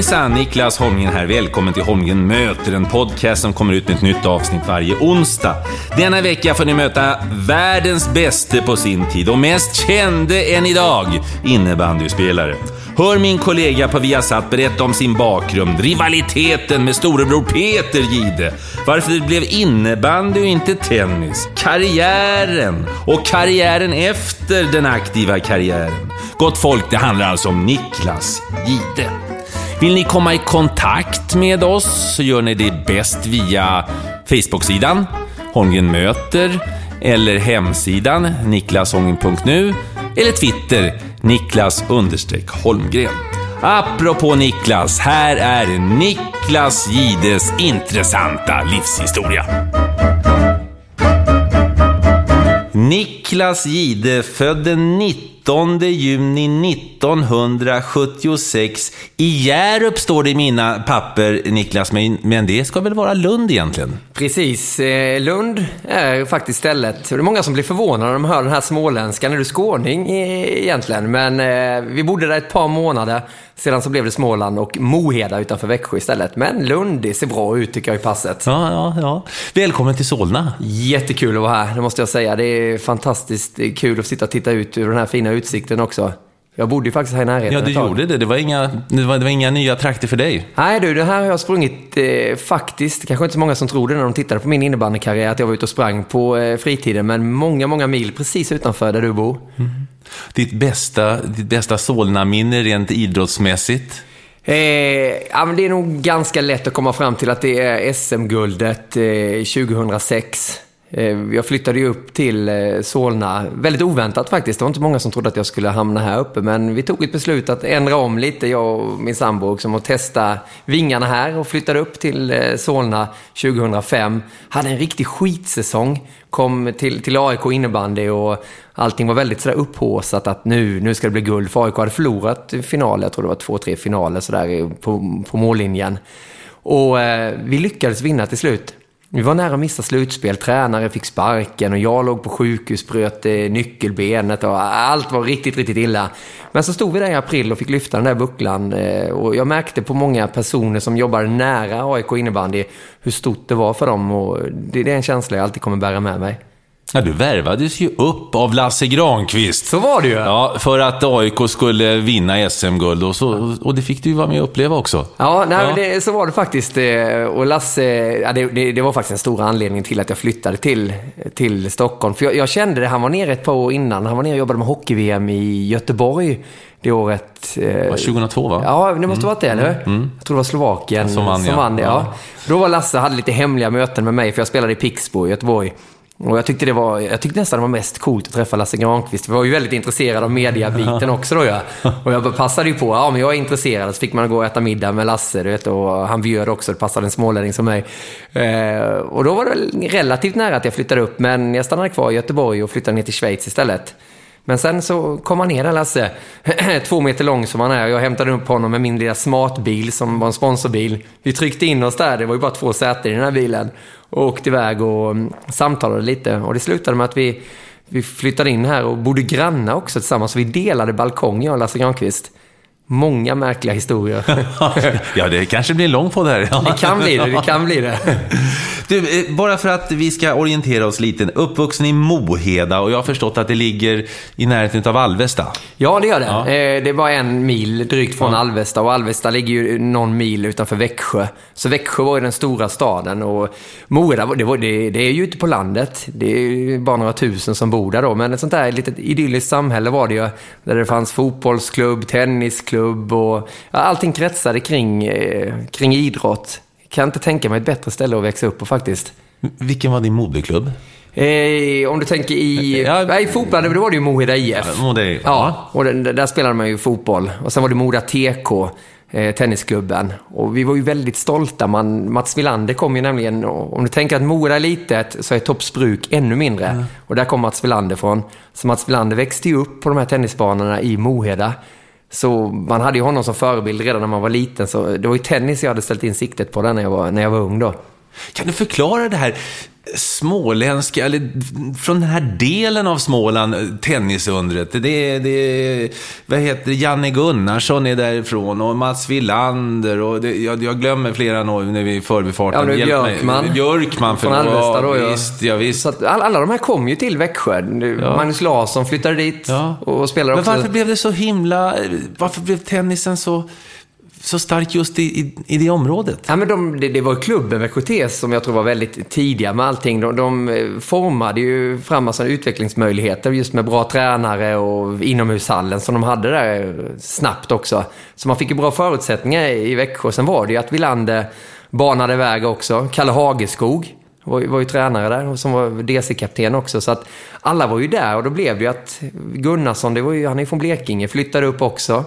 Hejsan, Niklas Holmgren här. Välkommen till Holmgren möter, en podcast som kommer ut med ett nytt avsnitt varje onsdag. Denna vecka får ni möta världens bäste på sin tid och mest kände än idag innebandyspelare. Hör min kollega på Viasat berätta om sin bakgrund, rivaliteten med storebror Peter Gide, varför det blev innebandy och inte tennis, karriären och karriären efter den aktiva karriären. Gott folk, det handlar alltså om Niklas Gide. Vill ni komma i kontakt med oss så gör ni det bäst via Facebook-sidan Holmgren möter eller hemsidan niklashången.nu eller Twitter niklas-holmgren. Apropå Niklas, här är Niklas Gides intressanta livshistoria. Niklas Gide, födde 19 19 juni 1976. I Hjärup står det i mina papper, Niklas, men, men det ska väl vara Lund egentligen? Precis. Eh, Lund är faktiskt stället. Det är många som blir förvånade när de hör den här småländskan. Är du skåning eh, egentligen? Men eh, vi bodde där ett par månader. Sedan så blev det Småland och Moheda utanför Växjö istället. Men Lund, det ser bra ut tycker jag i passet. Ja, ja, ja. Välkommen till Solna. Jättekul att vara här, det måste jag säga. Det är fantastiskt kul att sitta och titta ut ur den här fina utsikten också. Jag bodde ju faktiskt här i närheten Ja, du gjorde det. Det var, inga, det, var, det var inga nya trakter för dig. Nej du, det här har jag sprungit eh, faktiskt, kanske inte så många som trodde när de tittade på min innebandykarriär att jag var ute och sprang på eh, fritiden, men många, många mil precis utanför där du bor. Ditt bästa, ditt bästa Solna-minne rent idrottsmässigt? Eh, ja, men det är nog ganska lätt att komma fram till att det är SM-guldet eh, 2006. Eh, jag flyttade ju upp till eh, Solna, väldigt oväntat faktiskt. Det var inte många som trodde att jag skulle hamna här uppe, men vi tog ett beslut att ändra om lite, jag och min sambo, liksom, och testa vingarna här och flyttade upp till eh, Solna 2005. Hade en riktig skitsäsong, kom till, till AIK innebandy och allting var väldigt sådär upphaussat att nu, nu ska det bli guld. För AIK hade förlorat finaler, jag tror det var två, tre finaler sådär på, på mållinjen. Och eh, vi lyckades vinna till slut. Vi var nära att missa slutspel, tränare fick sparken och jag låg på sjukhus, bröt eh, nyckelbenet och allt var riktigt, riktigt illa. Men så stod vi där i april och fick lyfta den där bucklan eh, och jag märkte på många personer som jobbar nära AIK innebandy hur stort det var för dem och det är en känsla jag alltid kommer bära med mig. Ja, du värvades ju upp av Lasse Granqvist. Så var det ju! Ja, för att AIK skulle vinna SM-guld och, så, och det fick du ju vara med och uppleva också. Ja, nej, Ja. Det, så var det faktiskt. eh, Och Lasse, ja, det, det, var faktiskt en stor anledning till att jag flyttade till, till Stockholm. För jag, jag kände det, han var nere ett par år innan. Han var nere och jobbade med hockey-VM i Göteborg det året. eh, Det var 2002 va? Ja, det måste ha varit det, eller? Jag tror det var Slovakien Som vann, ja. det. Ja. Då var Lasse hade lite hemliga möten med mig, för jag spelade i Pixbo i Göteborg. Och jag tyckte, det var, jag tyckte nästan det var mest coolt att träffa Lasse Granqvist. Vi var ju väldigt intresserade av mediabiten också då ja. Och jag passade ju på, ja men jag är intresserad. Så fick man gå och äta middag med Lasse, du vet. Och han bjöd också, det passade en smålänning som mig. Eh, och då var det relativt nära att jag flyttade upp. Men jag stannade kvar i Göteborg och flyttade ner till Schweiz istället. Men sen så kom han ner där Lasse, två meter lång som han är. Jag hämtade upp honom med min lilla smartbil som var en sponsorbil. Vi tryckte in oss där, det var ju bara två säten i den här bilen. Och åkte iväg och mm, samtalade lite. Och det slutade med att vi, vi flyttade in här och bodde grannar också tillsammans. Vi delade balkong, jag och Lasse Granqvist. Många märkliga historier. ja, det kanske blir en lång det här. Ja. Det kan bli det, det kan bli det. Du, eh, bara för att vi ska orientera oss lite. Uppvuxen i Moheda och jag har förstått att det ligger i närheten av Alvesta. Ja, det gör det. Ja. Eh, Det var en mil drygt från Alvesta och Alvesta ligger ju någon mil utanför Växjö. Så Växjö var ju den stora staden och var- det, var, det, det är ju ute på landet. Det är bara några tusen som bor där då. Men ett sånt där litet idylliskt samhälle var det ju. Där det fanns fotbollsklubb, tennisklubb och ja, allting kretsade kring, eh, kring idrott. Kan inte tänka mig ett bättre ställe att växa upp på faktiskt. Vilken var din moderklubb? Eh, om du tänker i... Ja. Ja, i fotboll, då var det ju Moheda IF. Ja, Moheda Ja, och den, där spelade man ju fotboll. Och sen var det Moda TK, eh, tennisklubben. Och vi var ju väldigt stolta. Man, Mats Wilander kom ju nämligen... och Om du tänker att Mora är litet så är Toppsbruk ännu mindre. Och där kom Mats Wilander från. Så Mats Wilander växte ju upp på de här tennisbanorna i Moheda. Så man hade ju honom som förebild redan när man var liten. Så det var ju tennis jag hade ställt in siktet på där när jag var, när jag var ung då. Kan du förklara det här småländska, eller från den här delen av Småland, tennisundret? Det är, det är vad heter det, Janne Gunnarsson är därifrån och Mats Wilander och det, jag, jag glömmer flera nu när vi är i förbifarten. Ja, Hjälp mig. Björkman. Björkman. Från Alvesta då, ja. ja. Visst, ja, visst. Så att all, alla de här kom ju till Växjö. Magnus Larsson flyttade dit Ja. och spelade Men också. varför blev det så himla... Varför blev tennisen så, så stark just i, i, i det området? Ja, men de, det, det var klubben Växjö TS som jag tror var väldigt tidiga med allting. De, de eh, formade ju fram massa utvecklingsmöjligheter just med bra tränare och inomhushallen som de hade där eh, snabbt också. Så man fick ju bra förutsättningar i Växjö. Sen var det ju att Villander banade väg också. Kalle Hageskog var, ju- var ju tränare där och som var DC-kapten också. Så att alla var ju där och då blev det ju att Gunnarsson, det var ju, han är ju från Blekinge, flyttade upp också.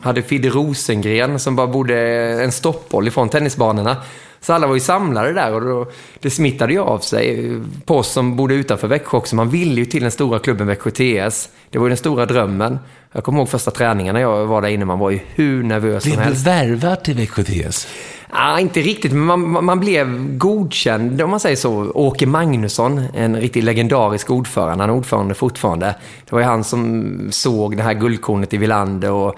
Hade Fidde Rosengren som bara bodde en stoppboll ifrån tennisbanorna. Så alla var ju samlade där och då, det smittade ju av sig på oss som bodde utanför Växjö också. Man ville ju till den stora klubben Växjö TS. Det var ju den stora drömmen. Jag kommer ihåg första träningarna jag var där inne. Man var ju hur nervös som Blev du helst. värvad till Växjö TS? Ja, inte riktigt, men man, man- man blev godkänd om man säger så. Åke Magnusson, en riktigt legendarisk ordförande, han är ordförande fortfarande. Det var ju han som såg det här guldkornet i Villander och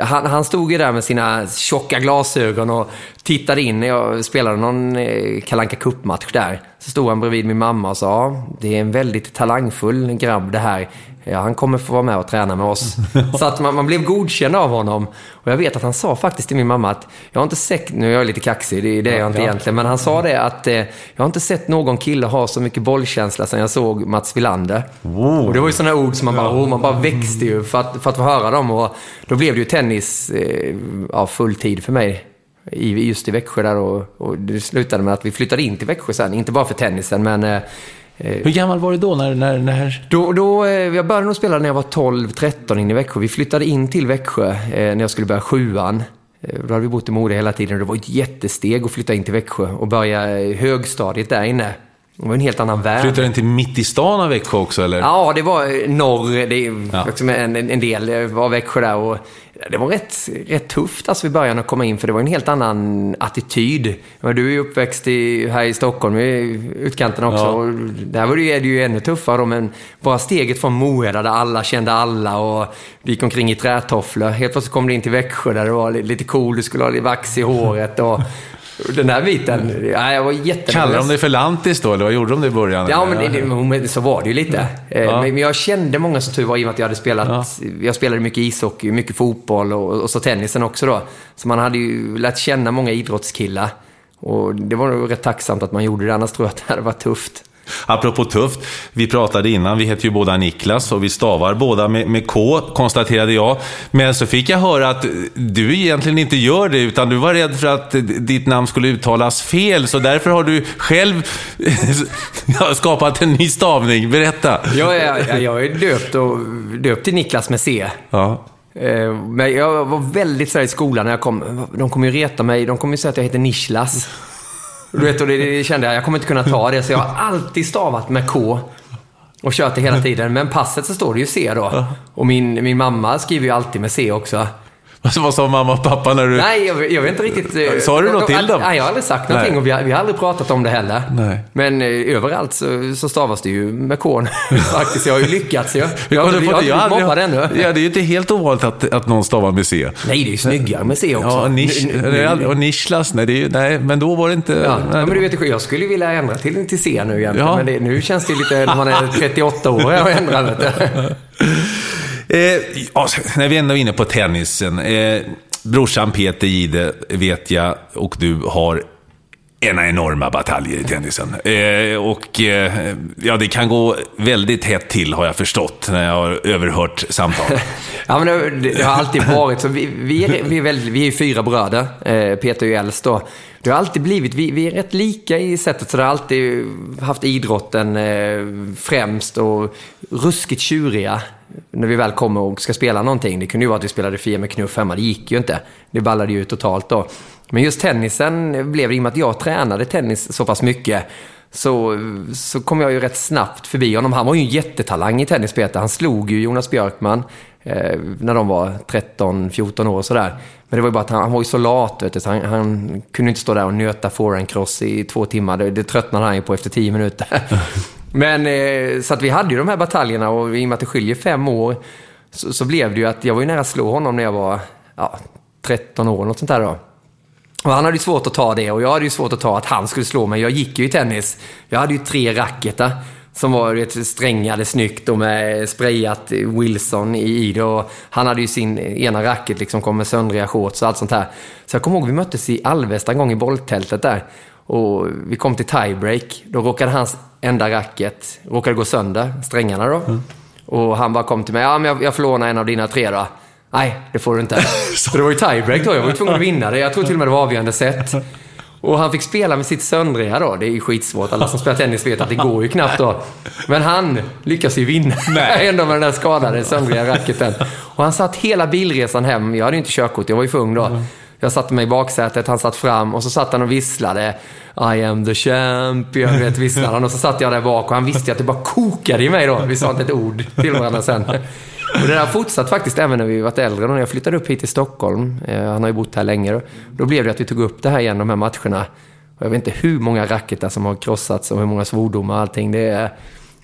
han, han stod ju där med sina tjocka glasögon och tittade in när jag spelade någon eh, Kalanka Cup-match där. Så stod han bredvid min mamma och sa, det är en väldigt talangfull grabb det här. Ja, han kommer få vara med och träna med oss. Så att man, man blev godkänd av honom. Och jag vet att han sa faktiskt till min mamma att jag har inte sett, nu är jag lite kaxig, det är det är jag inte egentligen, men han sa det att eh, jag har inte sett någon kille ha så mycket bollkänsla sedan jag såg Mats Wilander. Och det var ju sådana ord som man bara, oh, man bara växte ju för att, för att få höra dem. Och då blev det ju tennis eh, ja, full tid för mig. I, just i Växjö där och, och det slutade med att vi flyttade in till Växjö sen. Inte bara för tennisen, men eh, Hur gammal var du då? När, när, när... då, då, eh, jag började nog spela när jag var 12-13 in i Växjö. Vi flyttade in till Växjö eh, när jag skulle börja sjuan. Eh, Då hade vi bott i Mora hela tiden och det var ett jättesteg att flytta in till Växjö och börja eh, högstadiet där inne. Det var en helt annan värld. Flyttade du inte mitt i stan av Växjö också, eller? Ja, det var eh, norr, det är Ja. liksom en, en del av Växjö där. Och det var rätt, rätt tufft alltså i början att komma in, för det var en helt annan attityd. Du är ju uppväxt i, här i Stockholm, i utkanten också. Ja. Och där var det, är det ju ännu tuffare då, men bara steget från Moheda där alla kände alla och vi gick omkring i trätofflor. Helt plötsligt kom du in till Växjö där det var li- lite cool, du skulle ha lite vax i håret och den där biten. Ja, jag var jättenervös. Kallade de dig för lantis då, eller vad gjorde de det i början? Ja, men, det, det, så var det ju lite. Eh, Ja. Men men jag kände många som tur var i och med att jag hade spelat. Jag spelade mycket ishockey, mycket fotboll och, och så tennisen också då. Så man hade ju lärt känna många idrottskillar. Och det var nog rätt tacksamt att man gjorde det, annars tror jag att det hade varit tufft. Apropå tufft, vi pratade innan, vi heter ju båda Niklas och vi stavar båda med, med K, konstaterade jag. Men så fick jag höra att du egentligen inte gör det, utan du var rädd för att ditt namn skulle uttalas fel, så därför har du själv ja, skapat en ny stavning. Berätta! Jag är, jag är döpt, och, döpt till Niklas med C. Ja. Eh, Men jag var väldigt så här i skolan när jag kom. De kommer ju reta mig. De kommer ju säga att jag heter Nishlas. Du vet, och det, det kände jag, jag kommer inte kunna ta det. Så jag har alltid stavat med K. Och kört det hela tiden. Men passet så står det ju C då. Och min, min mamma skriver ju alltid med C också. Vad sa mamma och pappa när du... Nej, jag, jag vet inte riktigt. eh, Sa du något till dem? Nej, jag har aldrig sagt någonting Nej. och vi har, vi har aldrig pratat om det heller. Nej. Men eh, överallt så, så stavas det ju med kon faktiskt. Jag har ju lyckats. Jag, jag, har inte- det? blivit mobbad ännu. Ja, det är ju inte helt ovanligt att, att någon stavar med C. Nej, det är ju snyggare med C också. Ja, nisch, det och nischlas, nej, det är, nej, men då var det inte... Ja, nej, men du vet, jag skulle ju vilja ändra till, till C nu egentligen. Ja. Men det, nu känns det lite, när man är 38 år, jag ändrar vet du. Eh, när vi ändå är inne på tennisen. Eh, brorsan Peter Gide vet jag och du har ena enorma bataljer i tennisen. Eh, och eh, ja, det kan gå väldigt hett till har jag förstått när jag har överhört samtal. Ja, men det, det har alltid varit så. Vi, vi, är, vi, är, väldigt, vi är ju fyra bröder. Eh, Peter är ju äldst då. Det har alltid blivit, vi, vi är rätt lika i sättet, så det har alltid haft idrotten eh, främst och ruskigt tjuriga när vi väl kommer och ska spela någonting. Det kunde ju vara att vi spelade Fia med knuff hemma, det gick ju inte. Det ballade ju ut totalt då. Men just tennisen blev det, i och med att jag tränade tennis så pass mycket, så, så kom jag ju rätt snabbt förbi honom. Han var ju en jättetalang i tennis, Peter. Han slog ju Jonas Björkman eh, när de var 13-14 år och sådär. Men det var ju bara att han, han var ju så lat, vet du, så han, han kunde inte stå där och nöta forehandcross i två timmar. Det, det tröttnade han ju på efter tio minuter. Men eh, så att vi hade ju de här bataljerna och i och med att det skiljer fem år så, så blev det ju att jag var ju nära att slå honom när jag var ja, 13 år, något sånt där då. Och han hade ju svårt att ta det och jag hade ju svårt att ta att han skulle slå mig. Jag gick ju i tennis. Jag hade ju tre racketar som var vet, strängade snyggt och med sprayat Wilson i, i det. Och han hade ju sin ena racket liksom kom med söndriga shorts och allt sånt här. Så jag kommer ihåg vi möttes i Alvesta en gång i bolltältet där. Och vi kom till tiebreak. Då råkade hans enda racket råkade gå sönder, strängarna då. Och han bara kom till mig. Ja, men jag, jag får låna en av dina tre då. Nej, det får du inte. Så det var ju tiebreak då. Jag var ju tvungen att vinna det. Jag tror till och med det var avgörande set. Och han fick spela med sitt söndriga då. Det är ju skitsvårt. Alla som spelar tennis vet att det går ju knappt då. Men han lyckas ju vinna ändå med den där skadade söndriga racketen. Och han satt hela bilresan hem. Jag hade ju inte körkort, jag var ju för ung då. Jag satte mig i baksätet, han satt fram och så satt han och visslade. I am the champion, vet visslade han. Och så satt jag där bak och han visste att det bara kokade i mig då. Vi sa inte ett ord till varandra sen. Och det har fortsatt faktiskt även när vi varit äldre. Och när jag flyttade upp hit till Stockholm, eh, han har ju bott här länge, då, då blev det att vi tog upp det här igen, de här matcherna. Och jag vet inte hur många racketar som har krossats och hur många svordomar och allting. Det,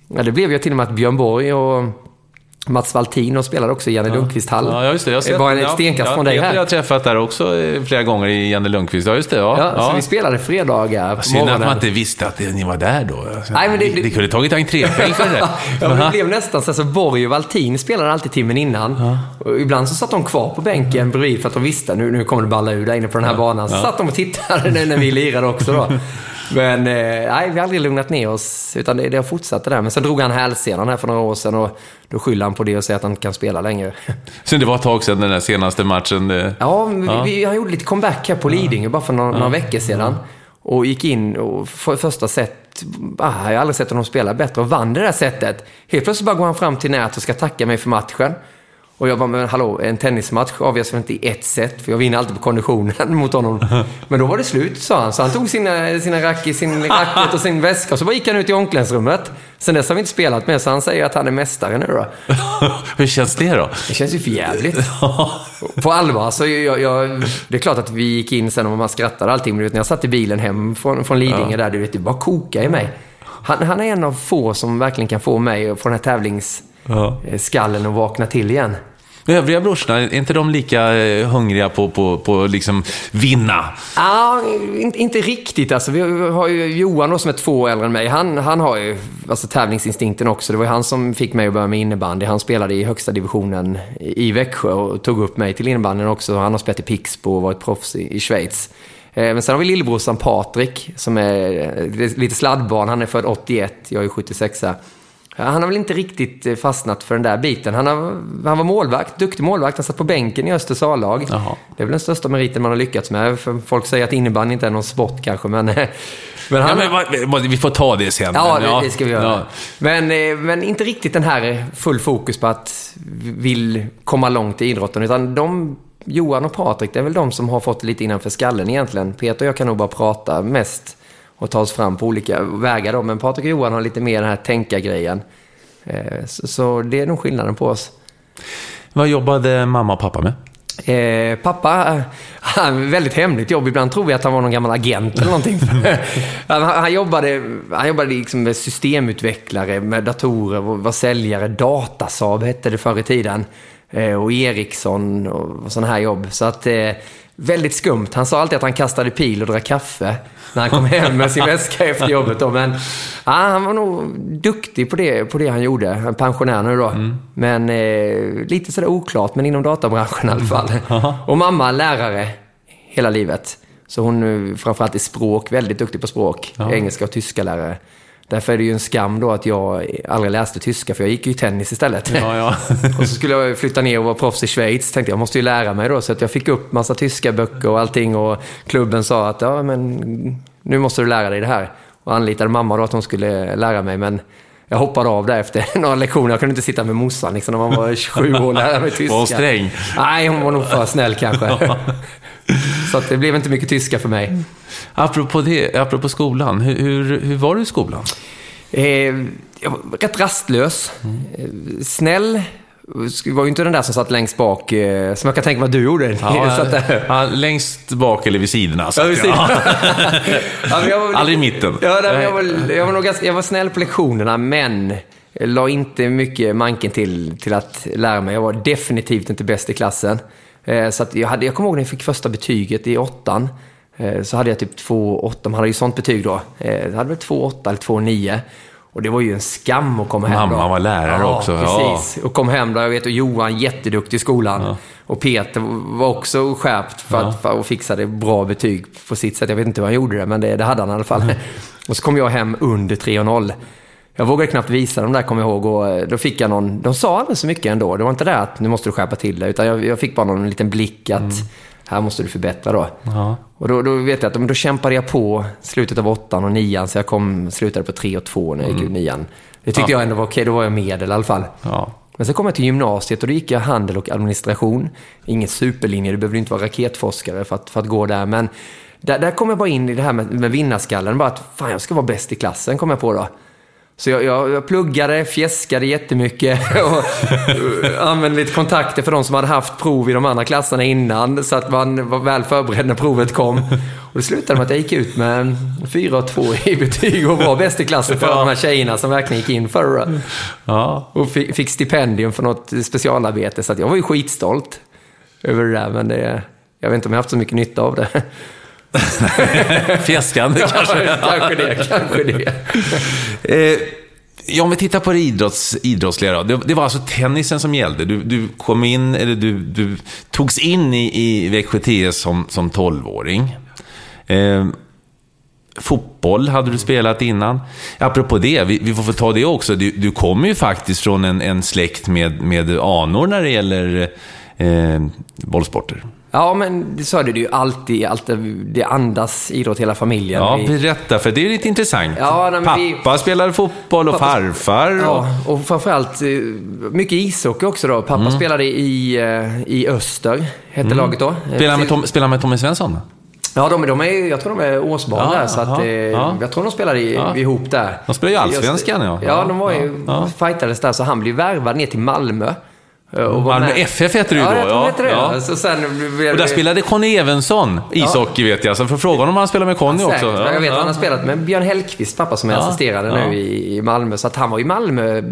ja, det blev ju till och med att Björn Borg och Mats Valtin spelade också i Janne Lundqvist hall. Ja, just det. Jag har det var en ja, stenkast ja, från dig här. Jag har träffat där också eh, flera gånger i Janne Lundqvist. Ja, just det. Ja, Ja, ja. Så vi spelade fredagar på Synd att man inte visste att ni var där då. Nej, men det- det, det kunde tagit entrépeng för det. Ja, men det blev nästan så. Alltså, Borg och Valtin spelade alltid timmen innan. Och ibland så satt de kvar på bänken bredvid för att de visste nu, nu kommer det balla ur där inne på den här banan. Så satt de och tittade när när vi lirade också då. Men eh, nej, vi har aldrig lugnat ner oss, utan det, det har fortsatt det där. Men sen drog han hälsenan här för några år sedan och då skyller han på det och säger att han inte kan spela längre. Sen det var ett tag sedan den där senaste matchen. eh, Ja, men Vi, vi, han gjorde lite comeback här på Lidingö bara för några, några veckor sedan. Och gick in och för första set, ah, jag har aldrig sett honom spela bättre och vann det där setet. Helt plötsligt bara går han fram till nät och ska tacka mig för matchen. Och jag bara, men hallå, en tennismatch avgörs väl inte i ett set? För jag vinner alltid på konditionen mot honom. Men då var det slut, sa han. Så han tog sina, sina rack, sin racket och sin väska och så bara gick han ut i omklädningsrummet. Sen dess har vi inte spelat mer, så han säger att han är mästare nu då. Hur känns det då? Det känns ju för jävligt. På allvar, så jag, jag, det är klart att vi gick in sen och man skrattade allting, men du vet, när jag satt i bilen hem från, från Lidingö där, du vet, det bara kokade i mig. Han, han är en av få som verkligen kan få mig få den här tävlingsskallen att vakna till igen. Övriga brorsorna, är inte de lika eh, hungriga på, på, på liksom vinna? Ja, inte, inte riktigt alltså. Vi har ju Johan då, som är två år äldre än mig. Han, han har ju alltså, tävlingsinstinkten också. Det var ju han som fick mig att börja med innebandy. Han spelade i högsta divisionen i Växjö och tog upp mig till innebandyn också. Han har spelat i Pixbo och varit proffs i, i Schweiz. Eh, Men sen har vi lillebrorsan Patrik som är eh, lite sladdbarn. Han är född 81, jag är 76. Han har väl inte riktigt eh, fastnat för den där biten. Han, har, han var målvakt, duktig målvakt. Han satt på bänken i Östers A-lag. Det är väl den största meriten man har lyckats med. För folk säger att innebandy inte är någon sport kanske, men... men Ja, han, men, vad- vi får ta det sen. Ja, men, det, det ska vi göra. Ja. Men, eh, men inte riktigt den här full fokus på att vi vill komma långt i idrotten. Utan de, Johan och Patrik, det är väl de som har fått lite innanför skallen egentligen. Peter och jag kan nog bara prata mest och ta oss fram på olika vägar då. Men Patrik och Johan har lite mer den här tänka-grejen. Eh, Så, det är nog skillnaden på oss. Vad jobbade mamma och pappa med? Eh, pappa, han väldigt hemligt jobb. Ibland tror vi att han var någon gammal agent eller någonting. han, han jobbade, han jobbade liksom med systemutvecklare, med datorer, var säljare. Datasaab hette det förr i tiden. Eh, och Ericsson och sådana här jobb. Så att, eh, väldigt skumt. Han sa alltid att han kastade pil och drack kaffe när han kom hem med sin väska efter jobbet. Då. Men ja, han var nog duktig på det, på det han gjorde. Han är pensionär nu då. Mm. Men eh, lite sådär oklart, men inom databranschen i alla fall. Mm. Och mamma lärare hela livet. Så hon eh, framförallt i språk, väldigt duktig på språk. Ja. Engelska och tyska lärare. Därför är det ju en skam då att jag aldrig läste tyska, för jag gick ju tennis istället. Ja, ja. och så skulle jag flytta ner och vara proffs i Schweiz. Tänkte jag måste ju lära mig då, så att jag fick upp massa tyska böcker och allting. Och klubben sa att ja, men nu måste du lära dig det här. Och anlitade mamma då att hon skulle lära mig, men jag hoppade av där efter några lektioner. Jag kunde inte sitta med morsan liksom, när man var 27 år och lära mig tyska. Var hon sträng? Nej, hon var nog för snäll kanske. Så att det blev inte mycket tyska för mig. Apropå, det, apropå skolan, hur, hur, hur var du i skolan? Eh, jag var rätt rastlös. Mm. Snäll. Jag var ju inte den där som satt längst bak, eh, som jag kan tänka mig att du gjorde. Ja, ja, längst bak eller vid sidorna. Ja, vid sidorna. ja, jag var, Aldrig i mitten. Ja, jag, var, jag, var nog ganska, jag var snäll på lektionerna, men la inte mycket manken till, till att lära mig. Jag var definitivt inte bäst i klassen. Eh, så jag, hade, jag kommer ihåg när jag fick första betyget i åttan. Eh, så hade jag typ 2,8. Man hade ju sånt betyg då. Eh, jag hade väl 2,8 eller 2,9. Och det var ju en skam att komma hem Mamma då. var lärare ja, också. precis. Ja. Och kom hem då. Jag vet, och Johan jätteduktig i skolan. Ja. Och Peter var också skärpt för att, för att fixa det bra betyg på sitt sätt. Jag vet inte hur han gjorde det, men det, det hade han i alla fall. och så kom jag hem under 3,0. Jag vågade knappt visa dem där, kommer jag ihåg. Och eh, då fick jag någon, de sa aldrig så mycket ändå. Det var inte det att nu måste du skärpa till det, utan jag, jag fick bara någon liten blick att mm. här måste du förbättra då. Ja. Och då, då, vet jag att då kämpade jag på slutet av åttan och nian, så jag kom, slutade på tre och två när jag gick mm. ut nian. Det tyckte ja. jag ändå var okej, då var jag medel i alla fall. Ja. Men sen kom jag till gymnasiet och då gick jag handel och administration. Ingen superlinje, du behöver inte vara raketforskare för att, för att gå där. Men där, där kom jag bara in i det här med, med vinnarskallen. Bara att fan, jag ska vara bäst i klassen, kom jag på då. Så jag, jag, jag pluggade, fjäskade jättemycket och använde lite kontakter för de som hade haft prov i de andra klasserna innan så att man var väl förberedd när provet kom. Och det slutade med att jag gick ut med 4 och 2 i betyg och var bäst i klassen för ja. de här tjejerna som verkligen gick in för det. Ja. Och fick stipendium för något specialarbete så jag var ju skitstolt över det där men det, jag vet inte om jag haft så mycket nytta av det. Fjäskande kanske? Ja, kanske det. Kanske det. eh, Ja, om vi tittar på det idrotts, idrottsliga det, det, var alltså tennisen som gällde. Du, du kom in, eller du, du togs in i, i Växjö TS som, som 12-åring. Eh, fotboll hade du spelat innan. Apropå det, vi, vi får ta det också. Du, du kommer ju faktiskt från en, en släkt med, med anor när det gäller eh, bollsporter. Ja, men så är det ju alltid. alltid det andas idrott hela familjen. Ja, berätta, för det är lite intressant. Ja, nej, Pappa vi... spelade fotboll och pappa... farfar. Och... Ja, och framförallt eh, mycket ishockey också då. Pappa mm. spelade i, eh, i Öster, hette mm. laget då. Spelade med, Tom, spelade med Tommy Svensson? Ja, de, de är, jag tror de är årsbarn ja, där, så att, aha, ja. jag tror de spelade i, ja. ihop där. De spelade ju Allsvenskan, ja. Ja, de var ju, ja. fightades där, så han blev värvad ner till Malmö. Och Malmö med... FF heter det ju då. Ja, jag tror det. Ja. Så sen... Och där spelade Conny Evensson ishockey, vet jag. Så får fråga om han spelar med Conny också. Ja, jag vet att han har spelat med Björn Hellkvist, pappa, som är assisterande nu i, Malmö. Så att han var i Malmö.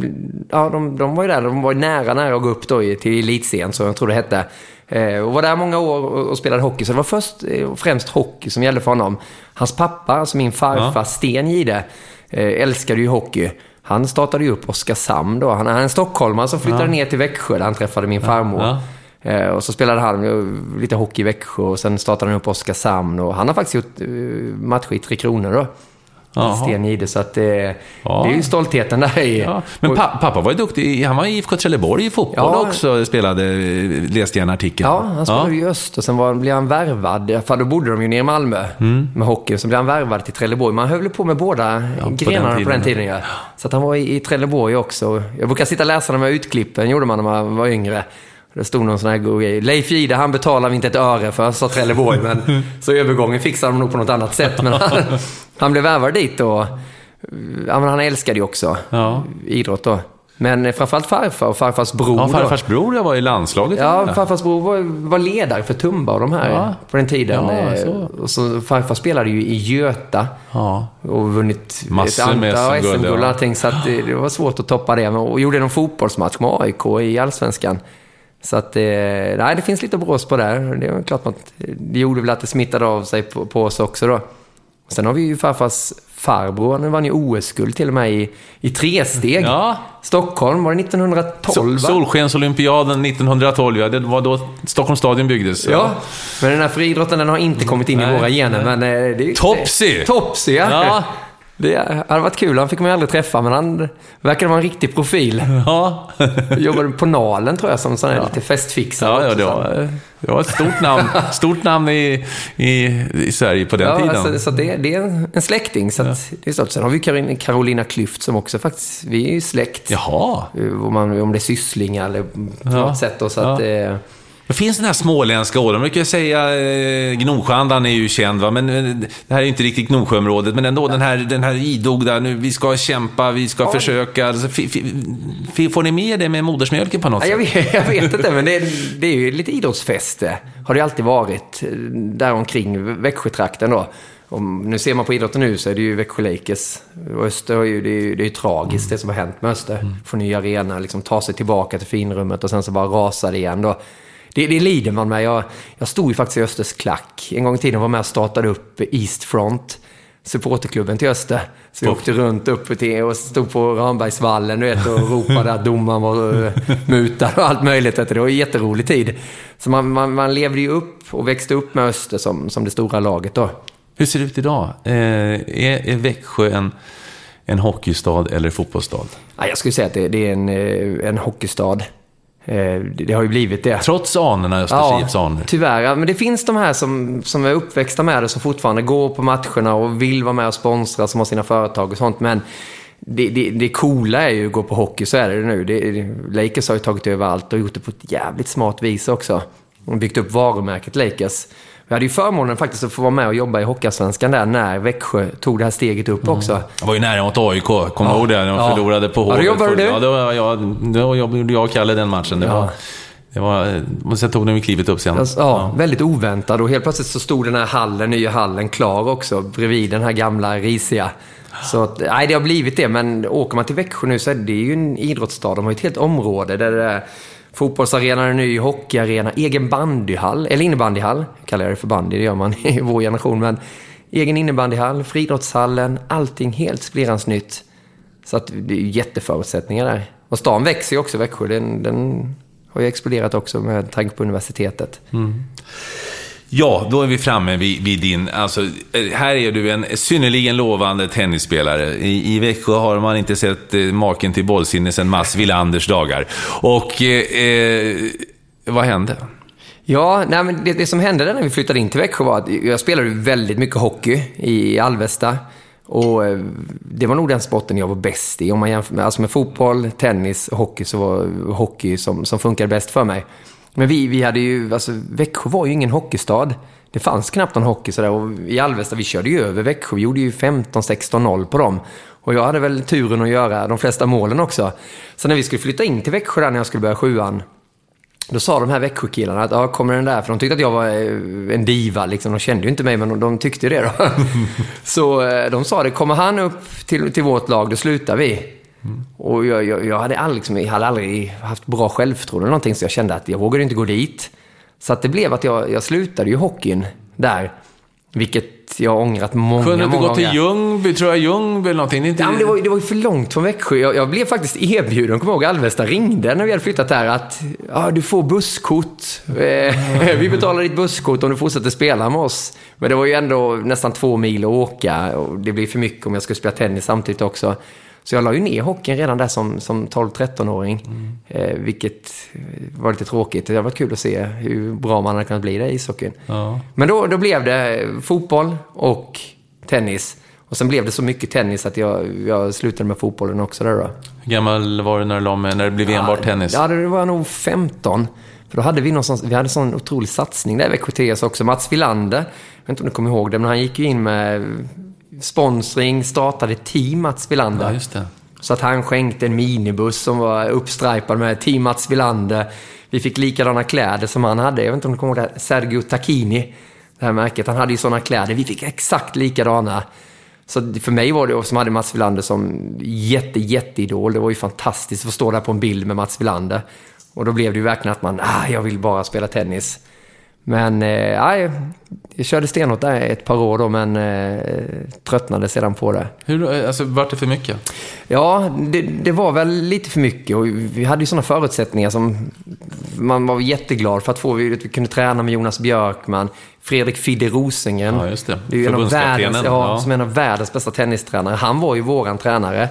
Ja, de, de var ju där. De var nära, nära att gå upp då till elitserien, så jag tror det hette. Eh, och var där många år och spelade hockey. Så det var först och eh, främst hockey som gällde för honom. Hans pappa, alltså min farfar Sten Gide, eh, älskade ju hockey. Han startade ju upp Oskarshamn då. Han är en stockholmare som flyttade ja. ner till Växjö där han träffade min farmor. Ja. Eh, och så spelade han lite hockey i Växjö och sen startade han upp Oskarshamn. Och han har faktiskt gjort eh, matcher i Tre Kronor då. Sten Gide, så att det, ja. det är ju stoltheten där i. Ja. Men pa pappa var ju duktig, han var i IFK Trelleborg i fotboll ja. också, spelade, läste jag en artikel. Ja, han spelade ja. i öst och sen var, blev han värvad, för då bodde de ju nere i Malmö mm. med hockey, så blev han värvad till Trelleborg. Man höll på med båda ja, grenarna på den, på den tiden. Ja. Så att han var i, i Trelleborg också. Jag brukar sitta och läsa de här utklippen, gjorde man när man var yngre. Det stod någon sån här god grej. Leif Gide, han betalar vi inte ett öre för, sa Trelleborg. Men, så övergången fixade de nog på något annat sätt. Men han, han blev värvad dit och ja, men han älskade ju också ja. idrott då. Men framförallt farfar och farfars bror. Ja, farfars bror jag var i landslaget. Ja, farfars bror var, var ledare för Tumba och de här Ja. på den tiden. Ja, Eh, så. Och så farfar spelade ju i Göta Ja. och vunnit Massor med antal SM-guld, allting. Så det, var svårt att toppa det. Och gjorde någon fotbollsmatch med AIK i Allsvenskan. Så att eh, nej, det finns lite brås på där. Det var klart att det gjorde väl att det smittade av sig på, på oss också då. Sen har vi ju farfars farbror. Han vann ju OS-guld till och med i, i tresteg. Ja. Stockholm, var det 1912? va? Solskensolympiaden 1912, ja. Det var då Stockholms stadion byggdes. Ja, men den här friidrotten den har inte kommit in Nej, i våra gener. Men, eh, det, Topsy! Topsy, ja. Ja. Det hade varit kul. Han fick man ju aldrig träffa, men han verkade vara en riktig profil. Ja. Jobbade på Nalen, tror jag, som sån här lite festfixare. Ja, ja, det var, det var ett stort namn, stort namn i, i, i Sverige på den Ja, tiden. alltså, så det, det är en släkting. Så att, det är stort. Sen har vi Karin- Carolina Klüft som också faktiskt, vi är ju släkt. Jaha. Om, man, om det är sysslingar eller på Ja. något sätt. Då, så att, eh, Det finns den här småländska ådran. Man brukar säga eh, Gnosjöandan är ju känd, va? men eh, det här är inte riktigt Gnosjöområdet. Men ändå den här, den här idogda, nu, vi ska kämpa, vi ska försöka. Alltså, får ni med det med modersmjölken på något Ja, jag, sätt? vet, jag vet inte, men det är, det är ju lite idrottsfäste. Har det alltid varit. eh, Där omkring Växjötrakten då. Om, nu ser man på idrotten nu så är det ju Växjö Lakers. Och Öster har ju, det är ju, det är ju tragiskt det som har hänt med Öster. Få ny arena, liksom ta sig tillbaka till finrummet och sen så bara rasar det igen då. Det, det lider man med. Jag, jag stod ju faktiskt i Östers klack. En gång i tiden var jag med och startade upp East Front supporterklubben till Öster. Så vi åkte runt upp till och stod på Rambergsvallen du vet, och ropade att domaren var uh, mutad och allt möjligt. Det var en jätterolig tid. Så man, man, man levde ju upp och växte upp med Öster som, som det stora laget då. Hur ser det ut idag? Eh, är, är Växjö en, en hockeystad eller fotbollsstad? Ja, jag skulle säga att det, det är en, eh, en hockeystad. Eh, Det, har ju blivit det. Trots anorna, Östers IFs anor. tyvärr. Ja, men det finns de här som, som är uppväxta med det, som fortfarande går på matcherna och vill vara med och sponsra, som har sina företag och sånt. Men det, det, det coola är ju att gå på hockey, så är det nu. Det, Lakers har ju tagit över allt och gjort det på ett jävligt smart vis också. De har byggt upp varumärket Lakers. Vi hade ju förmånen faktiskt att få vara med och jobba i Hockeyallsvenskan där när Växjö tog det här steget upp också. Jag var ju nära mot AIK, kommer du ihåg det? När de Ja. förlorade på Ja, då Hovet. jobbade du. Ja, då, var jag, då jobbade jag och Kalle den matchen. Det Ja. var, det var, och sen tog de klivet upp sen. Alltså, ja, väldigt oväntad och helt plötsligt så stod den här hallen, nya hallen klar också bredvid den här gamla risiga. Så att, nej, det har blivit det, men åker man till Växjö nu så är det ju en idrottsstad. De har ju ett helt område där det är fotbollsarena, en ny hockeyarena, egen bandyhall, eller innebandyhall. Jag kallar det för bandy, det gör man i vår generation, men egen innebandyhall, friidrottshallen, allting helt splirrans nytt. Så att det är jätteförutsättningar där. Och stan växer ju också, Växjö. Den, den har ju exploderat också med tanke på universitetet. Mm. Ja, då är vi framme vid, vid din... Alltså, eh, här är du en synnerligen lovande tennisspelare. I, I Växjö har man inte sett eh, maken till bollsinne sedan Mats Wilanders dagar. Och eh, eh vad hände? Ja, nej, men det, det som hände när vi flyttade in till Växjö var att jag spelade väldigt mycket hockey i Alvesta. Och eh, det var nog den sporten jag var bäst i. Om man jämför med, alltså med fotboll, tennis och hockey så var hockey som, som funkade bäst för mig. Men vi, vi hade ju, alltså Växjö var ju ingen hockeystad. Det fanns knappt någon hockey sådär. Och i Alvesta, vi körde ju över Växjö. Vi gjorde ju 15-16-0 på dem. Och jag hade väl turen att göra de flesta målen också. Så när vi skulle flytta in till Växjö där när jag skulle börja sjuan, då sa de här Växjökillarna att ja, kommer den där? För de tyckte att jag var eh, en diva. Liksom. De kände ju inte mig, men de, de tyckte det då. Så eh, de sa det, kommer han upp till, till vårt lag, då slutar vi. Och jag, jag, jag, hade aldrig, liksom, jag hade aldrig haft bra självförtroende eller någonting, så jag kände att jag vågade inte gå dit. Så att det blev att jag, jag slutade ju hockeyn där. Vilket jag har ångrat många, Kunde du inte många gå till gånger. Ljungby, tror jag, Ljungby eller någonting? Inte... Ja, men det, var, ju- det var ju för långt från Växjö. Jag, jag blev faktiskt erbjuden, kommer ihåg Alvesta ringde när vi hade flyttat här att ja, du får busskort. Eh, vi betalar ditt busskort om du fortsätter spela med oss. Men det var ju ändå nästan två mil att åka och det blir för mycket om jag skulle spela tennis samtidigt också. Så jag la ju ner hockeyn redan där som, som 12-13-åring. Eh, vilket var lite tråkigt. Det har varit kul att se hur bra man hade kunnat bli där i ishockeyn. Ja. Men då, då blev det fotboll och tennis. Och sen blev det så mycket tennis att jag, jag slutade med fotbollen också där då. Hur gammal var du när, du la med, när det blev enbart tennis? Ja, det var nog 15. För då hade vi någon sån, vi hade en sån otrolig satsning där i Växjö också. Mats Wilander, jag vet inte om du kommer ihåg det, men han gick ju in med sponsring, startade team Mats Wilander. Ja, just det. Så att han skänkte en minibuss som var uppstripad med Team Mats Wilander. Vi fick likadana kläder som han hade. Jag vet inte om du kommer ihåg det? Sergio Tacchini, det här märket. Han hade ju sådana kläder. Vi fick exakt likadana. Så för mig var det, som hade Mats Wilander som jätte, jätteidol, det var ju fantastiskt att få stå där på en bild med Mats Wilander. Och då blev det ju verkligen att man, ah, jag vill bara spela tennis. Men eh, jag körde stenhårt där ett par år då, men eh, tröttnade sedan på det. Hur, alltså, vart det för mycket? Ja, det, det, var väl lite för mycket och vi hade ju sådana förutsättningar som man var jätteglad för att få. Vi, vi kunde träna med Jonas Björkman, Fredrik Fidde Rosengren. Ja, just det. det är en av världens, ja, ja. Som en av världens bästa tennistränare. Han var ju våran tränare.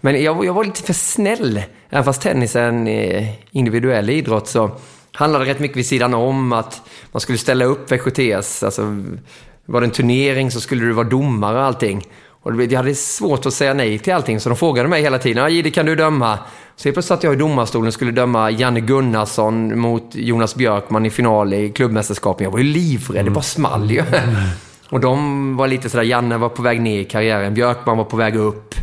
Men jag, jag var lite för snäll. Även fast tennis är en eh, individuell idrott så handlade rätt mycket vid sidan om att man skulle ställa upp VKTS. Alltså, var det en turnering så skulle du vara domare och allting. Och jag hade svårt att säga nej till allting, så de frågade mig hela tiden. Ja, Jihde, kan du döma? Så helt plötsligt satt jag i domarstolen och skulle döma Janne Gunnarsson mot Jonas Björkman i final i klubbmästerskapen. Jag var ju livrädd, mm. det bara small ju. Mm. Och de var lite sådär, Janne var på väg ner i karriären, Björkman var på väg upp.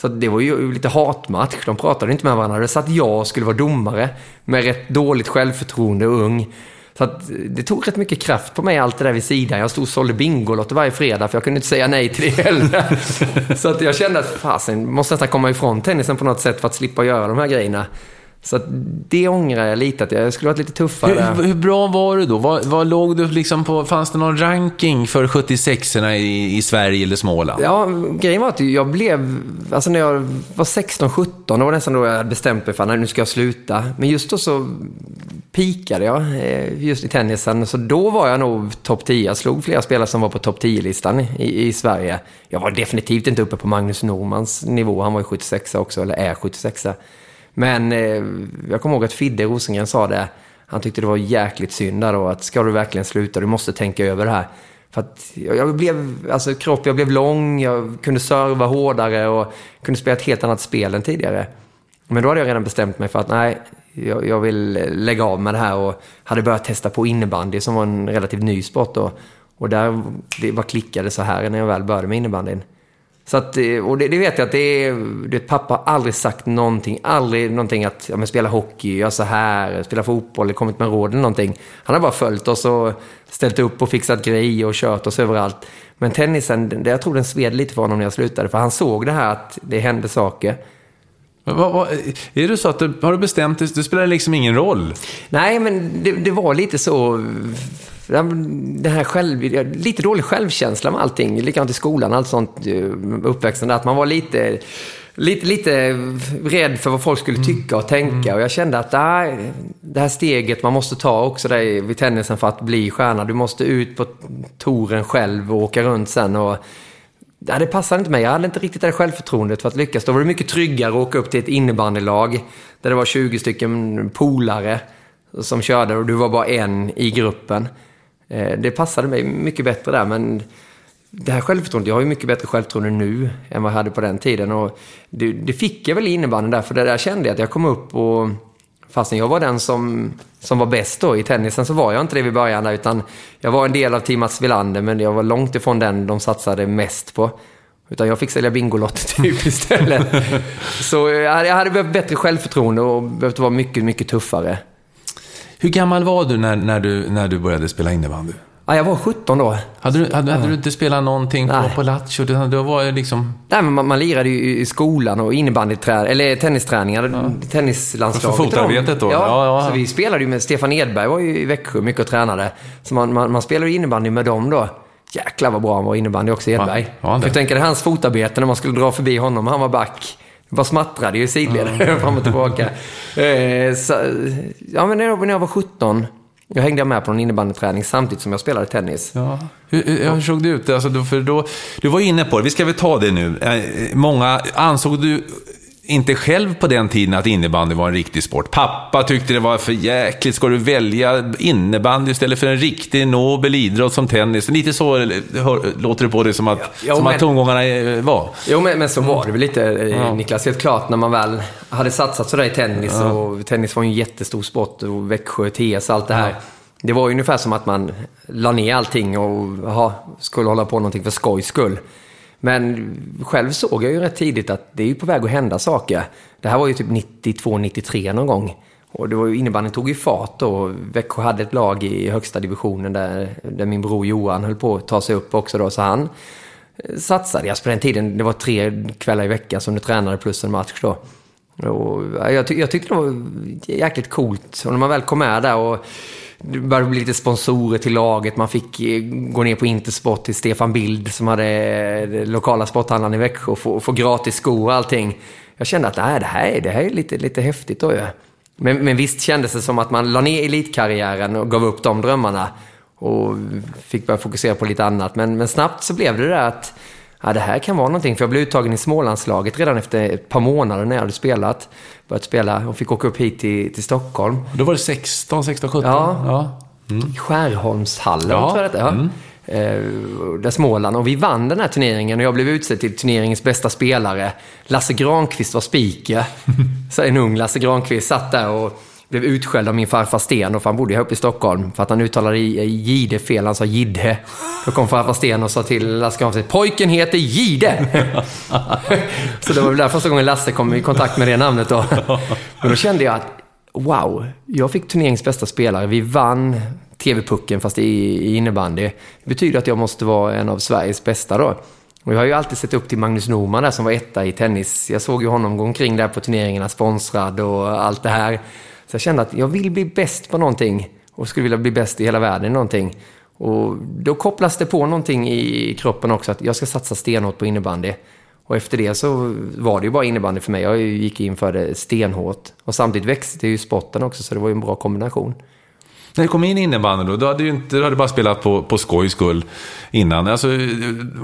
Så det var ju lite hatmatch. De pratade inte med varandra. Det satt jag och skulle vara domare med rätt dåligt självförtroende och ung. Så det tog rätt mycket kraft på mig, allt det där vid sidan. Jag stod och sålde Bingolotter varje fredag, för jag kunde inte säga nej till det heller. så att jag kände att fasen, måste nästan komma ifrån tennisen på något sätt för att slippa göra de här grejerna. Så det ångrar jag lite, att jag skulle varit lite tuffare. Hur, hur bra var du då? Vad, vad låg du liksom på? Fanns det någon ranking för 76orna i, i Sverige eller Småland? Ja, grejen var att jag blev... Alltså när jag var 16-17, då var det nästan då jag bestämde mig för att nu ska jag sluta. Men just då så pikade jag eh, just i tennisen. Så då var jag nog topp 10. Jag slog flera spelare som var på topp 10-listan i, i Sverige. Jag var definitivt inte uppe på Magnus Normans nivå. Han var ju 76 också, eller är 76 men eh, jag kommer ihåg att Fidde Rosengren sa det. Han tyckte det var jäkligt synd där då, att ska du verkligen sluta, du måste tänka över det här. För att jag blev, alltså kropp, jag blev lång, jag kunde serva hårdare och kunde spela ett helt annat spel än tidigare. Men då hade jag redan bestämt mig för att nej, jag, jag vill eh, lägga av med det här och hade börjat testa på innebandy som var en relativt ny sport då. Och där det bara klickade så här när jag väl började med innebandyn. Så att, eh, och det, det, vet jag att det är, det, pappa har aldrig sagt någonting, aldrig någonting att ja, men spela hockey, gör så här, spela fotboll, eller kommit med råd eller någonting. Han har bara följt oss och ställt upp och fixat grejer och kört oss överallt. Men tennisen, det, jag tror den sved lite för honom när jag slutade, för han såg det här att det hände saker. Vad, vad, är det så att du har bestämt dig, det spelar liksom ingen roll? Nej, men det, det var lite så det här själv, lite dålig självkänsla med allting. Likadant i skolan, allt sånt eh, uppväxten. Att man var lite, lite, lite rädd för vad folk skulle mm. tycka och tänka. Mm. Och jag kände att nej, det här steget man måste ta också där vid tennisen för att bli stjärna. Du måste ut på touren själv och åka runt sen. Och, Ja, det passade inte mig. Jag hade inte riktigt det självförtroendet för att lyckas. Då var det mycket tryggare att åka upp till ett innebandylag där det var 20 stycken polare som körde och du var bara en i gruppen. Eh, det passade mig mycket bättre där, men det här självförtroendet, jag har ju mycket bättre självförtroende nu än vad jag hade på den tiden. Och det, det fick jag väl i innebandyn där, för det där kände jag att jag kom upp och fastän jag var den som, som var bäst då i tennisen så var jag inte det vid början där, utan jag var en del av Team Mats Wilander, men jag var långt ifrån den de satsade mest på. Utan jag fick sälja Bingolotter typ istället. så eh, jag hade behövt bättre självförtroende och behövt vara mycket, mycket tuffare. Hur gammal var du när, när, du, när du började spela innebandy? Ja, jag var 17 då. Hade du, hade, hade du inte spelat någonting på, på Lattjo? Du var liksom... Nej, men man, man lirade ju i skolan och innebandyträ... Eller tennisträningar. Ja. Tennislandslaget. För fotarbetet då? Ja, ja, ja, så vi spelade ju med... Stefan Edberg var ju i Växjö mycket och tränade. Så man, man, man spelade innebandy med dem då. Jäklar vad bra han var innebandy också, Edberg. Ja, ja, jag tänker hans fotarbete när man skulle dra förbi honom. Han var back. Bara smattrade ju sidled mm. fram och tillbaka. Eh, så, ja, men när jag, var 17, jag hängde med på en innebandyträning samtidigt som jag spelade tennis. Ja. Hur, hur såg det ut? Alltså, för då, du var inne på det, vi ska väl ta det nu. Eh, många, ansåg du inte själv på den tiden att innebandy var en riktig sport. Pappa tyckte det var för jäkligt. Ska du välja innebandy istället för en riktig nobel idrott som tennis? Lite så hör, låter det på dig som att, ja, som men, att tongångarna var. Jo, men, men så var det väl lite, eh, ja. Niklas. Helt klart, när man väl hade satsat sådär i tennis. Ja. Och tennis var ju en jättestor sport. Och Växjö, TS, allt det här. Det var ungefär som att man la ner allting och aha, skulle hålla på någonting för skojs skull. Men själv såg jag ju rätt tidigt att det är ju på väg att hända saker. Det här var ju typ 92-93 någon gång. Och det var ju, innebandyn tog ju fart då. Växjö hade ett lag i högsta divisionen där, där min bror Johan höll på att ta sig upp också då. Så han eh, satsade. Alltså på den tiden, det var tre kvällar i veckan som du tränade plus en match då. Och jag, ty jag tyckte det var jäkligt coolt. Och när man väl kom med där och det började bli lite sponsorer till laget. Man fick eh, gå ner på Intersport till Stefan Bild som hade eh, lokala sporthandlaren i Växjö och få, få gratis skor och allting. Jag kände att nej, det här, är, det här är lite, lite häftigt då ju. Men, men visst kändes det som att man la ner elitkarriären och gav upp de drömmarna och fick börja fokusera på lite annat. Men, men snabbt så blev det där att ja, det här kan vara någonting. För jag blev uttagen i Smålandslaget redan efter ett par månader när jag hade spelat. Börjat spela och fick åka upp hit till, till Stockholm. Då var det 16, 16, 17? Ja. ja. Mm. Skärholmshallen, Ja. tror jag det ja. Mm. Eh, där Småland. Och vi vann den här turneringen och jag blev utsedd till turneringens bästa spelare. Lasse Granqvist var speaker. Så en ung Lasse Granqvist satt där och blev utskälld av min farfar Sten, och för han bodde här uppe i Stockholm, för att han uttalade Gide fel, han sa Gidde. Då kom farfar Sten och sa till Lasse Granqvist, pojken heter Gide! så det var väl där första gången Lasse kom i kontakt med det namnet då. Men då kände jag att, wow, jag fick turneringens bästa spelare. Vi vann TV-pucken fast i, i innebandy. Det betyder att jag måste vara en av Sveriges bästa då. Och jag har ju alltid sett upp till Magnus Norman där som var etta i tennis. Jag såg ju honom gå omkring där på turneringarna, sponsrad och allt det här. Så jag kände att jag vill bli bäst på någonting och skulle vilja bli bäst i hela världen i någonting. Och då kopplas det på någonting i kroppen också, att jag ska satsa stenhårt på innebandy. Och efter det så var det ju bara innebandy för mig. Jag gick in för det stenhårt. Och samtidigt växte ju sporten också, så det var ju en bra kombination. När du kom in i innebandyn då, du hade ju inte, du hade bara spelat på, på skojs skull innan. Alltså,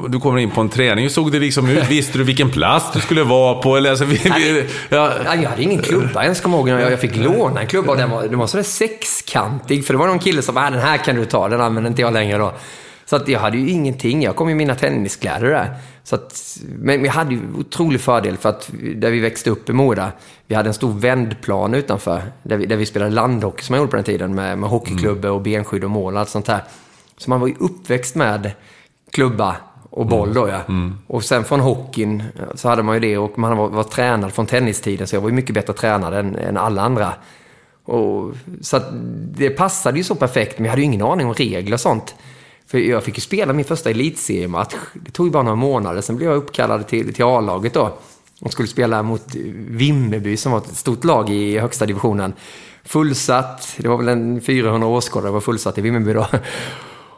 du kommer in på en träning, hur såg det liksom ut? Visste du vilken plats du skulle vara på? Eller, alltså, vi, vi, ja, Jag hade ingen klubba ens, kommer jag ihåg. Jag jag fick låna en klubba och den var, den var sådär sexkantig. För det var någon kille som bara, "Ah, den här kan du ta, den använder inte jag längre då. Så att jag hade ju ingenting. Jag kom i mina tenniskläder där. Så att, men vi hade ju otrolig fördel för att där vi växte upp i Mora, vi hade en stor vändplan utanför. Där vi, där vi spelade landhockey som man gjorde på den tiden med, med hockeyklubbor och benskydd och mål och allt sånt där. Så man var ju uppväxt med klubba och boll då ja. Och sen från hockeyn så hade man ju det och man var, var tränad från tennistiden så jag var ju mycket bättre tränad än, än alla andra. Och, så det passade ju så perfekt men jag hade ju ingen aning om regler och sånt. För jag fick ju spela min första elitseriematch. Det tog ju bara några månader, sen blev jag uppkallad till, till A-laget då. Och skulle spela mot Vimmerby som var ett stort lag i högsta divisionen. Fullsatt, det var väl en 400 åskådare var fullsatt i Vimmerby då.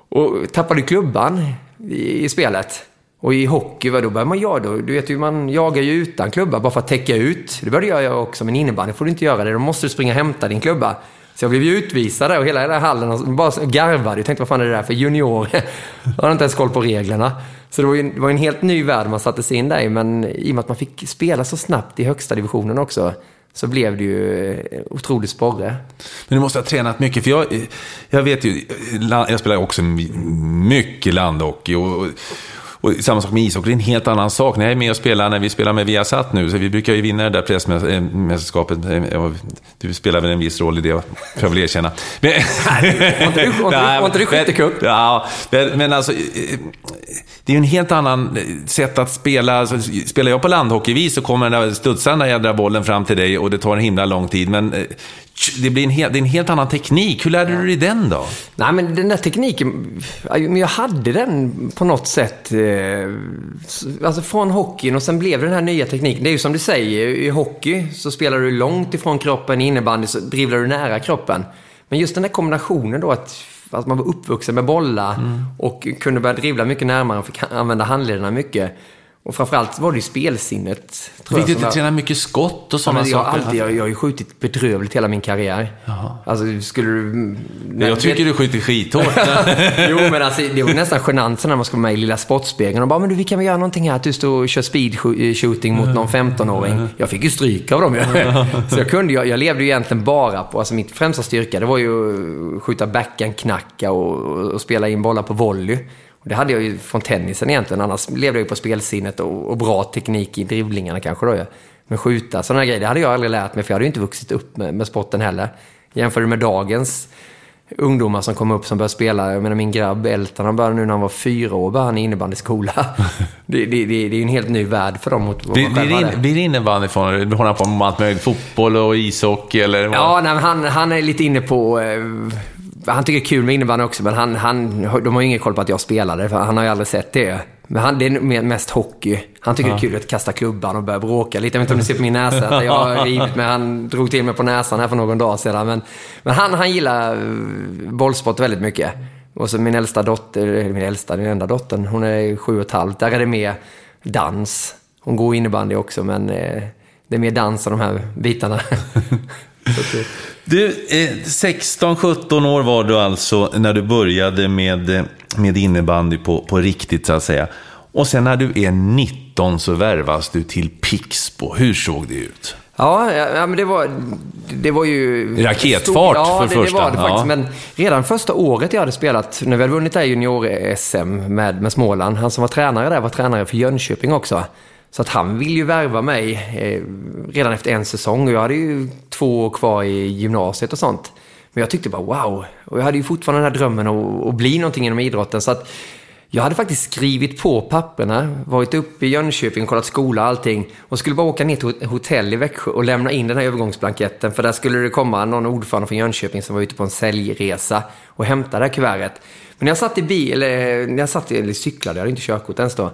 Och tappade klubban i, i spelet. Och i hockey, vad då börjar man jaga? Du vet ju, man jagar ju utan klubba bara för att täcka ut. Det började jag göra också, men innebandy får du inte göra det. Då måste du springa och hämta din klubba. Så jag blev ju utvisad där och hela den här hallen och bara garvade. Jag tänkte, vad fan är det där för junior? Jag hade inte ens koll på reglerna. Så det var ju det var en helt ny värld man satte sig in där i. Men i och med att man fick spela så snabbt i högsta divisionen också, så blev det ju eh, otroligt sporre. Men du måste ha tränat mycket, för jag, jag vet ju, jag spelar också mycket landhockey och, och samma sak med ishockey, det är en helt annan sak. När jag är med och spelar, när vi spelar med Viasat nu, så vi brukar ju vinna det där pressmästerskapet. Du spelar väl en viss roll i det, får jag väl erkänna. Men, Var inte du- skyttecup? Ja, men, men alltså, det är ju en helt annan sätt att spela. Alltså, spelar jag på landhockeyvis så kommer den där studsa den där jädra bollen fram till dig och det tar en himla lång tid. Men eh, det, blir en helt, det är en helt annan teknik. Hur lärde du dig den då? Nej, men den där tekniken, men jag hade den på något sätt. eh, Alltså från hockeyn och sen blev det den här nya tekniken. Det är ju som du säger, i hockey så spelar du långt ifrån kroppen, i innebandy så dribblar du nära kroppen. Men just den där kombinationen då att, att man var uppvuxen med bollar och kunde börja dribbla mycket närmare och fick använda handlederna mycket. Och framförallt var det ju spelsinnet. tror Fick du inte träna mycket skott och Ja, sådana men jag, saker? alltid, jag, jag har ju skjutit bedrövligt hela min karriär. Alltså, skulle du... jag tycker du skjuter skithårt. jo, men alltså, det var nästan genant när man skulle vara med i Lilla Sportspegeln och bara, men du, vi kan väl göra någonting här, att du står och kör speed sh- shooting mot någon 15-åring. Jag fick ju stryk av dem. Så jag kunde, jag, jag levde ju egentligen bara på, alltså mitt främsta styrka, det var ju att skjuta backhand, knacka och, och, och spela in bollar på volley. Och det hade jag ju från tennisen egentligen, annars levde jag ju på spelsinnet och, och bra teknik i driblingarna kanske då. Men skjuta, sådana grejer, det hade jag aldrig lärt mig för jag hade ju inte vuxit upp med, med sporten heller. Jämför du med dagens ungdomar som kommer upp som börjar spela. Jag menar min grabb Elton, han började nu när han var fyra år, började han i innebandyskola. det, det, det, det är en helt ny värld för dem mot vad Blir, man själv blir, det- innebandy från Du håller på med allt möjligt? Fotboll och ishockey eller? vad? Ja, nej, han, han är lite inne på... Han tycker det är kul med innebandy också, men han, han, de har ju ingen koll på att jag spelade, för han har ju aldrig sett det. Men han, det är mest hockey. Han tycker det är kul att kasta klubban och börja bråka lite. Jag vet inte om ni ser på min näsa att jag har rivit mig. Han drog till mig på näsan här för någon dag sedan. Men, men han, han gillar eh, bollsport väldigt mycket. Och så min äldsta dotter, eller min äldsta, den enda dottern, hon är sju och ett halvt. Där är det mer dans. Hon går innebandy också, men eh, det är mer dans och de här bitarna. Du, eh, 16-17 år var du alltså när du började med, eh, med innebandy på, på riktigt så att säga. Och sen när du är 19 så värvas du till Pixbo. Hur såg det ut? Ja, ja, ja, men det var, det var ju... Raketfart stor- ja, för det, första. det var det faktiskt. Ja. Men redan första året jag hade spelat, när vi hade vunnit det här junior-SM med, med Småland, han som var tränare där var tränare för Jönköping också. Så att han ville ju värva mig eh, redan efter en säsong och jag hade ju två år kvar i gymnasiet och sånt. Men jag tyckte bara wow. Och jag hade ju fortfarande den här drömmen att, att bli någonting inom idrotten. Så att jag hade faktiskt skrivit på papperna, varit uppe i Jönköping, kollat skola och allting och skulle bara åka ner till ett hotell i Växjö och lämna in den här övergångsblanketten för där skulle det komma någon ordförande från Jönköping som var ute på en säljresa och hämta det här kuvertet. Men när jag satt i bil, eller när jag satt i, eller cyklade, jag hade inte körkort ens då.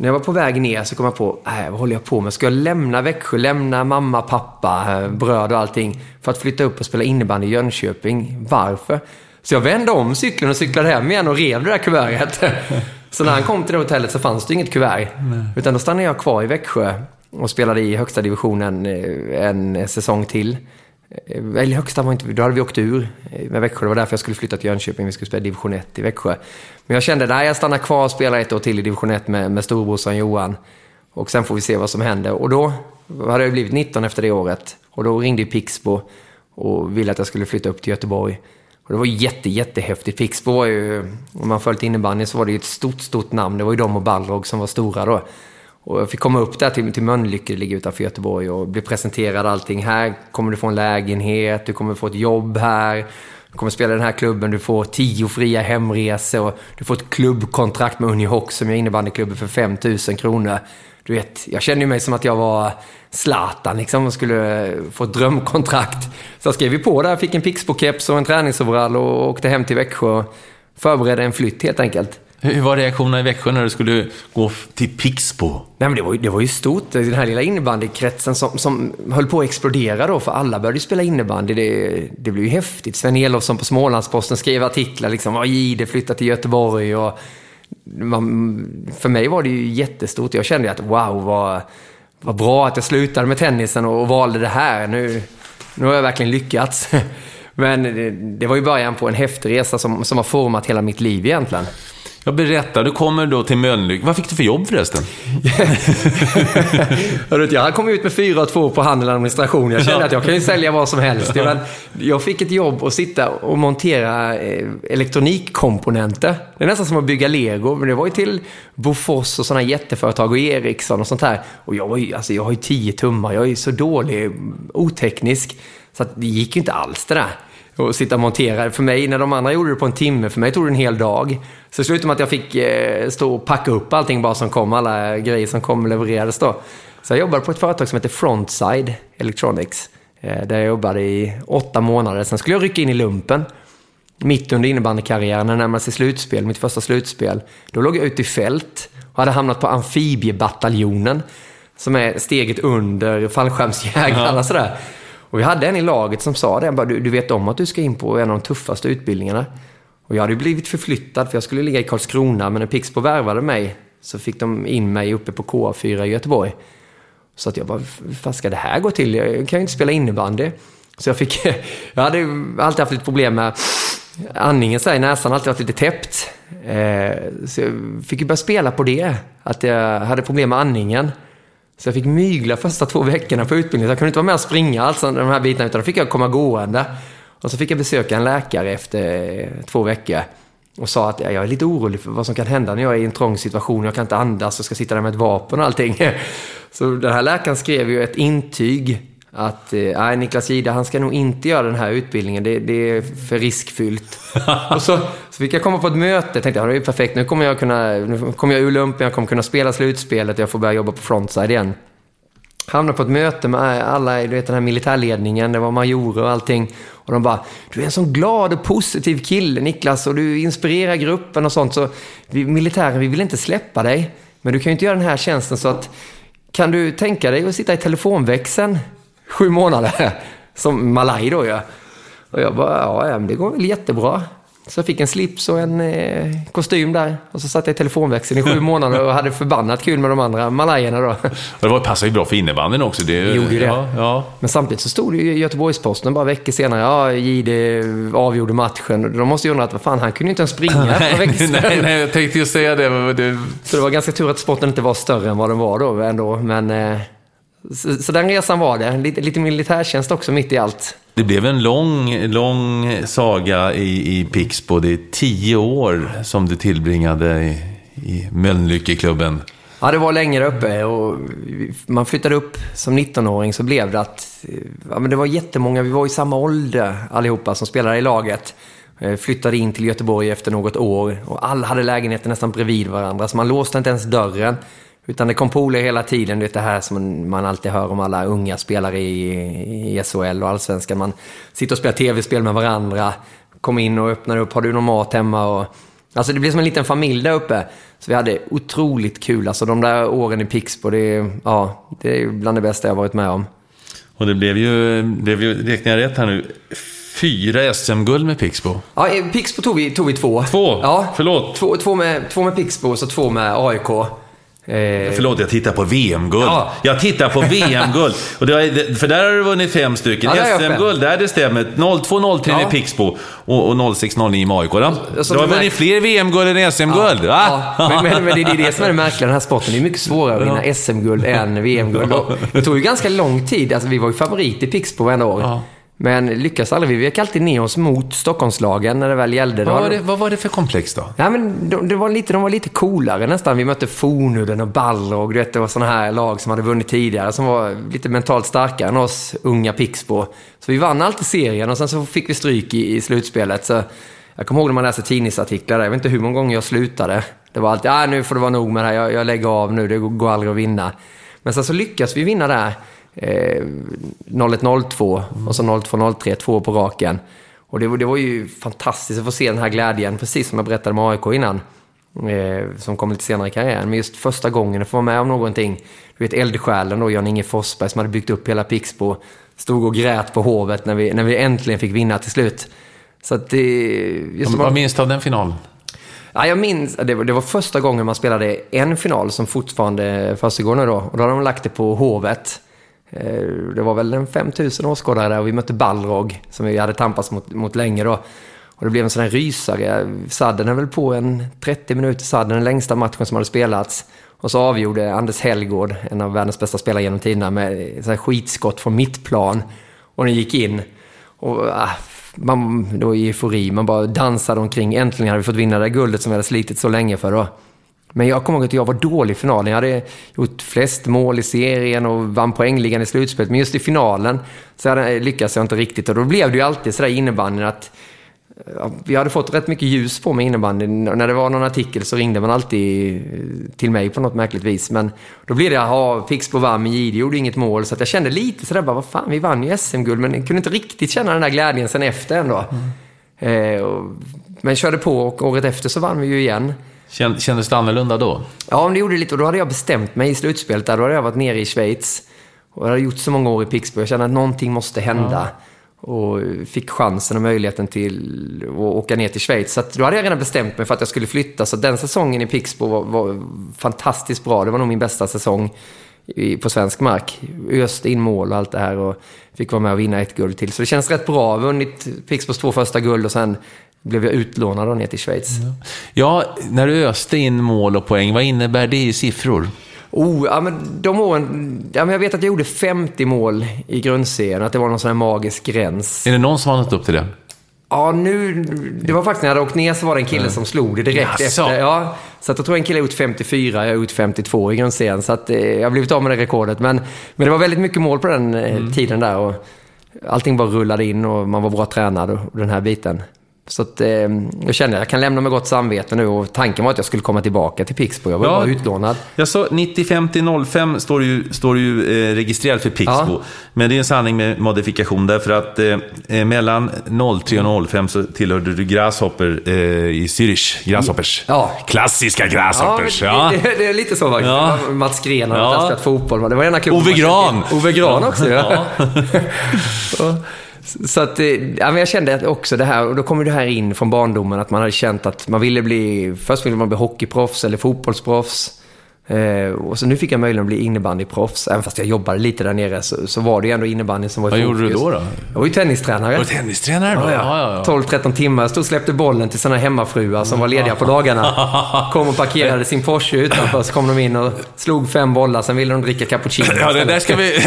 När jag var på väg ner så kom jag på, äh, vad håller jag på med? Ska jag lämna Växjö, lämna mamma, pappa, eh, bröd och allting för att flytta upp och spela innebandy i Jönköping? Varför? Så jag vände om cykeln och cyklade hem igen och rev det där kuvertet. Så när han kom till det hotellet så fanns det inget kuvert. Utan då stannade jag kvar i Växjö och spelade i högsta divisionen eh, en säsong till. Eh, eller högsta var inte, då hade vi åkt ur eh, med Växjö. Det var därför jag skulle flytta till Jönköping. Vi skulle spela division 1 i Växjö. Men jag kände, nej jag stannar kvar och spelar ett år till i division 1 med, med storebrorsan Johan. Och sen får vi se vad som händer. Och då hade jag blivit 19 efter det året. Och då ringde Pixbo och ville att jag skulle flytta upp till Göteborg. Och det var jätte, jättehäftigt. Pixbo var ju, om man följt innebandy så var det ju ett stort, stort namn. Det var ju de och Balrog som var stora då. Och jag fick komma upp där till, till Mölnlycke, det ligger utanför Göteborg, och bli presenterad allting. Här kommer du få en lägenhet, du kommer få ett jobb här, du kommer spela i den här klubben, du får tio fria hemresor, och du får ett klubbkontrakt med Unihoc som är innebandyklubben för 5 000 kronor. Du vet, jag kände ju mig som att jag var Zlatan liksom och skulle få ett drömkontrakt. Så jag skrev ju på där, fick en Pixbo-keps och en träningsoverall och åkte hem till Växjö och förberedde en flytt helt enkelt. Hur var reaktionerna i Växjö när du skulle gå till Pixbo? Nej, men det var, ju, det var ju stort. Den här lilla innebandykretsen som, som höll på att explodera då, för alla började ju spela innebandy. Det, det blev ju häftigt. Sven Elofsson på Smålandsposten skrev artiklar liksom, "Ja, flyttar till Göteborg och man, för mig var det ju jättestort. Jag kände att wow, vad, vad bra att jag slutade med tennisen och, och valde det här. Nu, nu har jag verkligen lyckats. Men det, det var ju början på en häftig resa som, som har format hela mitt liv egentligen. Jag berättar, du kommer då till Mölnlycke. Vad fick du för jobb förresten? Jag kom ut med fyra och två på handel och administration. Jag kände att jag kan ju sälja vad som helst. Jag fick ett jobb att sitta och montera eh, elektronikkomponenter. Det är nästan som att bygga lego. Men det var ju till Bofors och sådana jätteföretag och Ericsson och sånt här. Och jag, var ju, alltså, jag har ju tio tummar. Jag är ju så dålig, oteknisk. Så det gick ju inte alls det där. Och sitta och montera. För mig, när de andra gjorde det på en timme, för mig tog det en hel dag. Så slutade med att jag fick eh, stå och packa upp allting bara som kom, alla grejer som kom levererades då. Så jag jobbade på ett företag som heter Frontside Electronics. Eh, där jag jobbade i åtta månader. Sen skulle jag rycka in i lumpen. Mitt under innebandykarriären, när det närmade sig slutspel, mitt första slutspel. Då låg jag ute i fält och hade hamnat på amfibiebataljonen. Som är steget under fallskärmsjägarna sådär. Och vi hade en i laget som sa det, bara, du, du vet om att du ska in på en av de tuffaste utbildningarna. Och jag hade ju blivit förflyttad för jag skulle ligga i Karlskrona, men när Pixbo värvade mig så fick de in mig uppe på KA4 i Göteborg. Så att jag bara, hur fan ska det här gå till? Jag kan ju inte spela innebandy. Så jag fick, jag hade alltid haft lite problem med andningen så här i näsan, alltid varit lite täppt. Eh, så jag fick ju börja spela på det, att jag hade problem med andningen. Så jag fick mygla första två veckorna på utbildningen. Så jag kunde inte vara med och springa alltså, de här bitarna, utan då fick jag komma gående. Och så fick jag besöka en läkare efter eh, två veckor. Och sa att jag är lite orolig för vad som kan hända när jag är i en trång situation. Jag kan inte andas och ska sitta där med ett vapen och allting. Så den här läkaren skrev ju ett intyg att eh, Niklas Gide, han ska nog inte göra den här utbildningen. Det, det är för riskfyllt. och så, så fick jag komma på ett möte. Jag tänkte, ja, det är perfekt. Nu kommer jag kunna, nu kommer jag ur lumpen, jag kommer kunna spela slutspelet, jag får börja jobba på frontside igen. Hamnade på ett möte med alla, du vet den här militärledningen, det var majorer och allting. Och de bara, du är en sån glad och positiv kille Niklas och du inspirerar gruppen och sånt. Så vi, militären, vi vill inte släppa dig. Men du kan ju inte göra den här tjänsten så att kan du tänka dig att sitta i telefonväxeln sju månader? Som Malaj då ja. Och jag bara, ja, det går väl jättebra. Så jag fick en slips och en eh, kostym där. Och så satt jag i telefonväxeln i sju månader och hade förbannat kul med de andra malajerna då. Och det passade ju bra för innebandyn också. Det, gjorde ju det. Ja, ja. Men samtidigt så stod det ju i Göteborgs-Posten bara veckor senare. Ja, Jihde avgjorde matchen. De måste ju undra att vad fan, han kunde ju inte ens springa sedan. nej, nej, jag tänkte ju säga det, det. Så det var ganska tur att sporten inte var större än vad den var då ändå. Men, eh, så, så, den resan var det. Lite, lite militärtjänst också mitt i allt. Det blev en lång, lång saga i, i Pixbo. Det är tio år som du tillbringade i, i Mölnlyckeklubben. Ja, det var länge där uppe och man flyttade upp som 19-åring så blev det att ja, men det var jättemånga, vi var i samma ålder allihopa som spelade i laget. Flyttade in till Göteborg efter något år och alla hade lägenheter nästan bredvid varandra så man låste inte ens dörren. Utan det kom polare hela tiden, det här som man alltid hör om alla unga spelare i, i SHL och allsvenskan. Man sitter och spelar tv-spel med varandra, kommer in och öppnar upp, har du någon mat hemma? Och, alltså det blev som en liten familj där uppe. Så vi hade otroligt kul. Alltså de där åren i Pixbo, det, ja, det är bland det bästa jag varit med om. Och det blev ju, blev ju räknar jag rätt här nu, fyra SM-guld med Pixbo. Ja, Pixbo tog vi, tog vi två. Två? Ja, Förlåt. Två, två, med, två med Pixbo och så två med AIK. Eh, Förlåt, jag tittar på VM-guld. Ja. Jag tittar på VM-guld. Och det har, för där har du vunnit fem stycken. Ja, SM-guld, där det stämmer. 02-03 Ja. med Pixbo och, och 06-09 med AIK. Du har vunnit märk- fler VM-guld än SM-guld. Ja, men, men, men det är det som är det märkliga den här sporten. Det är mycket svårare att vinna SM-guld än VM-guld. Det tog ju ganska lång tid. Alltså, vi var ju favorit i Pixbo varenda år. Men lyckas aldrig. Vi vek alltid ner oss mot Stockholmslagen när det väl gällde. Vad, var det, vad var det för komplex då? Ja, men de, det var lite, de var lite coolare nästan. Vi mötte Fornudden och Balrog. Du vet, det var sådana här lag som hade vunnit tidigare som var lite mentalt starkare än oss unga Pixbo. Så vi vann alltid serien och sen så fick vi stryk i, i slutspelet. Så jag kommer ihåg när man läser tidningsartiklar där. Jag vet inte hur många gånger jag slutade. Det var alltid, ah, nu får det vara nog med det här. Jag, jag lägger av nu. Det går aldrig att vinna. Men sen så lyckas vi vinna där. Eh, 01-02 och så 02-03, två på raken. Och det, var- det var ju fantastiskt att få se den här glädjen, precis som jag berättade med AIK innan. Eh, som kom lite senare i karriären. Men just första gången att få vara med om någonting. Du vet eldsjälen då, Jan-Inge Forsberg som hade byggt upp hela Pixbo. Stod och grät på Hovet när vi, när vi äntligen fick vinna till slut. Så att det... Vad minns du av den finalen? Ja, jag minns, det var, det var första gången man spelade en final som fortfarande försiggår nu då. Och då hade de lagt det på Hovet. Eh, det var väl en 5000 åskådare där och vi mötte Balrog som vi hade tampats mot, mot länge då. Och det blev en sån här rysare. Sadden är väl på en 30 minuter, Sadden den längsta matchen som hade spelats. Och så avgjorde Anders Hellgård, en av världens bästa spelare genom tiderna, med ett här skitskott från mittplan. Och den gick in. Och ah, man, då i eufori, man bara dansade omkring. Äntligen hade vi fått vinna det där guldet som vi hade slitit så länge för då. Men jag kommer ihåg att jag var dålig i finalen. Jag hade gjort flest mål i serien och vann poängligan i slutspelet. Men just i finalen så hade, lyckades jag inte riktigt. Och då blev det ju alltid sådär innebandyn att ja, vi hade fått rätt mycket ljus på med innebandyn. När det var någon artikel så ringde man alltid eh, till mig på något märkligt vis. Men då blev det, jaha, Pixbo vann, men Jihde gjorde inget mål. Så att jag kände lite sådär, bara, vad fan, vi vann ju SM-guld. Men jag kunde inte riktigt känna den där glädjen sen efter ändå. Eh, och, men körde på och året efter så vann vi ju igen. Kän- Kändes det annorlunda då? Ja, men det gjorde det lite. Och då hade jag bestämt mig i slutspelet. Där. Då hade jag varit nere i Schweiz. Och jag hade gjort så många år i Pixbo. Jag kände att någonting måste hända. Och fick chansen och möjligheten till att åka ner till Schweiz. Så då hade jag redan bestämt mig för att jag skulle flytta. Så den säsongen i Pixbo var, var fantastiskt bra. Det var nog min bästa säsong på svensk mark. Öste in mål och allt det här. Och fick vara med och vinna ett guld till. Så det känns rätt bra. Vunnit Pixbos två första guld och sen blev jag utlånad ner till Schweiz. Ja, när du öste in mål och poäng, vad innebär det i siffror? Oh, ja, men de åren, ja, men jag vet att jag gjorde 50 mål i grundserien, att det var någon sån här magisk gräns. Är det någon som har nått upp till det? Ja, nu... Det var faktiskt när jag hade åkt ner så var det en kille som slog det direkt Jaså? efter. Ja, så att jag tror en kille har gjort 54, jag har gjort 52 i grundserien. Så att, eh, jag har blivit av med det rekordet. Men, men det var väldigt mycket mål på den eh, Mm. tiden där. Och allting bara rullade in och man var bra tränad och den här biten. Så att, eh, jag kände att jag kan lämna med gott samvete nu och tanken var att jag skulle komma tillbaka till Pixbo. Jag var Ja. bara utlånad. Jag sa 95 till 05 står ju, står ju eh, registrerat för Pixbo. Ja. Men det är en sanning med modifikation därför att eh, eh, mellan 03 och 05 så tillhörde du Grasshopper eh, i Zürich. Grasshoppers. Ja. Klassiska Grasshoppers. Ja, det, det, det är lite så faktiskt. Ja. Mats Gren har Ja. spelat fotboll. Det var ena klubben Ove Gran. Ove Gran också, ja. Så att, eh, ja, men jag kände också det här, och då kommer det här in från barndomen, att man hade känt att man ville bli, först ville man bli hockeyproffs eller fotbollsproffs. Eh, och så nu fick jag möjligheten att bli innebandyproffs. Även fast jag jobbade lite där nere så, så var det ju ändå innebandy som var i Vad fokus. gjorde du då? då? Jag var ju tennistränare. Var du tennistränare då? Ja, ja. 12-13 timmar. Jag stod och släppte bollen till sådana hemmafruar som var lediga på dagarna. Kom och parkerade sin Porsche utanför, så kom de in och slog fem bollar. Sen ville de dricka cappuccino. Ja, det där ska vi...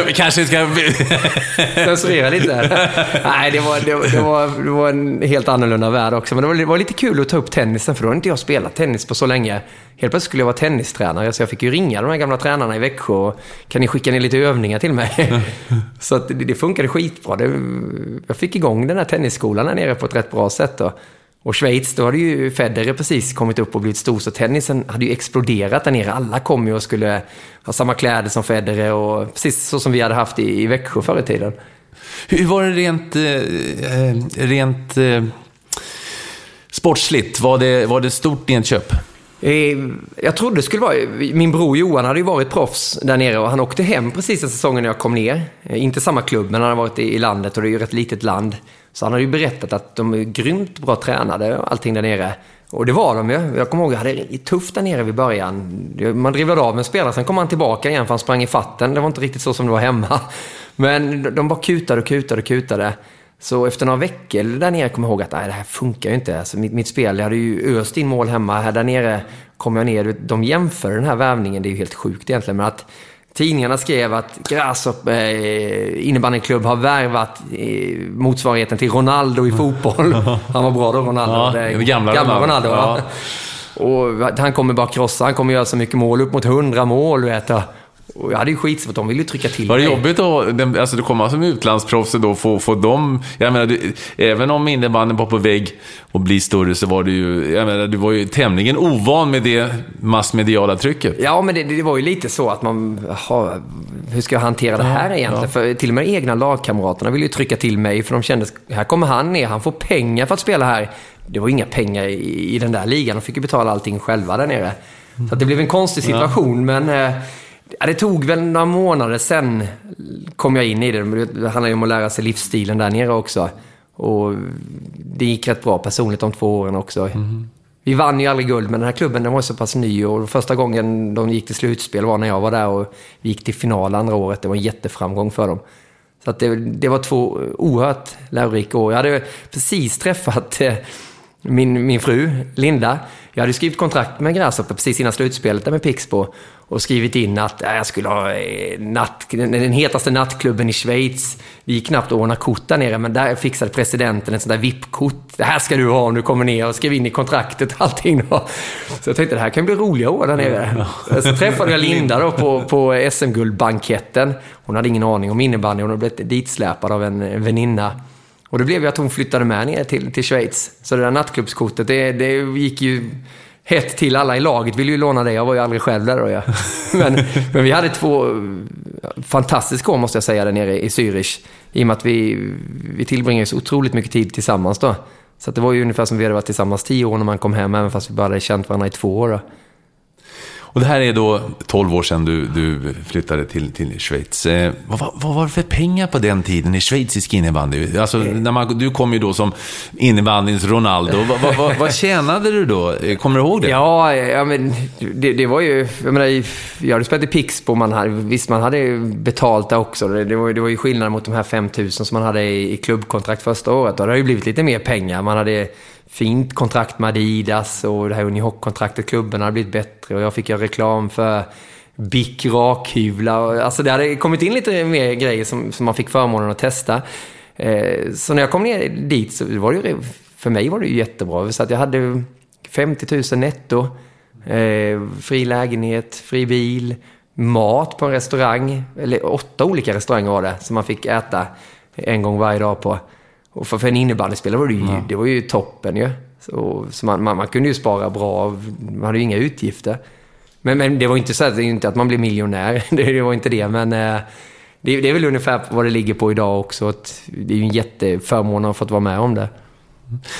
vi kanske ska... Censurera lite. Nej, det var, det, var, det, var, det var en helt annorlunda värld också. Men det var, det var lite kul att ta upp tennisen, för då hade inte jag spelat tennis på så länge. Helt plötsligt skulle jag vara tennistränare, så jag fick ju ringa de här gamla tränarna i Växjö och kan ni skicka ner lite övningar till mig? så att det, det funkade skitbra. Det, jag fick igång den här tennisskolan där nere på ett rätt bra sätt. Då. Och Schweiz, då hade ju Federer precis kommit upp och blivit stor, så tennisen hade ju exploderat där nere. Alla kom ju och skulle ha samma kläder som Federer och precis så som vi hade haft i, i Växjö förr i tiden. Hur var det rent, eh, eh, rent eh, sportsligt? Var det, var det stort nedköp? Eh, jag trodde det skulle vara... Min bror Johan hade ju varit proffs där nere och han åkte hem precis den säsongen när jag kom ner. Eh, inte samma klubb, men han har varit i landet och det är ju ett rätt litet land. Så han hade ju berättat att de är grymt bra tränade och allting där nere. Och det var de ju. Jag kommer ihåg att jag hade det tufft där nere vid början. Man drivlade av med en spelare, sen kom han tillbaka igen för han sprang i fatten. Det var inte riktigt så som det var hemma. Men de bara kutade och kutade och kutade. Så efter några veckor där nere kom jag ihåg att nej, det här funkar ju inte. Alltså, mitt, mitt spel, jag hade ju öst in mål hemma. Här där nere kom jag ner. De jämför den här värvningen, det är ju helt sjukt egentligen. Men att tidningarna skrev att Grasshop eh, innebandyklubb har värvat eh, motsvarigheten till Ronaldo i fotboll. Han var bra då, Ronaldo. Ja, Det gamla gamla Ronaldo. Ronaldo. Ja. Och han kommer bara krossa, han kommer göra så mycket mål, upp mot 100 mål. Vet jag. Och jag hade ju skitsvårt, de ville ju trycka till Var det mig. jobbigt då, den- alltså du kommer som utlandsproffs och då få, få dem, jag menar, du, även om innebandyn var på väg att bli större så var du ju, jag menar, du var ju tämligen ovan med det massmediala trycket. Ja, men det, det var ju lite så att man, jaha, hur ska jag hantera det här egentligen? För till och med egna lagkamraterna ville ju trycka till mig, för de kände, här kommer han ner, han får pengar för att spela här. Det var inga pengar i, i den där ligan, de fick ju betala allting själva där nere. Så att det blev en konstig situation, men eh, ja, det tog väl några månader sen kom jag in i det. Det handlar ju om att lära sig livsstilen där nere också. Och det gick rätt bra personligt de två åren också. Vi vann ju aldrig guld, men den här klubben den var så pass ny och första gången de gick till slutspel var när jag var där och vi gick till final andra året. Det var en jätteframgång för dem. Så att det, det var två oerhört lärorika år. Jag hade precis träffat eh, min, min fru, Linda. Jag hade skrivit kontrakt med Grasshopper precis innan slutspelet där med Pixbo och skrivit in att ja, jag skulle ha eh, natt, den, hetaste nattklubben i Schweiz. Vi gick knappt att ordna kort där nere, men där fixade presidenten ett sånt där VIP-kort. Det här ska du ha om du kommer ner och skrev in i kontraktet och allting. Då. Så jag tänkte det här kan bli roliga år där nere. Så träffade jag Linda då på, på SM-guldbanketten. Hon hade ingen aning om innebandy, hon hade blivit ditsläpad av en väninna. Och det blev ju att hon flyttade med ner till, till Schweiz. Så det där nattklubbskortet, det, det gick ju hett till. Alla i laget ville ju låna det. Jag var ju aldrig själv där då. Ja. Men, men vi hade två fantastiska år måste jag säga där nere i Zürich. I och med att vi, vi tillbringade så otroligt mycket tid tillsammans då. Så det var ju ungefär som vi hade varit tillsammans tio år när man kom hem, även fast vi bara hade känt varandra i två år. Då. Och det här är då 12 år sedan du, du flyttade till, till Schweiz. Eh, vad, vad, var det för pengar på den tiden i schweizisk innebandy? Alltså, när man, du kom ju då som innebandyns Ronaldo. Vad, vad, vad, vad tjänade du då? Eh, Kommer du ihåg det? Ja, ja men det, det var ju... Jag menar, jag hade spelat i Pixbo, man hade, visst man hade betalt där också. Det, det, var, det var ju skillnad mot de här 5 000 som man hade i, i klubbkontrakt första året. Och det har ju blivit lite mer pengar. Man hade fint kontrakt med Adidas och det här Unihoc-kontraktet, klubben hade blivit bättre och jag fick göra reklam för Bic rakhyvlar. Alltså det hade kommit in lite mer grejer som, som man fick förmånen att testa. Eh, så när jag kom ner dit så var det ju, för mig var det ju jättebra. Så att jag hade 50 000 netto, eh, fri lägenhet, fri bil, mat på en restaurang, eller åtta olika restauranger var det, som man fick äta en gång varje dag på. Och för, för en innebandyspelare var det ju, ja. det var ju toppen ju. Så, så man, man, man, kunde ju spara bra, man hade ju inga utgifter. Men, men det var inte så att, inte att man blev miljonär, det, det var inte det. Men eh, det, det, är väl ungefär vad det ligger på idag också. Att det är ju en jätteförmån att ha fått vara med om det.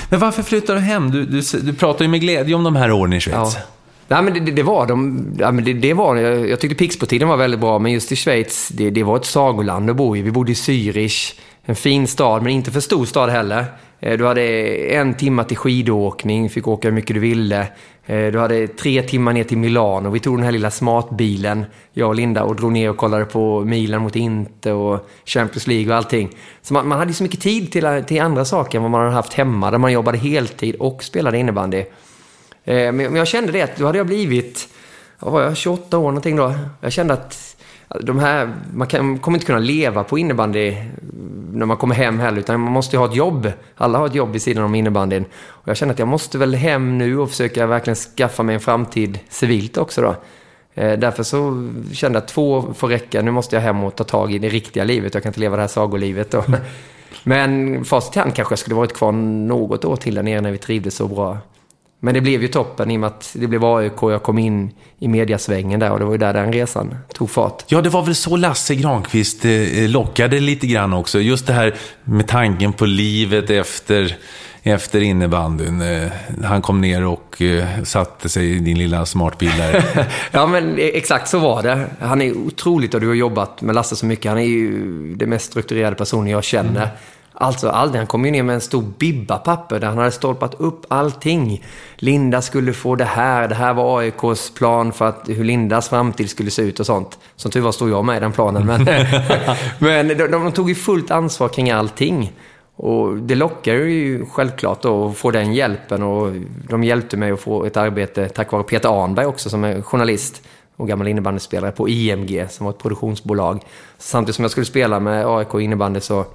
Men varför flyttar du hem? Du, du, du pratar ju med glädje om de här åren i Schweiz. Ja. Nej, men det, det, var de. Ja, men det, det var, jag, jag tyckte Pixbo-tiden var väldigt bra, men just i Schweiz, det, det var ett sagoland att bo i. Vi bodde i Zürich, en fin stad, men inte för stor stad heller. Eh, du hade en timme till skidåkning, fick åka hur mycket du ville. Eh, du hade tre timmar ner till Milano. Vi tog den här lilla smartbilen, jag och Linda, och drog ner och kollade på milen mot Inter och Champions League och allting. Så man, man hade så mycket tid till, till andra saker än vad man hade haft hemma, där man jobbade heltid och spelade innebandy. Eh, men jag kände det att då hade jag blivit, vad var jag, 28 år någonting då. Jag kände att de här, man kan, kommer inte kunna leva på innebandy när man kommer hem heller, utan man måste ju ha ett jobb. Alla har ett jobb vid sidan om innebandyn. Och jag känner att jag måste väl hem nu och försöka verkligen skaffa mig en framtid civilt också då. Eh, därför så kände jag att två får räcka. Nu måste jag hem och ta tag i det riktiga livet. Jag kan inte leva det här sagolivet då. Men facit i hand kanske jag skulle varit kvar något år till där nere när vi trivdes så bra. Men det blev ju toppen i och med att det blev AIK. Jag kom in i mediasvängen där och det var ju där den resan tog fart. Ja, det var väl så Lasse Granqvist eh, lockade lite grann också. Just det här med tanken på livet efter, efter innebandyn. Eh, han kom ner och eh, satte sig i din lilla smartbil där. ja, men exakt så var det. Han är otroligt, och du har jobbat med Lasse så mycket. Han är ju den mest strukturerade personen jag känner. Mm. Alltså aldrig. Han kom ju ner med en stor bibba papper där han hade stolpat upp allting. Linda skulle få det här. Det här var AIKs plan för att, hur Lindas framtid skulle se ut och sånt. Som tur var stod jag med i den planen. Men, men de, de, tog ju fullt ansvar kring allting. Och det lockar ju självklart då att få den hjälpen. Och de hjälpte mig att få ett arbete tack vare Peter Arnberg också som är journalist och gammal innebandyspelare på IMG som var ett produktionsbolag. Samtidigt som jag skulle spela med AIK innebandy så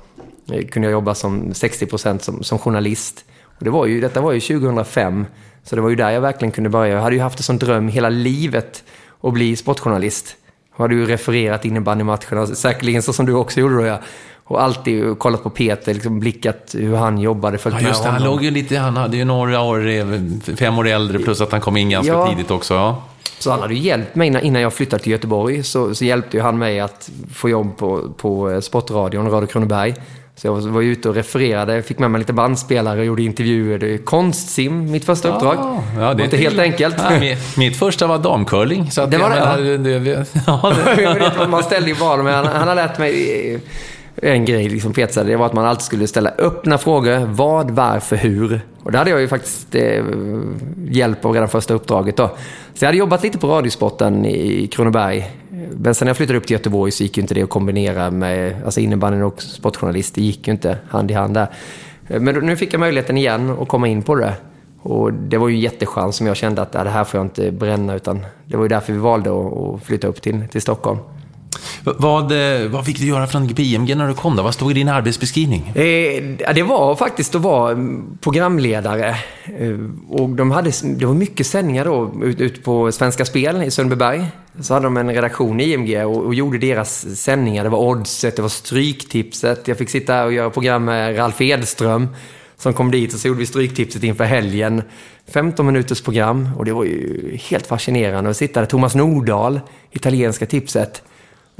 kunde jag jobba som 60 procent som, som journalist. Och det var ju, detta var ju 2005, så det var ju där jag verkligen kunde börja. Jag hade ju haft det som dröm hela livet att bli sportjournalist. Jag hade ju refererat innebandymatcherna, säkerligen så som du också gjorde då. Ja. Och alltid kollat på Peter, liksom blickat hur han jobbade, följt ja, just det, Han låg ju lite, han hade ju några år, fem år äldre, plus att han kom in ganska ja. tidigt också. Ja. Så han hade ju hjälpt mig innan jag flyttade till Göteborg. Så, så hjälpte han mig att få jobb på, på Sportradion, Radio Kronoberg. Så jag var ute och refererade, fick med mig lite bandspelare och gjorde intervjuer. Konstsim, mitt första ja, uppdrag. Ja, det var inte helt enkelt. Ja, mitt, första var damcurling. Så det var det? Ja. Det, ja, det. man ställde ju bara, men han, han har lärt mig en grej, liksom Peter, det var att man alltid skulle ställa öppna frågor. Vad, varför, hur? Och det hade jag ju faktiskt eh, hjälp av redan första uppdraget då. Så jag hade jobbat lite på Radiosporten i Kronoberg. Men sen när jag flyttade upp till Göteborg så gick ju inte det att kombinera med alltså innebandyn och sportjournalist. Det gick ju inte hand i hand där. Men nu fick jag möjligheten igen att komma in på det. Och det var ju en jättechans som jag kände att det här får jag inte bränna. Utan det var ju därför vi valde att flytta upp till, till Stockholm. Vad, eh, vad fick du göra från IMG när du kom då? Vad stod i din arbetsbeskrivning? Eh, det var faktiskt att vara programledare. Eh, och de hade, det var mycket sändningar då ute ut på Svenska Spel i Sundbyberg. Så hade de en redaktion i IMG och, och, gjorde deras sändningar. Det var Oddset, det var Stryktipset. Jag fick sitta och göra program med Ralf Edström som kom dit och så gjorde vi Stryktipset inför helgen. 15 minuters program och det var ju helt fascinerande att sitta där. Thomas Nordahl, italienska tipset.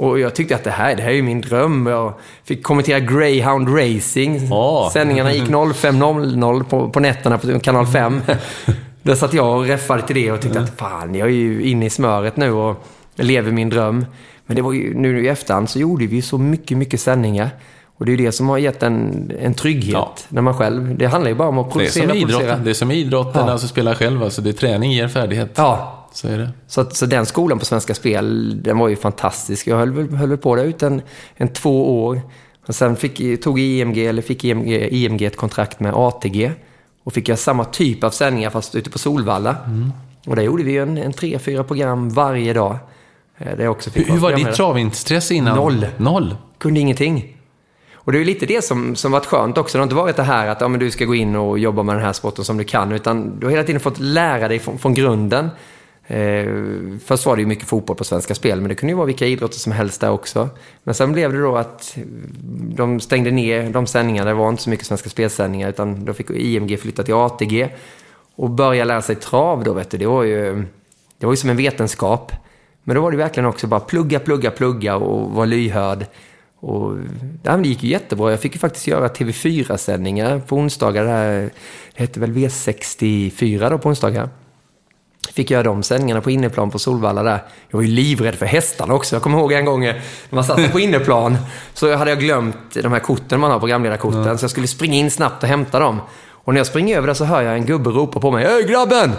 Och jag tyckte att det här, det här är ju min dröm. Jag fick kommentera Greyhound Racing. Oh. Sändningarna gick 05.00 på, på nätterna på kanal 5. Där satt jag och räffade till det och tyckte att fan, jag är ju inne i smöret nu och lever min dröm. Men det var ju, nu i efterhand så gjorde vi så mycket, mycket sändningar. Och det är ju det som har gett en, en trygghet ja. när man själv... Det handlar ju bara om att producera, det är som idrotten. Det är som idrotten, ja. alltså spela själv. Alltså det är träning ger färdighet. Ja, så är det. Så, så den skolan på Svenska Spel, den var ju fantastisk. Jag höll, höll på där ut en, en två år. Och sen fick, tog IMG, eller fick IMG, IMG ett kontrakt med ATG. Och fick jag samma typ av sändningar fast ute på Solvalla. Mm. Och där gjorde vi en, en tre, fyra program varje dag. Eh, där också fick hur, hur var ditt travintresse innan? Noll. Noll? Kunde ingenting. Och det är lite det som, som varit skönt också. Det har inte varit det här att ja, men du ska gå in och jobba med den här sporten som du kan, utan du har hela tiden fått lära dig från, från grunden. Eh, först var det ju mycket fotboll på Svenska Spel, men det kunde ju vara vilka idrotter som helst där också. Men sen blev det då att de stängde ner de sändningarna. Det var inte så mycket Svenska Spelsändningar, utan då fick IMG flytta till ATG och börja lära sig trav då, vet du. Det var ju, det var ju som en vetenskap. Men då var det verkligen också bara plugga, plugga, plugga och vara lyhörd. Och det gick ju jättebra. Jag fick ju faktiskt göra TV4-sändningar på onsdagar. Det, här, det hette väl V64 då på onsdagar. Fick göra de sändningarna på inneplan på Solvalla där. Jag var ju livrädd för hästarna också. Jag kommer ihåg en gång när man satt på inneplan så hade jag glömt de här korten man har, programledarkorten. Mm. Så jag skulle springa in snabbt och hämta dem. Och när jag springer över där så hör jag en gubbe ropa på mig. Hej grabben!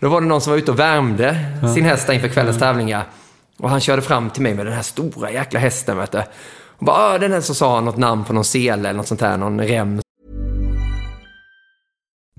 Då var det någon som var ute och värmde ja. sin häst inför kvällens tävlingar. Och han körde fram till mig med den här stora jäkla hästen, vet du. Och bara, den här så sa han något namn på någon sele eller något sånt här, någon rem.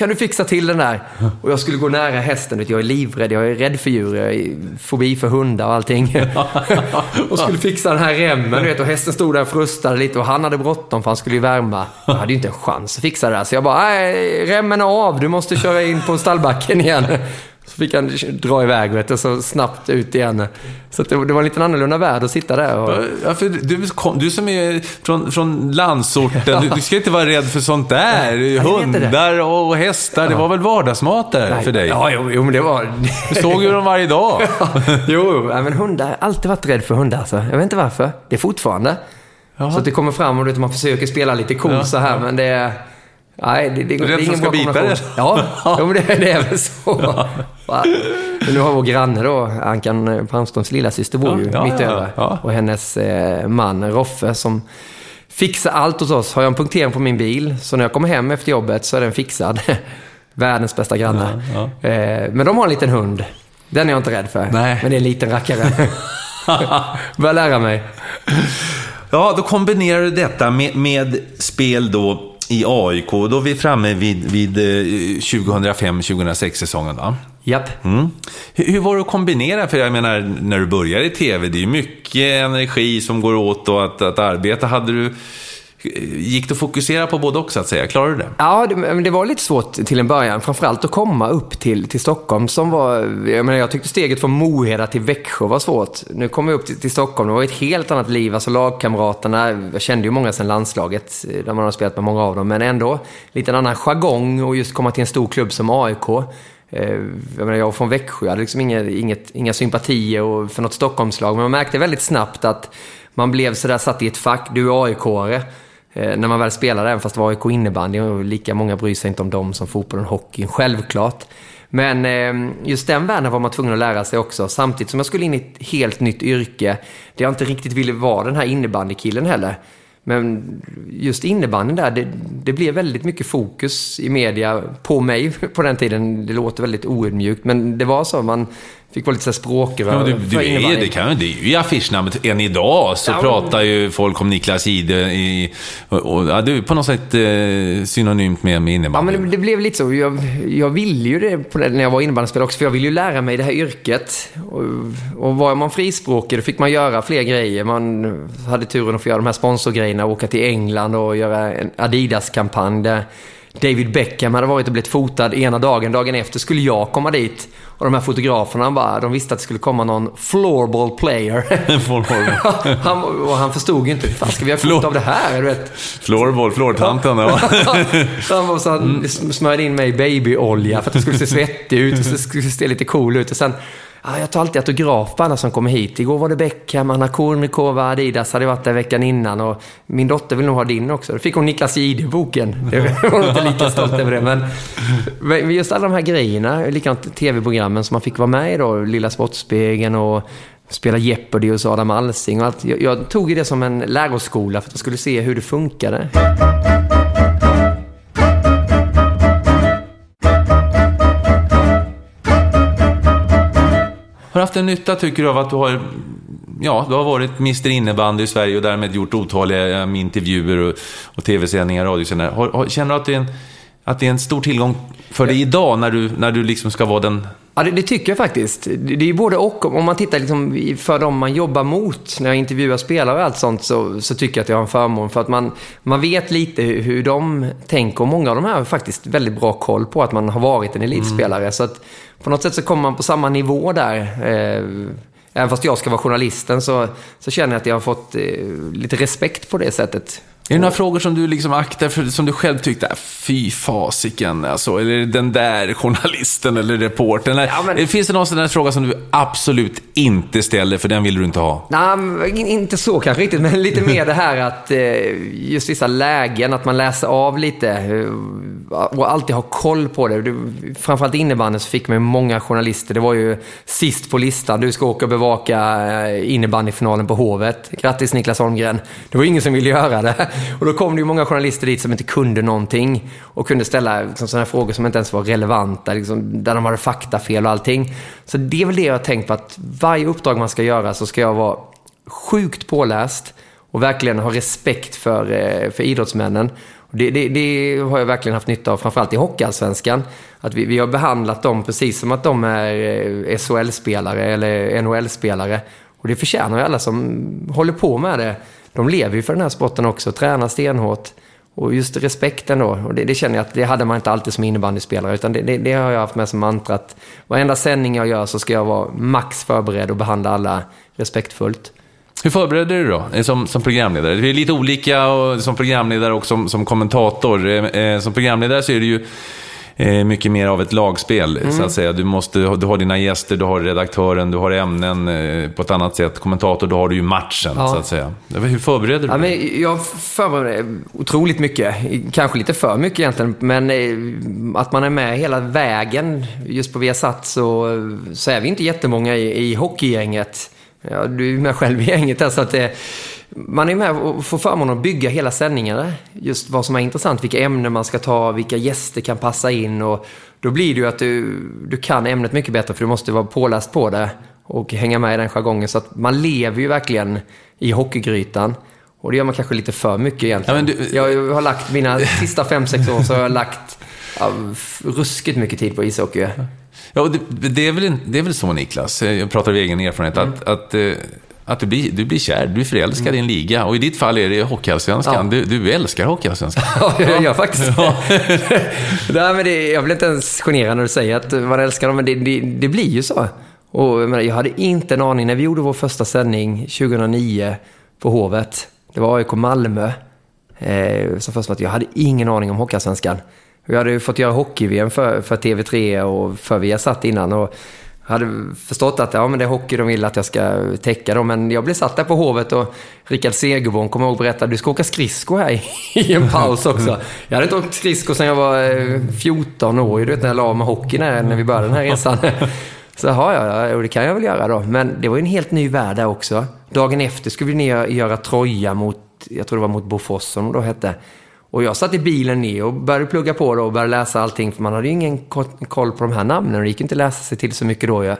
Kan du fixa till den där? Och jag skulle gå nära hästen. Jag är livrädd, jag är rädd för djur, jag är fobi för hundar och allting. och skulle fixa den här remmen, vet, och hästen stod där och frustade lite och han hade bråttom för han skulle ju värma. Jag hade ju inte en chans att fixa det där. Så jag bara, nej, remmen är av, du måste köra in på stallbacken igen. Så fick han dra iväg vet du, så snabbt ut igen. Så det, det, var en lite annorlunda värld att sitta där. Och... Ja, för du, du som är från, från landsorten, ja. du, du, ska inte vara rädd för sånt där. Ja, Hundar och hästar, det var väl vardagsmat där Nej. för dig? Ja, jo, jo, men det var... Du såg ju dem varje dag. jo, men hundar, jag har alltid varit rädd för hundar. Alltså. Jag vet inte varför. Det är fortfarande. Jaha. Så att det kommer fram och man försöker spela lite cool så här, men det är... Nej, det, det, det är ingen bra kombination. Ja, ja men det, det, är väl så. Ja. Men nu har vår granne då, Ankan Palmströms lilla syster bor ju ja, mitt över. Ja, Och hennes eh, man Roffe som fixar allt hos oss. Har jag en punktering på min bil, så när jag kommer hem efter jobbet så är den fixad. Världens bästa granne. Eh, men de har en liten hund. Den är jag inte rädd för. Nej. Men det är en liten rackare. Börjar lära mig. Ja, då kombinerar du detta med, med spel då i AIK. Då är vi framme vid, vid 2005-2006 eh, säsongen va? Japp. Mm. Hur, hur, var det att kombinera? För jag menar, när du börjar i TV, det är mycket energi som går åt och att, att arbeta. Hade du Gick det att fokusera på både och, så att säga? Klarade du det? Ja, det, det var lite svårt till en början. Framförallt att komma upp till, till Stockholm som var... Jag, menar, jag tyckte steget från Moheda till Växjö var svårt. Nu kom jag upp till, till Stockholm. Det var ett helt annat liv. Alltså lagkamraterna, jag kände ju många sedan landslaget, där man har spelat med många av dem. Men ändå, lite en annan jargong och just komma till en stor klubb som AIK. Eh, jag, menar, jag var från Växjö, jag hade liksom inga, inget, inga sympatier för något Stockholmslag. Men man märkte väldigt snabbt att man blev sådär satt i ett fack. Du är AIK-are. Eh, när man väl spelar även fast det var AIK innebandy och lika många bryr sig inte om dem som fotbollen och hockeyn, självklart. Men eh, just den världen var man tvungen att lära sig också, samtidigt som jag skulle in i ett helt nytt yrke där jag inte riktigt ville vara den här innebandykillen heller. Men just innebandyn där, det, det blev väldigt mycket fokus i media på mig på den tiden. Det låter väldigt oödmjukt, men det var så. Man Fick vara lite så språkrör. Ja, du, du är, det, kan, det är ju affischnamnet. Än idag så Ja, pratar ju folk om Niklas Ide i... Och, och, ja, du är på något sätt eh, synonymt med, med Ja, innebandy. men det, det blev lite så. Jag, jag ville ju det det när jag var innebandyspelare också, för jag ville ju lära mig det här yrket. Och, och var man frispråkig, då fick man göra fler grejer. Man hade turen att få göra de här sponsorgrejerna, åka till England och göra en Adidas-kampanj där David Beckham hade varit och blivit fotad ena dagen. Dagen efter skulle jag komma dit. Och de här fotograferna bara, de visste att det skulle komma någon floorball player. han, och han förstod ju inte, fan ska vi ha foto av det här? Du vet. Floorball, floortanten. Ja. Så han var så han smörjde in mig i babyolja för att det skulle se svettig ut och det se lite cool ut. Och sen, ja, jag tar alltid autograf på alla som kommer hit. Igår var det Beckham, Anna Kournikova, Adidas hade varit där veckan innan och min dotter vill nog ha din också. Då fick hon Niklas Jihde-boken. Jag var inte lika stolt över det, men men just alla de här grejerna, likadant tv-programmen som man fick vara med i då, Lilla Sportspegeln och spela Jeopardy hos Adam Alsing och allt. Jag, jag tog ju det som en läroskola för att jag skulle se hur det funkade. Har du haft en nytta, tycker du, av att du har, ja, du har varit Mr Innebandy i Sverige och därmed gjort otaliga eh, intervjuer och, och tv-sändningar, radiosändningar. Har, har, känner du att det, är en, att det är en stor tillgång för dig idag när du, när du liksom ska vara den... Ja, det, det tycker jag faktiskt. Det, det är ju både och. Om man tittar liksom för dem man jobbar mot, när jag intervjuar spelare och allt sånt, så, så tycker jag att jag har en förmån. För att man, man vet lite hur, hur de tänker. Och många av de här har faktiskt väldigt bra koll på att man har varit en elitspelare. Så att på något sätt så kommer man på samma nivå där. Eh, även fast jag ska vara journalisten så, så känner jag att jag har fått eh, lite respekt på det sättet. Är det några frågor som du liksom aktar för, som du själv tyckte, äh, fy fasiken alltså, eller den där journalisten eller reportern? Eller, Ja, men- Finns det någon sån där fråga som du absolut inte ställer, för den vill du inte ha? Nej, inte så kanske riktigt, men lite mer det här att eh, just vissa lägen, att man läser av lite eh, och alltid har koll på det. Framförallt innebandyn så fick man många journalister. Det var ju sist på listan. Du ska åka och bevaka eh, innebandyfinalen på Hovet. Grattis Niklas Holmgren. Det var ingen som ville göra det. Och då kom det ju många journalister dit som inte kunde någonting och kunde ställa liksom, sådana här frågor som inte ens var relevanta, liksom, där de hade faktafel och allting. Så det är väl det jag har tänkt på, att varje uppdrag man ska göra så ska jag vara sjukt påläst och verkligen ha respekt för, eh, för idrottsmännen. Det, det, det har jag verkligen haft nytta av, framförallt i Hockeyallsvenskan. Att vi, vi har behandlat dem precis som att de är eh, SHL-spelare eller NHL-spelare. Och det förtjänar ju alla som håller på med det. De lever ju för den här sporten också, tränar stenhårt. Och just respekten då, och det, det känner jag att det hade man inte alltid som innebandyspelare, utan det, det, det har jag haft med som mantra att varenda sändning jag gör så ska jag vara max förberedd och behandla alla respektfullt. Hur förbereder du då, eh, som, som programledare? Det är lite olika och, som programledare och som, som kommentator. Eh, eh, som programledare så är det ju eh, mycket mer av ett lagspel, Mm. så att säga. Du, måste, du har dina gäster, du har redaktören, du har ämnen eh, på ett annat sätt. Kommentator, då har du ju matchen, Ja. så att säga. Hur förbereder du Ja, dig? men jag förbereder otroligt mycket. Kanske lite för mycket egentligen. Men eh, att man är med hela vägen. Just på Viasat så, så är vi inte jättemånga i, i hockeygänget. Ja, du är med själv i gänget där, så att det, man är med och får förmånen att bygga hela sändningarna. Just vad som är intressant, vilka ämnen man ska ta, vilka gäster kan passa in. Och då blir det ju att du, du kan ämnet mycket bättre för du måste vara påläst på det och hänga med i den jargongen. Så att man lever ju verkligen i hockeygrytan. Och det gör man kanske lite för mycket egentligen. Ja, du- Jag har lagt mina sista fem sex år så har jag lagt ja, ruskigt mycket tid på ishockey. Ja, det, det, är väl, det är väl så, Niklas, jag pratar av egen erfarenhet, att, att, eh, att du, blir, du blir kär, du är förälskad i en liga. Och i ditt fall är det Hockeyallsvenskan. Ja. Du, du älskar Hockeyallsvenskan. Ja, jag gör faktiskt det. Nej, men det. Jag blir inte ens generad när du säger att man älskar dem, men det, det, det blir ju så. Och jag, menar, jag hade inte en aning när vi gjorde vår första sändning 2009 på Hovet. Det var AIK Malmö. Eh, som först var att jag hade ingen aning om Hockeyallsvenskan. Vi hade ju fått göra hockey-VM för, för TV3 och för Viasat innan. Och hade förstått att ja, men det är hockey de vill att jag ska täcka dem. Men jag blev satt där på Hovet och Rickard Segerborn kommer ihåg berättade du ska åka skridsko här i, en paus också. Jag hade inte åkt skridsko sedan jag var eh, 14 år. Du vet när jag la av med hockeyn när, när vi började den här resan. Så ja, ja, och det kan jag väl göra då. Men det var ju en helt ny värld där också. Dagen efter skulle vi ner och göra Troja mot, jag tror det var mot Bofors som då hette. Och jag satt i bilen ner och började plugga på då och började läsa allting. För man hade ju ingen koll på de här namnen och det gick inte att läsa sig till så mycket då. ju.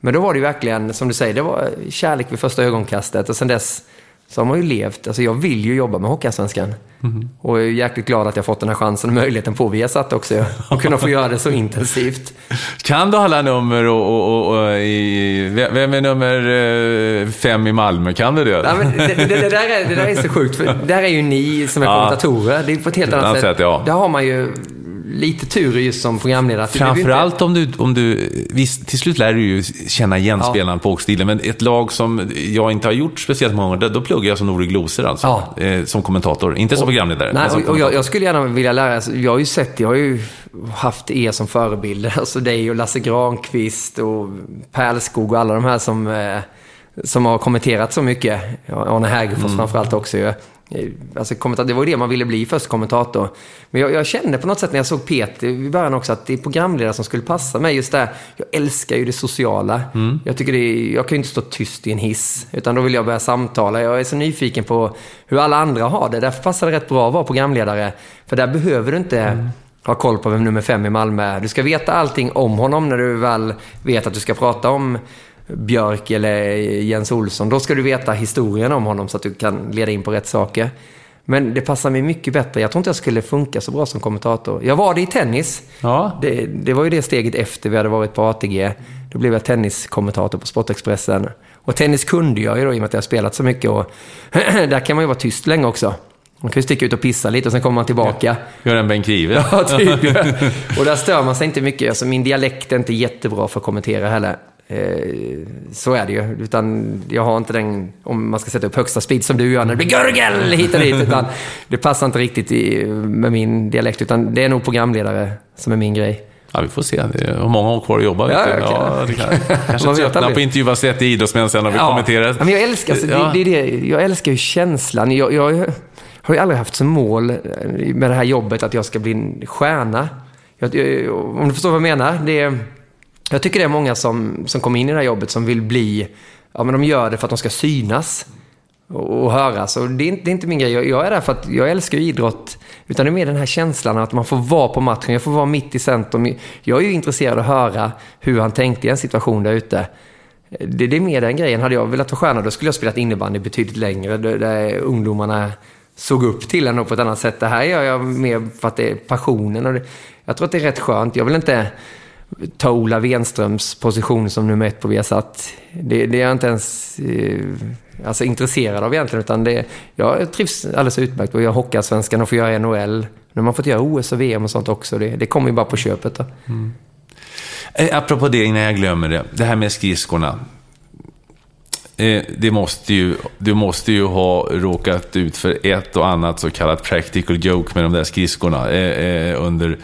Men då var det ju verkligen, som du säger, det var kärlek vid första ögonkastet. Och sen dess så har man ju levt. Alltså jag vill ju jobba med Hockeyallsvenskan. Mm. Och jag är jäkligt glad att jag fått den här chansen och möjligheten på Viasat också. Och kunna få göra det så intensivt. Kan du alla nummer och, och, och, och i, vem är nummer eh, fem i Malmö? Kan du det? Ja, men det, det, det, där är, det där är så sjukt, för där är ju ni som är kommentatorer. Det är på ett helt annat sätt. sätt ja. Där har man ju lite tur just som programledare. Framförallt inte... om du, om du visst, till slut lär du ju känna igen ja. spelarna på åkstilen, men ett lag som jag inte har gjort speciellt många gånger, då pluggar jag som Nori Gloser alltså. Ja. Eh, som kommentator, inte som programledare. Nej, som och jag, jag, skulle gärna vilja lära, alltså, jag har ju sett, jag har ju haft er som förebilder, alltså dig och Lasse Granqvist och Pärlskog och alla de här som eh, som har kommenterat så mycket. Arne Hägerfors mm. framförallt också ju. Alltså, det var ju det man ville bli först, kommentator. Men jag, jag, kände på något sätt när jag såg Peter i början också att det är programledare som skulle passa mig. Just det jag älskar ju det sociala. Mm. Jag, tycker det jag kan ju inte stå tyst i en hiss, utan då vill jag börja samtala. Jag är så nyfiken på hur alla andra har det. Därför passar det rätt bra att vara programledare. För där behöver du inte mm. ha koll på vem nummer fem i Malmö är. Du ska veta allting om honom när du väl vet att du ska prata om Björk eller Jens Olsson. Då ska du veta historien om honom så att du kan leda in på rätt saker. Men det passar mig mycket bättre. Jag tror inte jag skulle funka så bra som kommentator. Jag var det i tennis. Ja. Det, det var ju det steget efter vi hade varit på ATG. Då blev jag tenniskommentator på Sportexpressen. Och tennis kunde jag ju då i och med att jag har spelat så mycket. Och där kan man ju vara tyst länge också. Man kan ju sticka ut och pissa lite och sen kommer man tillbaka. Gör en Bengt Grive. Ja, typ. och där stör man sig inte mycket. Alltså, min dialekt är inte jättebra för att kommentera heller. Eh, så är det ju. Utan jag har inte den, om man ska sätta upp högsta speed som du gör när det blir gurgel hit och dit. Utan det passar inte riktigt i, med min dialekt. Utan det är nog programledare som är min grej. Ja, vi får se. Är många år kvar att jobba. Ja, okay. ja, det kan, kanske tröttnar på intervjua 30 idrottsmän sen när vi ja. kommenterar. men jag älskar, alltså, ja. det, det, det, jag älskar ju känslan. Jag, jag, har ju aldrig haft som mål med det här jobbet att jag ska bli en stjärna. Jag, om du förstår vad jag menar. Det är, jag tycker det är många som, som kommer in i det här jobbet som vill bli, ja men de gör det för att de ska synas och, och höras. Och det är, det är inte min grej. Jag, jag, är där för att jag älskar idrott. Utan det är mer den här känslan att man får vara på matchen. Jag får vara mitt i centrum. Jag är ju intresserad av att höra hur han tänkte i en situation där ute. Det, det är mer den grejen. Hade jag velat vara stjärna då skulle jag spelat innebandy betydligt längre. Där, där ungdomarna såg upp till en på ett annat sätt. Det här gör jag mer för att det är passionen. Och det, jag tror att det är rätt skönt. Jag vill inte ta Ola Wenströms position som nummer ett på Viasat. Det, det är jag inte ens eh, alltså, intresserad av egentligen. Utan det, jag trivs alldeles utmärkt och jag Hockeyallsvenskan och får göra NHL. Nu har man fått göra OS och VM och sånt också. Det, det kommer ju bara på köpet. Då. Mm. Eh, apropå det, innan jag glömmer det. Det här med skridskorna. Eh, det måste ju, du måste ju ha råkat ut för ett och annat så kallat practical joke med de där skridskorna eh, under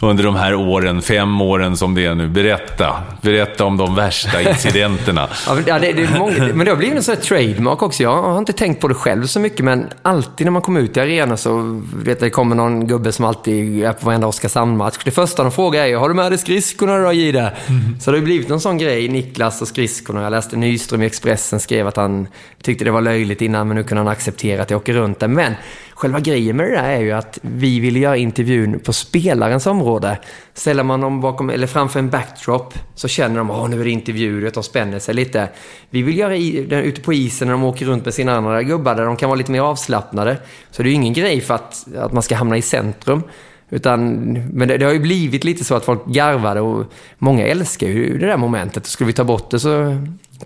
under de här åren, fem åren som det är nu. Berätta. Berätta om de värsta incidenterna. ja, det, det är många, men det har blivit en sån här trademark också. Jag har inte tänkt på det själv så mycket, men alltid när man kommer ut i arenan så vet jag, det kommer någon gubbe som alltid är på varenda Oskarshamn-match. Det första de frågar är har du med dig skridskorna då, Gide? Mm. Så det har blivit någon sån grej, Niklas och skridskorna. Jag läste Nyström i Expressen skrev att han tyckte det var löjligt innan, men nu kunde han acceptera att jag åker runt där. Men Själva grejen med det där är ju att vi ville göra intervjun på spelarens område. Ställer man dem bakom, eller framför en backdrop så känner de att nu är det intervju, de spänner sig lite. Vi vill göra den ute på isen när de åker runt med sina andra gubbar där de kan vara lite mer avslappnade. Så det är ju ingen grej för att, att man ska hamna i centrum. Utan, men det, det, har ju blivit lite så att folk garvade och många älskar ju det där momentet. Skulle vi ta bort det så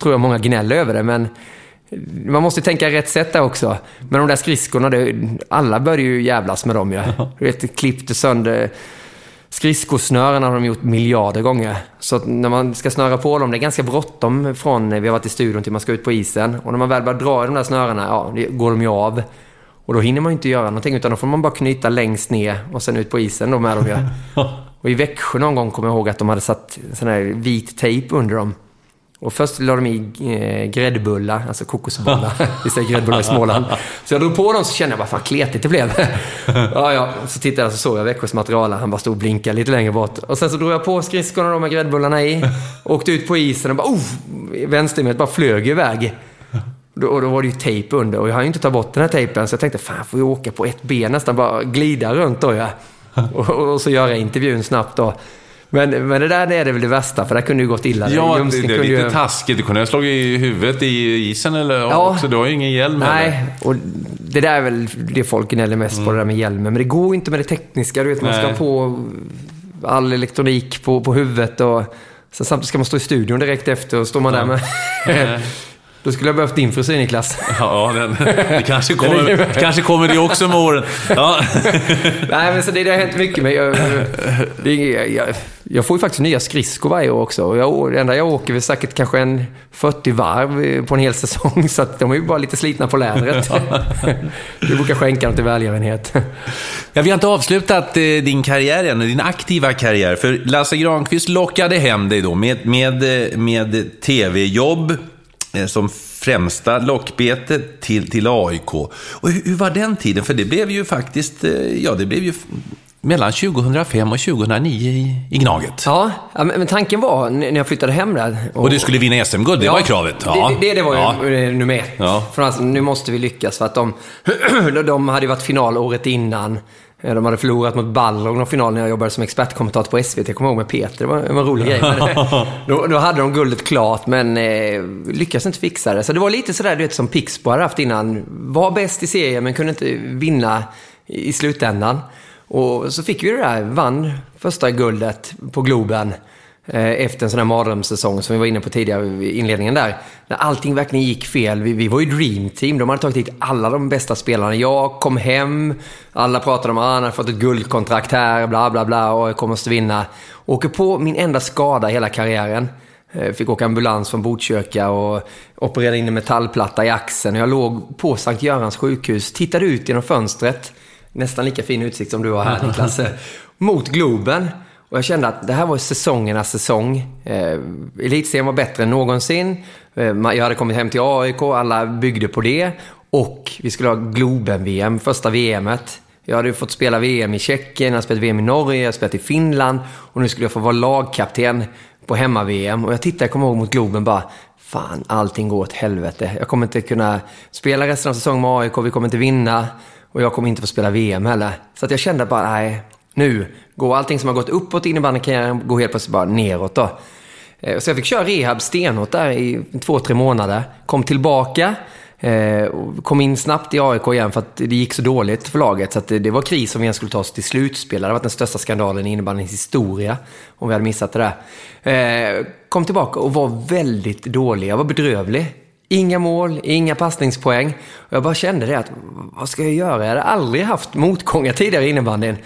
tror jag många gnäller över det. Men man måste tänka rätt sätt där också. Men de där skridskorna, det, alla började ju jävlas med dem ju. Ja. Du vet, klippte sönder skridskosnören har de gjort miljarder gånger. Så när man ska snöra på dem, det är ganska bråttom från vi har varit i studion till man ska ut på isen. Och när man väl börjar dra i de där snörena, ja, går de ju av. Och då hinner man ju inte göra någonting, utan då får man bara knyta längst ner och sen ut på isen då med dem ju. Och i Växjö någon gång kommer jag ihåg att de hade satt sån här vit tejp under dem. Och först la de i eh, gräddbullar, alltså kokosbollar. Vi säger gräddbullar i Småland. Så jag drog på dem så kände jag bara, fan kletigt det blev. ja, ja. Så tittade jag så såg jag Växjös material. Han bara stod och blinkade lite längre bort. Och sen så drog jag på skridskorna då med gräddbullarna i. Åkte ut på isen och bara, oh! Vänstermet bara flög iväg. Och då var det ju tejp under och jag har ju inte tagit bort den här tejpen. Så jag tänkte, fan får jag åka på ett ben nästan, bara glida runt då ja. Och, och så göra intervjun snabbt då. Men, men det där är det väl det värsta, för det kunde ju gått illa. Ja, det, är lite ju- taskigt. Du kunde ha slagit i huvudet i isen eller Ja. också. Du har ju ingen hjälm heller. Nej, och det där är väl det folk gnäller mest på, det där med hjälmen. Men det går ju inte med det tekniska. Du vet, man ska Nej. på all elektronik på, på huvudet och sen samtidigt ska man stå i studion direkt efter och står man där med... Då skulle jag behövt din frisyr, Niklas. Ja, den, det kanske kommer, kanske kommer det också med åren. Ja. Nej, men så det, det har hänt mycket. Men jag, det, jag, jag får ju faktiskt nya skridskor varje år också. Jag, det enda jag åker är säkert kanske en 40 varv på en hel säsong. Så att de är ju bara lite slitna på lädret. Vi brukar skänka dem till välgörenhet. Ja, vi har inte avslutat eh, din karriär än, din aktiva karriär. För Lasse Granqvist lockade hem dig då med, med, eh, med tv-jobb som främsta lockbete till, till AIK. Och hur, hur var den tiden? För det blev ju faktiskt, eh, ja det blev ju mellan 2005 och 2009 i, i Gnaget. Ja, ja, men tanken var när jag flyttade hem där. Och du skulle vinna SM-guld, det var ju kravet. Ja. Det, det, det var ju Ja. eh, nummer ett. Ja. För alltså, nu måste vi lyckas för att de, de hade varit final året innan. Eh, De hade förlorat mot Balrog någon final när jag jobbade som expertkommentator på SVT. Jag kommer ihåg med Peter, det var en rolig grej. Eh, då, då hade de guldet klart, men eh, lyckades inte fixa det. Så det var lite sådär du vet, som Pixbo hade haft innan. Var bäst i serien, men kunde inte vinna i, i slutändan. Och så fick vi det där, vann första guldet på Globen efter en sån här mardrömssäsong som vi var inne på tidigare i inledningen där. När allting verkligen gick fel. Vi, vi var ju dream team. De hade tagit hit alla de bästa spelarna. Jag kom hem, alla pratade om att ah, han hade fått ett guldkontrakt här, bla bla bla, och jag kommer måste vinna. Åker på min enda skada hela karriären. Eh, Fick åka ambulans från Botkyrka och operera in en metallplatta i axeln. Jag låg på Sankt Görans sjukhus, tittade ut genom fönstret. Nästan lika fin utsikt som du har här Niklas. eh, Mot Globen. Och jag kände att det här var säsongernas säsong. Eh, elitserien var bättre än någonsin. Eh, jag hade kommit hem till AIK, alla byggde på det. Och vi skulle ha Globen-VM, första VMet. Jag hade ju fått spela VM i Tjeckien, jag hade spelat VM i Norge, jag hade spelat i Finland. Och nu skulle jag få vara lagkapten på hemma-VM. Och jag tittade, jag kommer ihåg mot Globen bara, fan allting går åt helvete. Jag kommer inte kunna spela resten av säsongen med AIK, vi kommer inte vinna. Och jag kommer inte få spela VM heller. Så att jag kände bara, nej, nu går allting som har gått uppåt i innebandykarriären, går helt plötsligt bara neråt då. Eh, så jag fick köra rehab stenhårt där i två, tre månader. Kom tillbaka, eh, kom in snabbt i AIK igen för att det gick så dåligt för laget. Så att det, var kris om vi ens skulle ta oss till slutspel. Det hade varit den största skandalen i innebandyns historia om vi hade missat det där. Eh, kom tillbaka och var väldigt dålig. Jag var bedrövlig. Inga mål, inga passningspoäng. Jag bara kände det att, vad ska jag göra? Jag hade aldrig haft motgångar tidigare i innebandyn.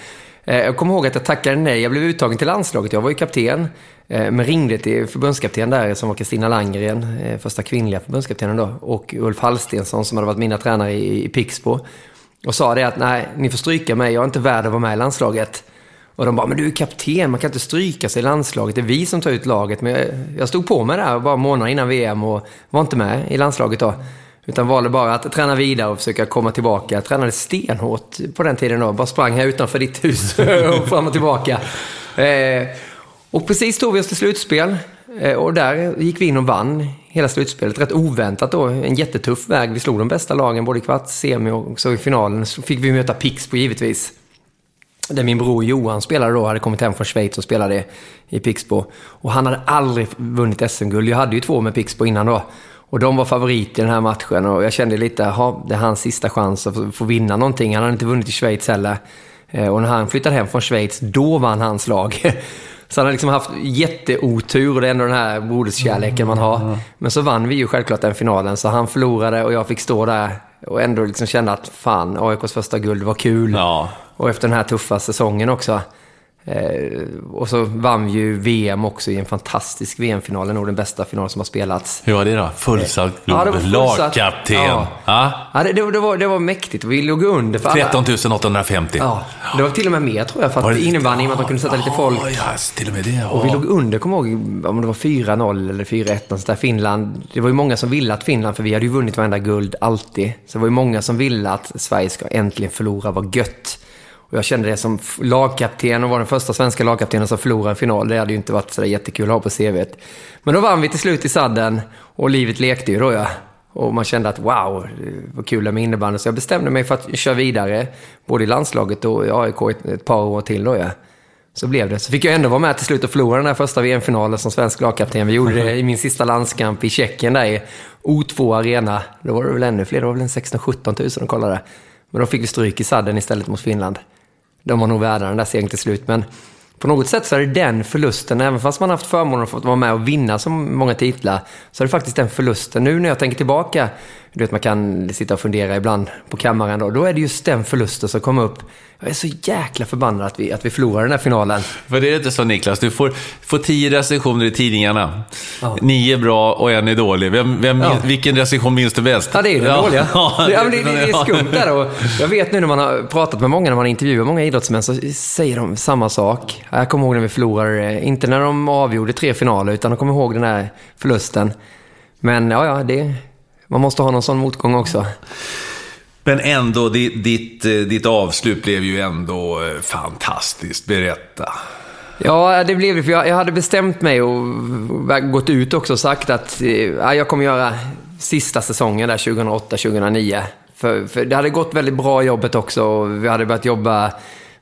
Eh, jag kommer ihåg att jag tackade nej. Jag blev uttagen till landslaget. Jag var ju kapten. Eh, men ringde till förbundskapten där som var Kristina Landgren, eh, första kvinnliga förbundskaptenen då. Och Ulf Hallstensson som hade varit mina tränare i, i Pixbo. Och sa det att nej, ni får stryka mig. Jag är inte värd att vara med i landslaget. Och de bara, men du är kapten, man kan inte stryka sig i landslaget. Det är vi som tar ut laget. Men jag, jag stod på mig där bara månader innan VM och var inte med i landslaget då. Utan valde bara att träna vidare och försöka komma tillbaka. Jag tränade stenhårt på den tiden då. Bara sprang här utanför ditt hus och fram och tillbaka. Eh, och precis tog vi oss till slutspel. Eh, och där gick vi in och vann hela slutspelet. Rätt oväntat då. En jättetuff väg. Vi slog de bästa lagen både i kvart, semi och så i finalen. Så fick vi möta Pixbo givetvis. Där min bror Johan spelade då, hade kommit hem från Schweiz och spelade i Pixbo. Och han hade aldrig vunnit SM-guld. Jag hade ju två med Pixbo innan då. Och de var favorit i den här matchen och jag kände lite, ha, det är hans sista chans att få- vinna någonting. Han hade inte vunnit i Schweiz heller. Eh, Och när han flyttade hem från Schweiz, då vann hans lag. Så han hade liksom haft jätteotur och det är ändå den här broderskärleken man har. Men så vann vi ju självklart den finalen, så han förlorade och jag fick stå där och ändå liksom kände att fan, AIKs första guld var kul. Ja. Och efter den här tuffa säsongen också. Eh, och så vann vi ju VM också i en fantastisk VM-final. Det är nog den bästa final som har spelats. Hur var det då? Fullsatt Ja, det var Globen, fullsatt. lagkapten. Ja. Ja. Ja, det, det, var, det var mäktigt. Vi låg under för alla. 13 850. Ja, det var till och med mer tror jag. För att det- innebandy, i och med att de kunde sätta lite folk. Ja, ja, till och med det. Ja. Och vi låg under, kommer ihåg, om det var 4-0 eller 4-1 någonstans där. Finland, det var ju många som ville att Finland, för vi hade ju vunnit varenda guld alltid. Så det var ju många som ville att Sverige ska äntligen förlora, vad gött. Och jag kände det som lagkapten och var den första svenska lagkaptenen som förlorade en final. Det hade ju inte varit sådär jättekul att ha på CVt. Men då vann vi till slut i sadden och livet lekte ju då ja. Och man kände att wow, det kul det med innebandy. Så jag bestämde mig för att köra vidare, både i landslaget och i AIK ett, ett par år till då ja. Så blev det. Så fick jag ändå vara med till slut och förlora den här första VM-finalen som svensk lagkapten. Vi gjorde det i min sista landskamp i Tjeckien där i O2 Arena. Då var det väl ännu fler, det var väl en 16-17 000 som kollade. Men då fick vi stryk i sadden istället mot Finland. De var nog värda den där segern till slut, men på något sätt så är det den förlusten, även fast man haft förmånen att få vara med och vinna så många titlar, så är det faktiskt den förlusten. Nu när jag tänker tillbaka, du vet man kan sitta och fundera ibland på kammaren då, då är det just den förlusten som kom upp. Jag är så jäkla förbannad att vi, att vi förlorade den här finalen. För det är inte så Niklas, du får, får tio recensioner i tidningarna. Ja. Nio är bra och en är dålig. Vem, vem, ja. Vilken recension minns du bäst? Ja, det är den ja. dåliga. Ja, det, det, det, är skumt där. Och jag vet nu när man har pratat med många, när man intervjuar många idrottsmän, så säger de samma sak. Jag kommer ihåg när vi förlorade, inte när de avgjorde tre finaler, utan de kommer ihåg den här förlusten. Men ja, ja, det, man måste ha någon sån motgång också. Men ändå, ditt, ditt, eh, ditt avslut blev ju ändå eh, fantastiskt. Berätta. Ja, det blev det. För jag, jag hade bestämt mig och gått ut också och sagt att eh, ja, jag kommer göra sista säsongen där 2008-2009. För, för, det hade gått väldigt bra jobbet också. Vi hade börjat jobba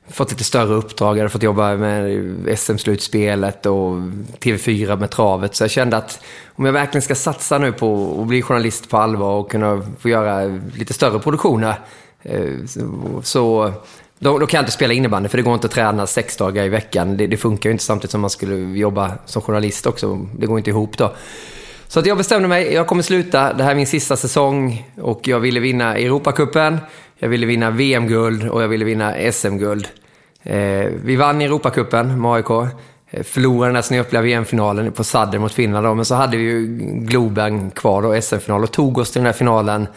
fått lite större uppdrag. Jag hade fått jobba med SM-slutspelet och TV4 med travet. Så jag kände att om jag verkligen ska satsa nu på att bli journalist på allvar och kunna få göra lite större produktioner. Eh, så då, då kan jag inte spela innebandy för det går inte att träna sex dagar i veckan. Det, det funkar ju inte samtidigt som man skulle jobba som journalist också. Det går inte ihop då. Så att jag bestämde mig, jag kommer sluta. Det här är min sista säsong och jag ville vinna Europacupen. Jag ville vinna VM-guld och jag ville vinna SM-guld. Eh, vi vann Europacupen med AIK. Eh, förlorade den där snöpliga VM-finalen på Sadder mot Finland. Då, men så hade vi ju Globen kvar då, SM-final, och tog oss till den här finalen.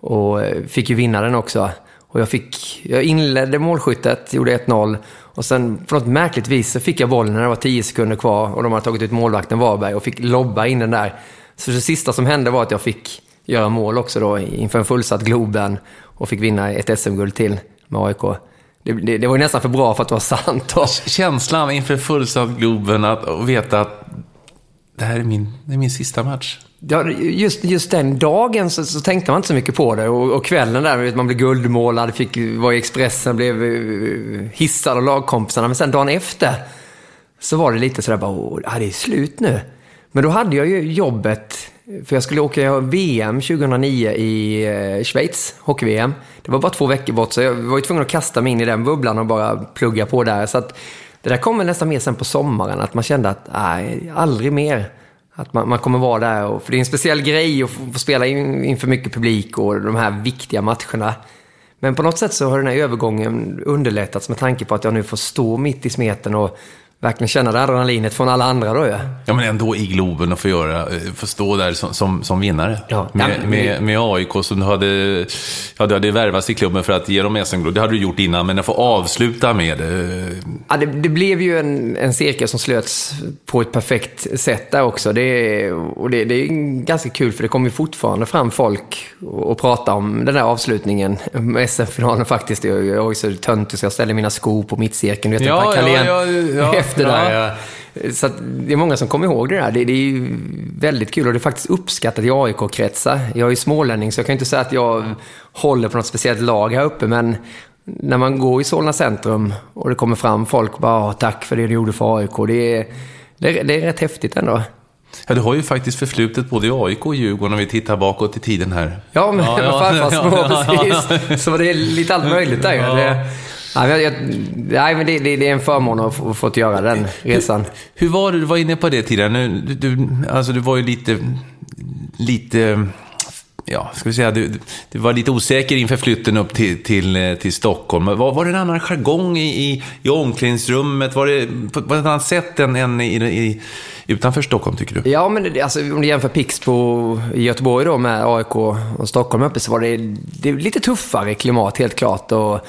Och eh, fick ju vinna den också. Och jag, fick, jag inledde målskyttet, gjorde 1-0. Och sen på något märkligt vis så fick jag bollen när det var 10 sekunder kvar och de hade tagit ut målvakten Varberg och fick lobba in den där. Så det sista som hände var att jag fick göra mål också då inför en fullsatt Globen och fick vinna ett SM-guld till med AIK. Det, det, det, var nästan för bra för att vara sant. Och... Känslan inför fullsatt Globen att veta att det här är min, det är min sista match. Ja, just, just den dagen så, så, tänkte man inte så mycket på det. Och, och kvällen där, man blev guldmålad, fick vara i Expressen, blev eh, hissad av lagkompisarna. Men sen dagen efter så var det lite sådär bara, åh, det är slut nu. Men då hade jag ju jobbet för jag skulle åka VM 2009 i eh, Schweiz, hockey-VM. Det var bara två veckor bort, så jag var ju tvungen att kasta mig in i den bubblan och bara plugga på där. Så att det där kom väl nästan mer sen på sommaren, att man kände att nej, aldrig mer. Att man, man kommer vara där, och, för det är en speciell grej att få, få spela in, inför mycket publik och de här viktiga matcherna. Men på något sätt så har den här övergången underlättats med tanke på att jag nu får stå mitt i smeten och verkligen känna det adrenalinet från alla andra då ju. Ja, men ändå i Globen och få, göra, eh, få stå där som, som, som vinnare. Ja. Med, med, med AIK som du hade, ja, du hade värvats i klubben för att ge dem SM-guld. Det hade du gjort innan, men att få avsluta med det. Ja, det, det blev ju en, en cirkel som slöts på ett perfekt sätt där också. Det, och det, det är ganska kul för det kommer fortfarande fram folk och, och prata om den där avslutningen med SM-finalen faktiskt. Jag, jag är så töntig så jag ställer mina skor på mittcirkeln. Du vet, ja, ja, ja, ja det där. Så det är många som kommer ihåg det där. Det, det, är väldigt kul och det är faktiskt uppskattat i AIK-kretsar. Jag är ju smålänning så jag kan inte säga att jag håller på något speciellt lag här uppe, men när man går i Solna centrum och det kommer fram folk bara tack för det du gjorde för AIK. Det är, det är, det är rätt häftigt ändå. Ja, du har ju faktiskt förflutet både i AIK och Djurgården om vi tittar bakåt i tiden här. Ja, men ja, ja, farfars små, precis. Så det är lite allt möjligt där ja. Det, Nej, jag, nej, men det, det, det, är en förmån att få fått göra den resan. Hur, hur var det? Du var inne på det tidigare. Nu, du, du, alltså, du var ju lite... lite ja, ska vi säga, du, du var lite osäker inför flytten upp till, till, till Stockholm. Var, var det en annan jargong i, i, i omklädningsrummet? Var det på, på ett annat sätt än, än i, i, utanför Stockholm, tycker du? Ja, men alltså, om du jämför Pixbo i Göteborg då med AIK och Stockholm uppe så var det, det lite tuffare klimat, helt klart. Och,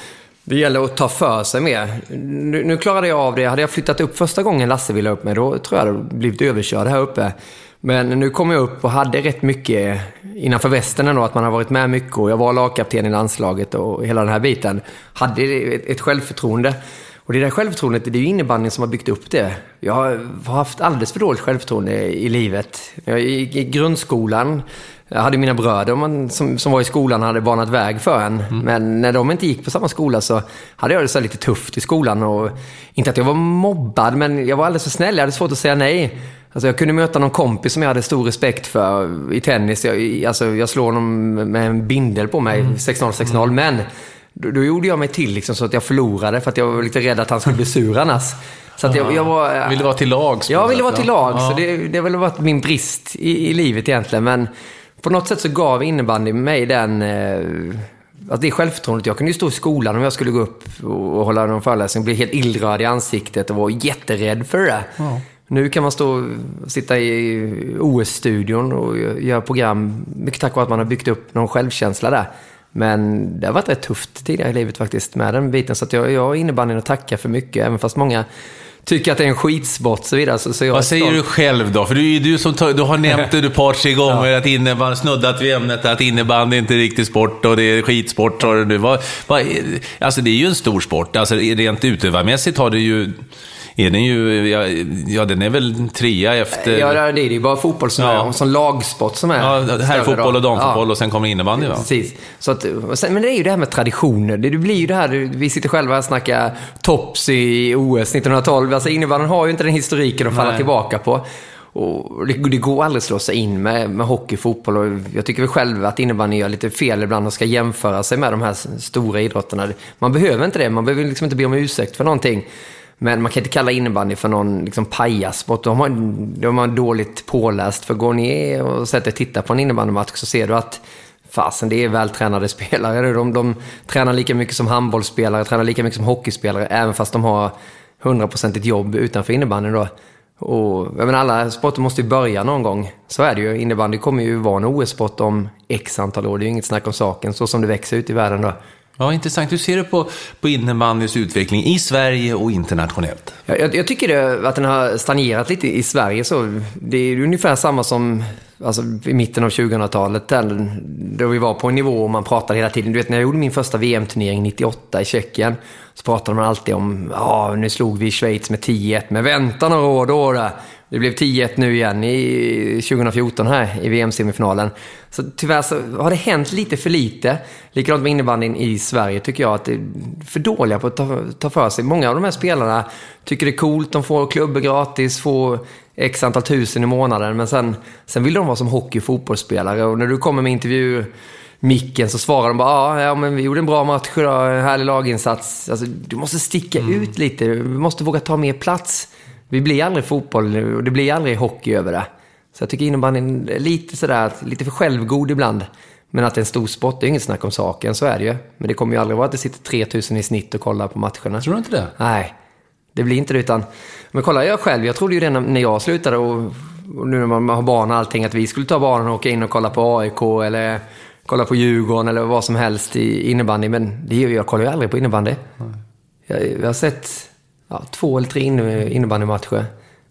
det gäller att ta för sig mer. Nu, nu, klarade jag av det. Hade jag flyttat upp första gången Lasse ville upp mig, då tror jag det blivit överkörd här uppe. Men nu kom jag upp och hade rätt mycket innanför västen ändå, att man har varit med mycket och jag var lagkapten i landslaget och hela den här biten. Hade ett, ett självförtroende. Och det där självförtroendet, det är ju innebandyn som har byggt upp det. Jag har haft alldeles för dåligt självförtroende i livet. Jag, i, I grundskolan jag hade mina bröder man, som, som var i skolan och hade banat väg för en. Mm. Men när de inte gick på samma skola så hade jag det så lite tufft i skolan. Och, inte att jag var mobbad, men jag var alldeles för snäll. Jag hade svårt att säga nej. Alltså jag kunde möta någon kompis som jag hade stor respekt för i tennis. Jag, alltså jag slår honom med en bindel på mig, mm. 6-0, 6-0. Mm. Men då, då, gjorde jag mig till liksom så att jag förlorade för att jag var lite rädd att han skulle bli sur annars. Så att jag, jag var... Ville vara till lags? Jag ville vara till lags. Ja. Så det, det har väl varit min brist i, i livet egentligen. Men på något sätt så gav innebandy mig den... Eh, alltså det självförtroendet. Jag kunde ju stå i skolan om jag skulle gå upp och hålla någon föreläsning och bli helt illröd i ansiktet och vara jätterädd för det. Ja. Nu kan man stå sitta i OS-studion och göra program, mycket tack vare att man har byggt upp någon självkänsla där. Men det har varit rätt tufft tidigare i livet faktiskt med den biten. Så att jag, jag har innebandyn att tacka för mycket, även fast många tycker att det är en skitsport så vidare. Så, så Vad säger du själv då? För du, du, som tar, du har nämnt det ett par, tre gånger, ja. att innebandy, snuddat vid ämnet, att innebandy inte är riktig sport och det är skitsport. Du nu. Vad, vad, alltså det är ju en stor sport. Alltså rent utövarmässigt har det ju är den ju, ja, ja, den är väl trea efter... Ja, det är det. ju bara fotboll som ja. är, som lagsport som är Ja, här är fotboll och damfotboll ja. och sen kommer innebandy va? Precis. Så att, men det är ju det här med traditioner. Det, blir ju det här, vi sitter själva och snackar tops i OS 1912. Alltså innebandyn har ju inte den historiken att falla Nej. tillbaka på. Och det, det, går aldrig att slå sig in med, med hockey, fotboll och jag tycker väl själv att innebandy gör lite fel ibland och ska jämföra sig med de här stora idrotterna. Man behöver inte det, man behöver liksom inte be om ursäkt för någonting. Men man kan inte kalla innebandy för någon liksom pajassport. då har, man dåligt påläst. För går ni och sätter och tittar på en innebandymatch så ser du att fasen, det är vältränade spelare. De, de tränar lika mycket som handbollsspelare, tränar lika mycket som hockeyspelare, även fast de har hundraprocentigt jobb utanför innebandyn då. Och, jag menar, alla sporter måste ju börja någon gång. Så är det ju. Innebandy kommer ju vara en OS-sport om x antal år. Det är ju inget snack om saken, så som det växer ut i världen då. Ja, intressant. Hur ser du på, på innebandyns utveckling i Sverige och internationellt? Jag, jag tycker det, att den har stagnerat lite i Sverige. Så det är ungefär samma som alltså, i mitten av 2000-talet, då vi var på en nivå och man pratade hela tiden. Du vet, när jag gjorde min första VM-turnering 98 i Tjeckien, så pratade man alltid om ja, nu slog vi Schweiz med 10-1, men vänta några år då. då. Det blev 10-1 nu igen i 2014 här i VM-semifinalen. Så tyvärr så har det hänt lite för lite. Likadant med innebandyn i Sverige tycker jag att det är för dåliga på att ta, ta för sig. Många av de här spelarna tycker det är coolt, de får klubbor gratis, får x antal tusen i månaden. Men sen, sen vill de vara som hockey och fotbollsspelare. Och när du kommer med intervju micken så svarar de bara ja, ja men vi gjorde en bra match idag, en härlig laginsats. Alltså, du måste sticka mm. ut lite, du måste våga ta mer plats. Vi blir aldrig fotboll och det blir aldrig hockey över det. Så jag tycker innebandyn är lite sådär, lite för självgod ibland. Men att det är en stor sport, det är inget snack om saken, så är det ju. Men det kommer ju aldrig vara att det sitter 3000 i snitt och kollar på matcherna. Tror du inte det? Nej, det blir inte det utan... Men kolla jag själv, jag trodde ju det när jag slutade och, och nu när man har barn och allting, att vi skulle ta barnen och åka in och kolla på AIK eller kolla på Djurgården eller vad som helst i innebandy. Men det, jag kollar ju aldrig på innebandy. Jag, jag har sett ja, två eller tre innebandymatcher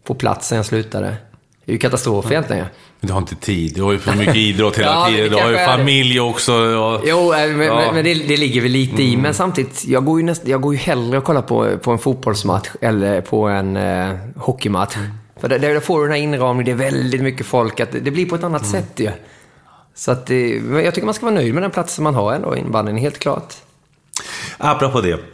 på plats sen jag slutade. Det är ju katastrof egentligen. Ja. Men du har inte tid. Du har ju för mycket idrott hela ja, tiden. Du har ju familj också. Och... Jo, eh, men, ja. men det, det, ligger väl lite i. Mm. Men samtidigt, jag går ju, näst, jag går ju hellre och kollar på, på en fotbollsmatch eller på en eh, hockeymatch. Mm. För där, där får du den här inramningen, det är väldigt mycket folk. Att det blir på ett annat mm. sätt ju. Så att, jag tycker man ska vara nöjd med den platsen man har ändå i innebandyn, helt klart. Apropå det.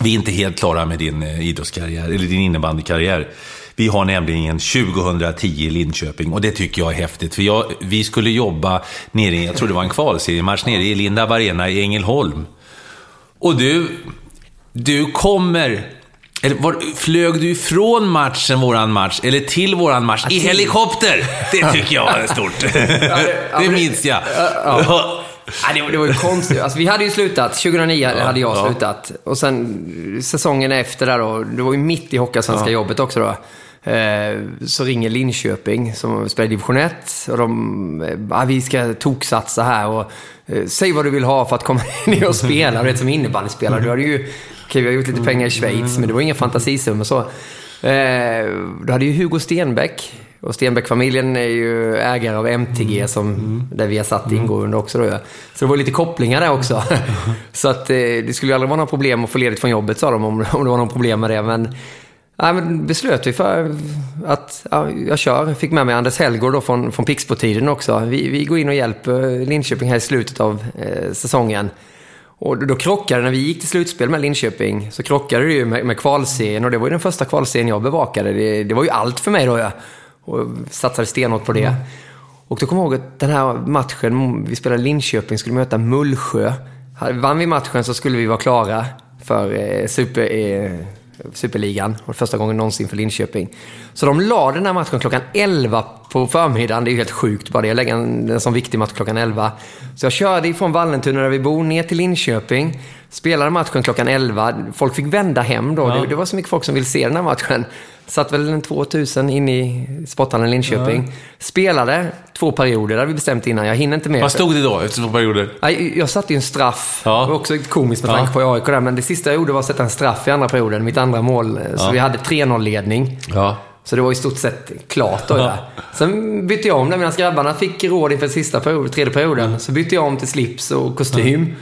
Vi är inte helt klara med din eh, idrottskarriär, eller din innebandykarriär. Vi har nämligen 2010 i Linköping och det tycker jag är häftigt. För jag, vi skulle jobba nere, jag tror det var en kvalseriematch, nere i Linda Arena i Ängelholm. Och du, du kommer eller var, flög du ifrån matchen, våran match, eller till våran match, i helikopter? Det tycker jag är stort. det minns jag. Ja, det, var, det var ju konstigt. Alltså, vi hade ju slutat. 2009 ja, hade jag ja. slutat. Och sen säsongen efter där då, det var ju mitt i Hockeyallsvenska ja. jobbet också då. Eh, så ringer Linköping som spelar division 1 och de, eh, ah, vi ska toksatsa här och eh, säg vad du vill ha för att komma ner och spela. Du vet som innebandyspelare. Du hade ju, okej okay, vi har gjort lite pengar i Schweiz, men det var inga fantasisummor så. Eh, då hade ju Hugo Stenbeck Och Stenbeck-familjen är ju ägare av MTG, som, där vi har satt ingår under också. Då, ja. Så det var lite kopplingar där också. så att, eh, det skulle ju aldrig vara några problem att få ledigt från jobbet, sa de, om, om det var någon problem med det. Men, ja, men beslöt vi för att ja, jag kör. Fick med mig Anders Hellgård då från, från Pixbo-tiden också. Vi, vi går in och hjälper Linköping här i slutet av eh, säsongen. Och då krockade när vi gick till slutspel med Linköping, så krockade det ju med, med kvalserien och det var ju den första kvalserien jag bevakade. Det, det var ju allt för mig då. Jag, och satsade stenhårt på det. Och då kommer jag ihåg att den här matchen, vi spelade Linköping, skulle möta Mullsjö. Vann vi matchen så skulle vi vara klara för eh, super, eh, Superligan. Och första gången någonsin för Linköping. Så de la den här matchen klockan 11 på förmiddagen. Det är ju helt sjukt bara det, att lägga en, en sån viktig match klockan 11. Så jag körde ifrån Vallentuna där vi bor ner till Linköping. Spelade matchen klockan 11. Folk fick vända hem då. Ja. Det, det var så mycket folk som ville se den här matchen. Satt väl en 2000 in i sporthallen Linköping. Spelade två perioder, det hade vi bestämt innan. Jag hinner inte mer. Vad stod det då efter två perioder? Nej, Jag satte ju en straff. Ja. Det var också komiskt med Ja. tanke på AIK där. Men det sista jag gjorde var att sätta en straff i andra perioden. Mitt andra mål. Så Ja. vi hade 3-0-ledning. Ja. Så det var i stort sett klart då. Där. Sen bytte jag om det medan grabbarna fick råd inför sista period, tredje perioden. Så bytte jag om till slips och kostym.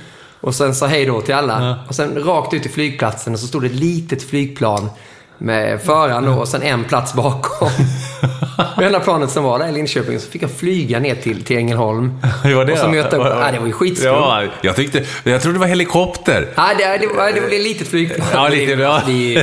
Och sen sa hej då till alla. Och sen rakt ut till flygplatsen och så stod det ett litet flygplan med föraren då och sen en plats bakom. Det enda planet som var där i Linköping så fick jag flyga ner till, till Ängelholm. Hur var det Och så möta upp. Ja, det var ju skitskumt. Ja, jag, tyckte, jag trodde det var helikopter. Nej, det, det, var, det var ett litet flygplan. Ja, lite, ja. Det,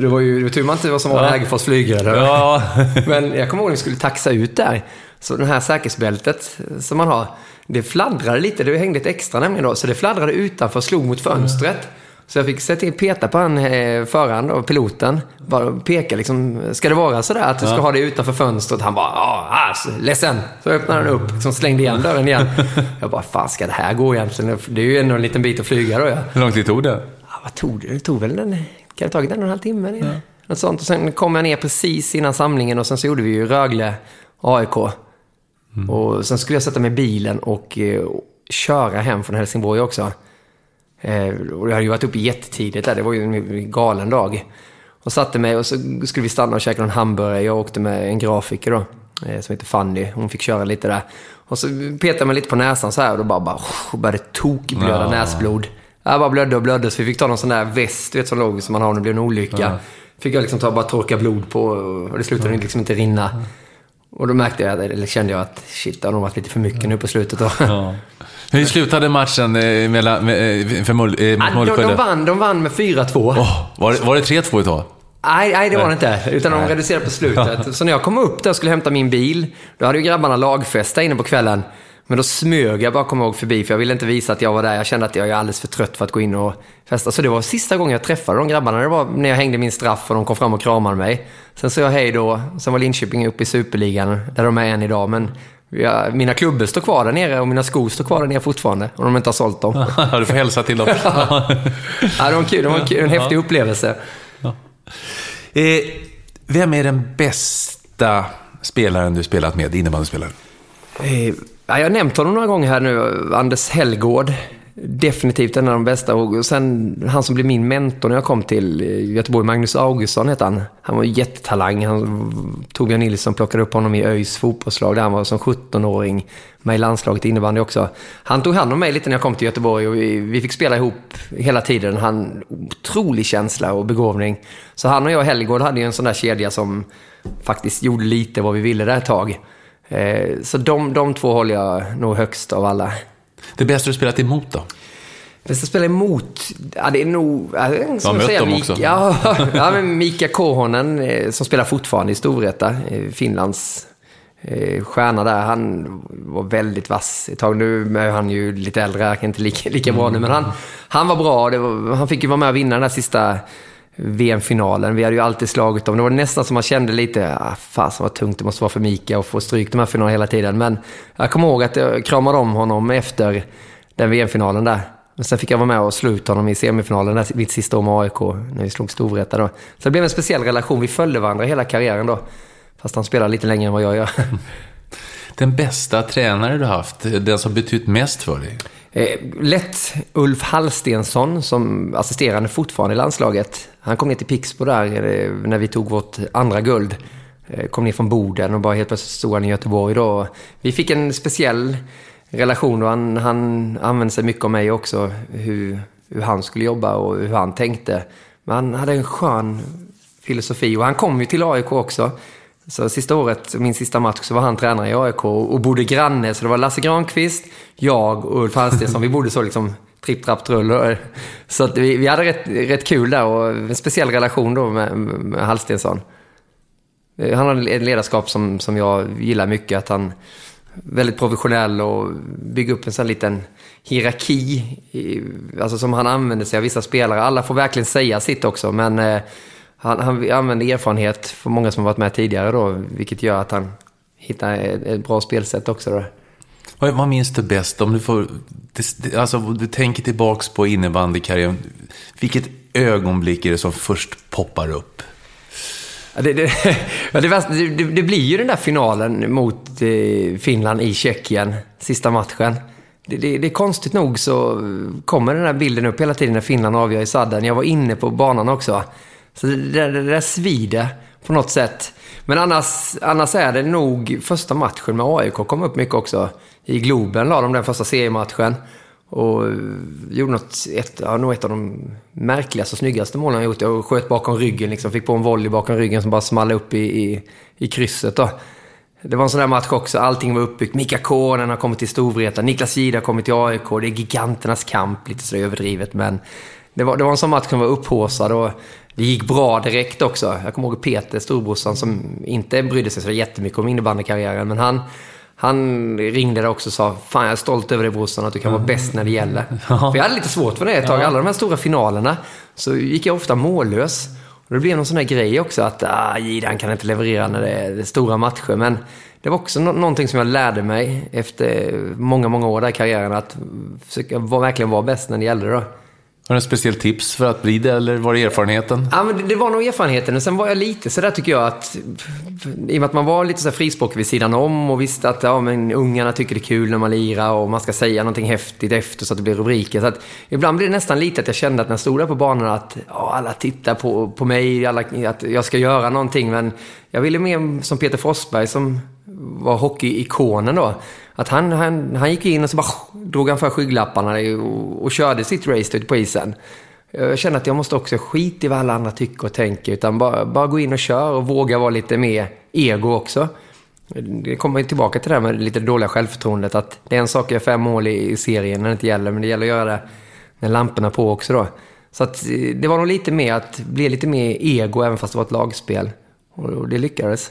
det var ju det var tur man inte var som var Ja. Hägerfors flygare. Ja. Men jag kommer ihåg när vi skulle taxa ut där. Så det här säkerhetsbältet som man har, det fladdrade lite. Det hängde ett extra nämligen då. Så det fladdrade utanför och slog mot fönstret. Så jag fick sätta in, peta på han, eh, föraren och piloten. Bara peka liksom, ska det vara sådär att du ska ha det utanför fönstret? Han bara, ja, ledsen. Så öppnade han upp, liksom slängde igen dörren igen. Jag bara, fan ska det här gå egentligen? Det är ju ändå en liten bit att flyga då ja. Hur lång tid tog det? Ja, vad tog det? Det tog väl en... Kan det ha tagit en och en halv timme? Ja. Något sånt. Och sen kom jag ner precis innan samlingen och sen så gjorde vi ju Rögle AIK. Och sen skulle jag sätta mig i bilen och eh, köra hem från Helsingborg också. Eh, och jag hade ju varit uppe jättetidigt där. Det var ju en galen dag. Och satte mig och så skulle vi stanna och käka någon hamburgare. Jag åkte med en grafiker då, eh, som heter Fanny. Hon fick köra lite där. Och så petade jag mig lite på näsan så här och då bara, bara och började tokblöda Ja. näsblod. Jag bara blödde och blödde så vi fick ta någon sån där väst du vet, som låg som man har om det blir en olycka. Fick jag liksom ta och bara torka blod på och det slutade liksom inte rinna. Och då märkte jag, eller kände jag att shit, det har nog varit lite för mycket nu på slutet då. Hur slutade matchen eh, mellan, med, eh, för Mull, eh, mot Ja, de, de, Mullsjö? vann, de vann med 4-2. Åh, var, det- var det 3-2 ett tag? Nej, nej, det var det inte. Utan de reducerade på slutet. Så när jag kom upp där och skulle hämta min bil, då hade ju grabbarna lagfest där inne på kvällen. Men då smög jag bara, kommer jag ihåg, förbi, för jag ville inte visa att jag var där. Jag kände att jag är alldeles för trött för att gå in och festa. Så det var sista gången jag träffade de grabbarna. Det var när jag hängde min straff och de kom fram och kramade mig. Sen sa jag hej då. Sen var Linköping uppe i Superligan, där de är än idag. Men ja, mina klubbor står kvar där nere och mina skor står kvar där nere fortfarande. Om de inte har sålt dem. Ja, du får hälsa till dem. ja, det var kul. Det var en, kul, en häftig upplevelse. Eh, vem är den bästa spelaren du spelat med, innebandyspelaren? Eh, jag har nämnt honom några gånger här nu. Anders Hellgård. Definitivt en av de bästa. Och sen han som blev min mentor när jag kom till eh, Göteborg, Magnus Augustsson hette han. Han var en jättetalang. Han, Torbjörn Nilsson plockade upp honom i ÖIS fotbollslag där han var som 17-åring med i landslaget i innebandy också. Han tog hand om mig lite när jag kom till Göteborg och vi, vi fick spela ihop hela tiden. Han otrolig känsla och begåvning. Så han och jag, Hellgård, hade ju en sån där kedja som faktiskt gjorde lite vad vi ville där ett tag. Eh, Så de, de två håller jag nog högst av alla. Det bästa du spelat emot då? Bästa spela emot? Ja, det är nog... Ja, jag skulle mött säga dem Mik- också. Ja, ja, men Mika Kohonen eh, som spelar fortfarande i Storvreta, eh, Finlands eh, stjärna där. Han var väldigt vass ett tag. Nu är han ju lite äldre, han inte lika, lika bra nu, men han, han var bra. Var, han fick ju vara med och vinna den där sista VM-finalen. Vi hade ju alltid slagit dem. Det var nästan som man kände lite, ah, fasen vad tungt det måste vara för Mika att få stryk de här finalerna hela tiden. Men jag kommer ihåg att jag kramade om honom efter den VM-finalen där. Men sen fick jag vara med och slå ut honom i semifinalen, där, mitt sista år med AIK, när vi slog Storvreta då. Så det blev en speciell relation. Vi följde varandra hela karriären då. Fast han spelar lite längre än vad jag gör. Den bästa tränare du haft, den som betytt mest för dig? Eh, lätt Ulf Hallstensson som assisterande fortfarande i landslaget. Han kom ner till Pixbo där eh, när vi tog vårt andra guld. Eh, kom ner från Boden och bara helt plötsligt stod han i Göteborg då. Vi fick en speciell relation och han, han använde sig mycket av mig också. Hur, hur han skulle jobba och hur han tänkte. Men han hade en skön filosofi och han kom ju till AIK också. Så sista året, min sista match, så var han tränare i AIK och bodde granne. Så det var Lasse Granqvist, jag och Ulf Hallstensson. Vi bodde så liksom tripp, trapp, trull. Så att vi, vi hade rätt, rätt kul där och en speciell relation då med, med Hallstensson. Han har ett ledarskap som, som jag gillar mycket. Att han är väldigt professionell och bygger upp en sån liten hierarki. Alltså som han använder sig av vissa spelare. Alla får verkligen säga sitt också, men eh, han, han använder erfarenhet för många som har varit med tidigare då, vilket gör att han hittar ett, ett bra spelsätt också. Då. Vad, minns du bäst? Om du, får, alltså, du tänker tillbaks på innebandykarriären. Vilket ögonblick är det som först poppar upp? Det, det, det, det, blir ju den där finalen mot eh, Finland i Tjeckien, sista matchen. Det, är konstigt nog så kommer den här bilden upp hela tiden när Finland avgör i sadden. Jag var inne på banan också. Så det, det, det där svider på något sätt. Men annars, annars är det nog första matchen med AIK kom upp mycket också. I Globen la de den första seriematchen. Och gjorde något, ett, ja, nog ett av de märkligaste och snyggaste målen jag gjort. Jag sköt bakom ryggen, liksom, fick på en volley bakom ryggen som bara small upp i, i, i krysset. Då. Det var en sån där match också. Allting var uppbyggt. Mika Konen har kommit till Storvreta. Niklas Jihde har kommit till AIK. Det är giganternas kamp. Lite så överdrivet, men det var, det var en sån match som var upphåsad och det gick bra direkt också. Jag kommer ihåg Peter, storbrorsan, som inte brydde sig så jättemycket om innebandykarriären, men han, han ringde där också och sa Fan, jag är stolt över dig brorsan, att du kan vara bäst när det gäller. Ja. För jag hade lite svårt för det ett tag. Alla de här stora finalerna så gick jag ofta mållös. Och det blev någon sån där grej också att ah, Gidan kan inte leverera när det är stora matcher. Men det var också no någonting som jag lärde mig efter många, många år där i karriären. Att försöka verkligen vara bäst när det gällde. Då. Har du något speciellt tips för att bli det, eller var det erfarenheten? Ja, men det var nog erfarenheten. Och sen var jag lite så där tycker jag att... I och med att man var lite så frispråkig vid sidan om och visste att ja, men ungarna tycker det är kul när man lirar och man ska säga någonting häftigt efter så att det blir rubriker. Så att ibland blev det nästan lite att jag kände att när jag stod där på banan att ja, alla tittar på, på mig, alla, att jag ska göra någonting. Men jag ville mer som Peter Forsberg som var hockeyikonen då. Att han, han, han gick in och så bara drog han för skygglapparna och, och körde sitt race ute på isen. Jag känner att jag måste också skita i vad alla andra tycker och tänker. Utan bara, bara gå in och kör och våga vara lite mer ego också. Det kommer tillbaka till det här med lite dåliga självförtroendet. Att det är en sak att göra fem mål i, i serien när det inte gäller. Men det gäller att göra det när lamporna är på också då. Så att eh, det var nog lite mer att bli lite mer ego även fast det var ett lagspel. Och det lyckades.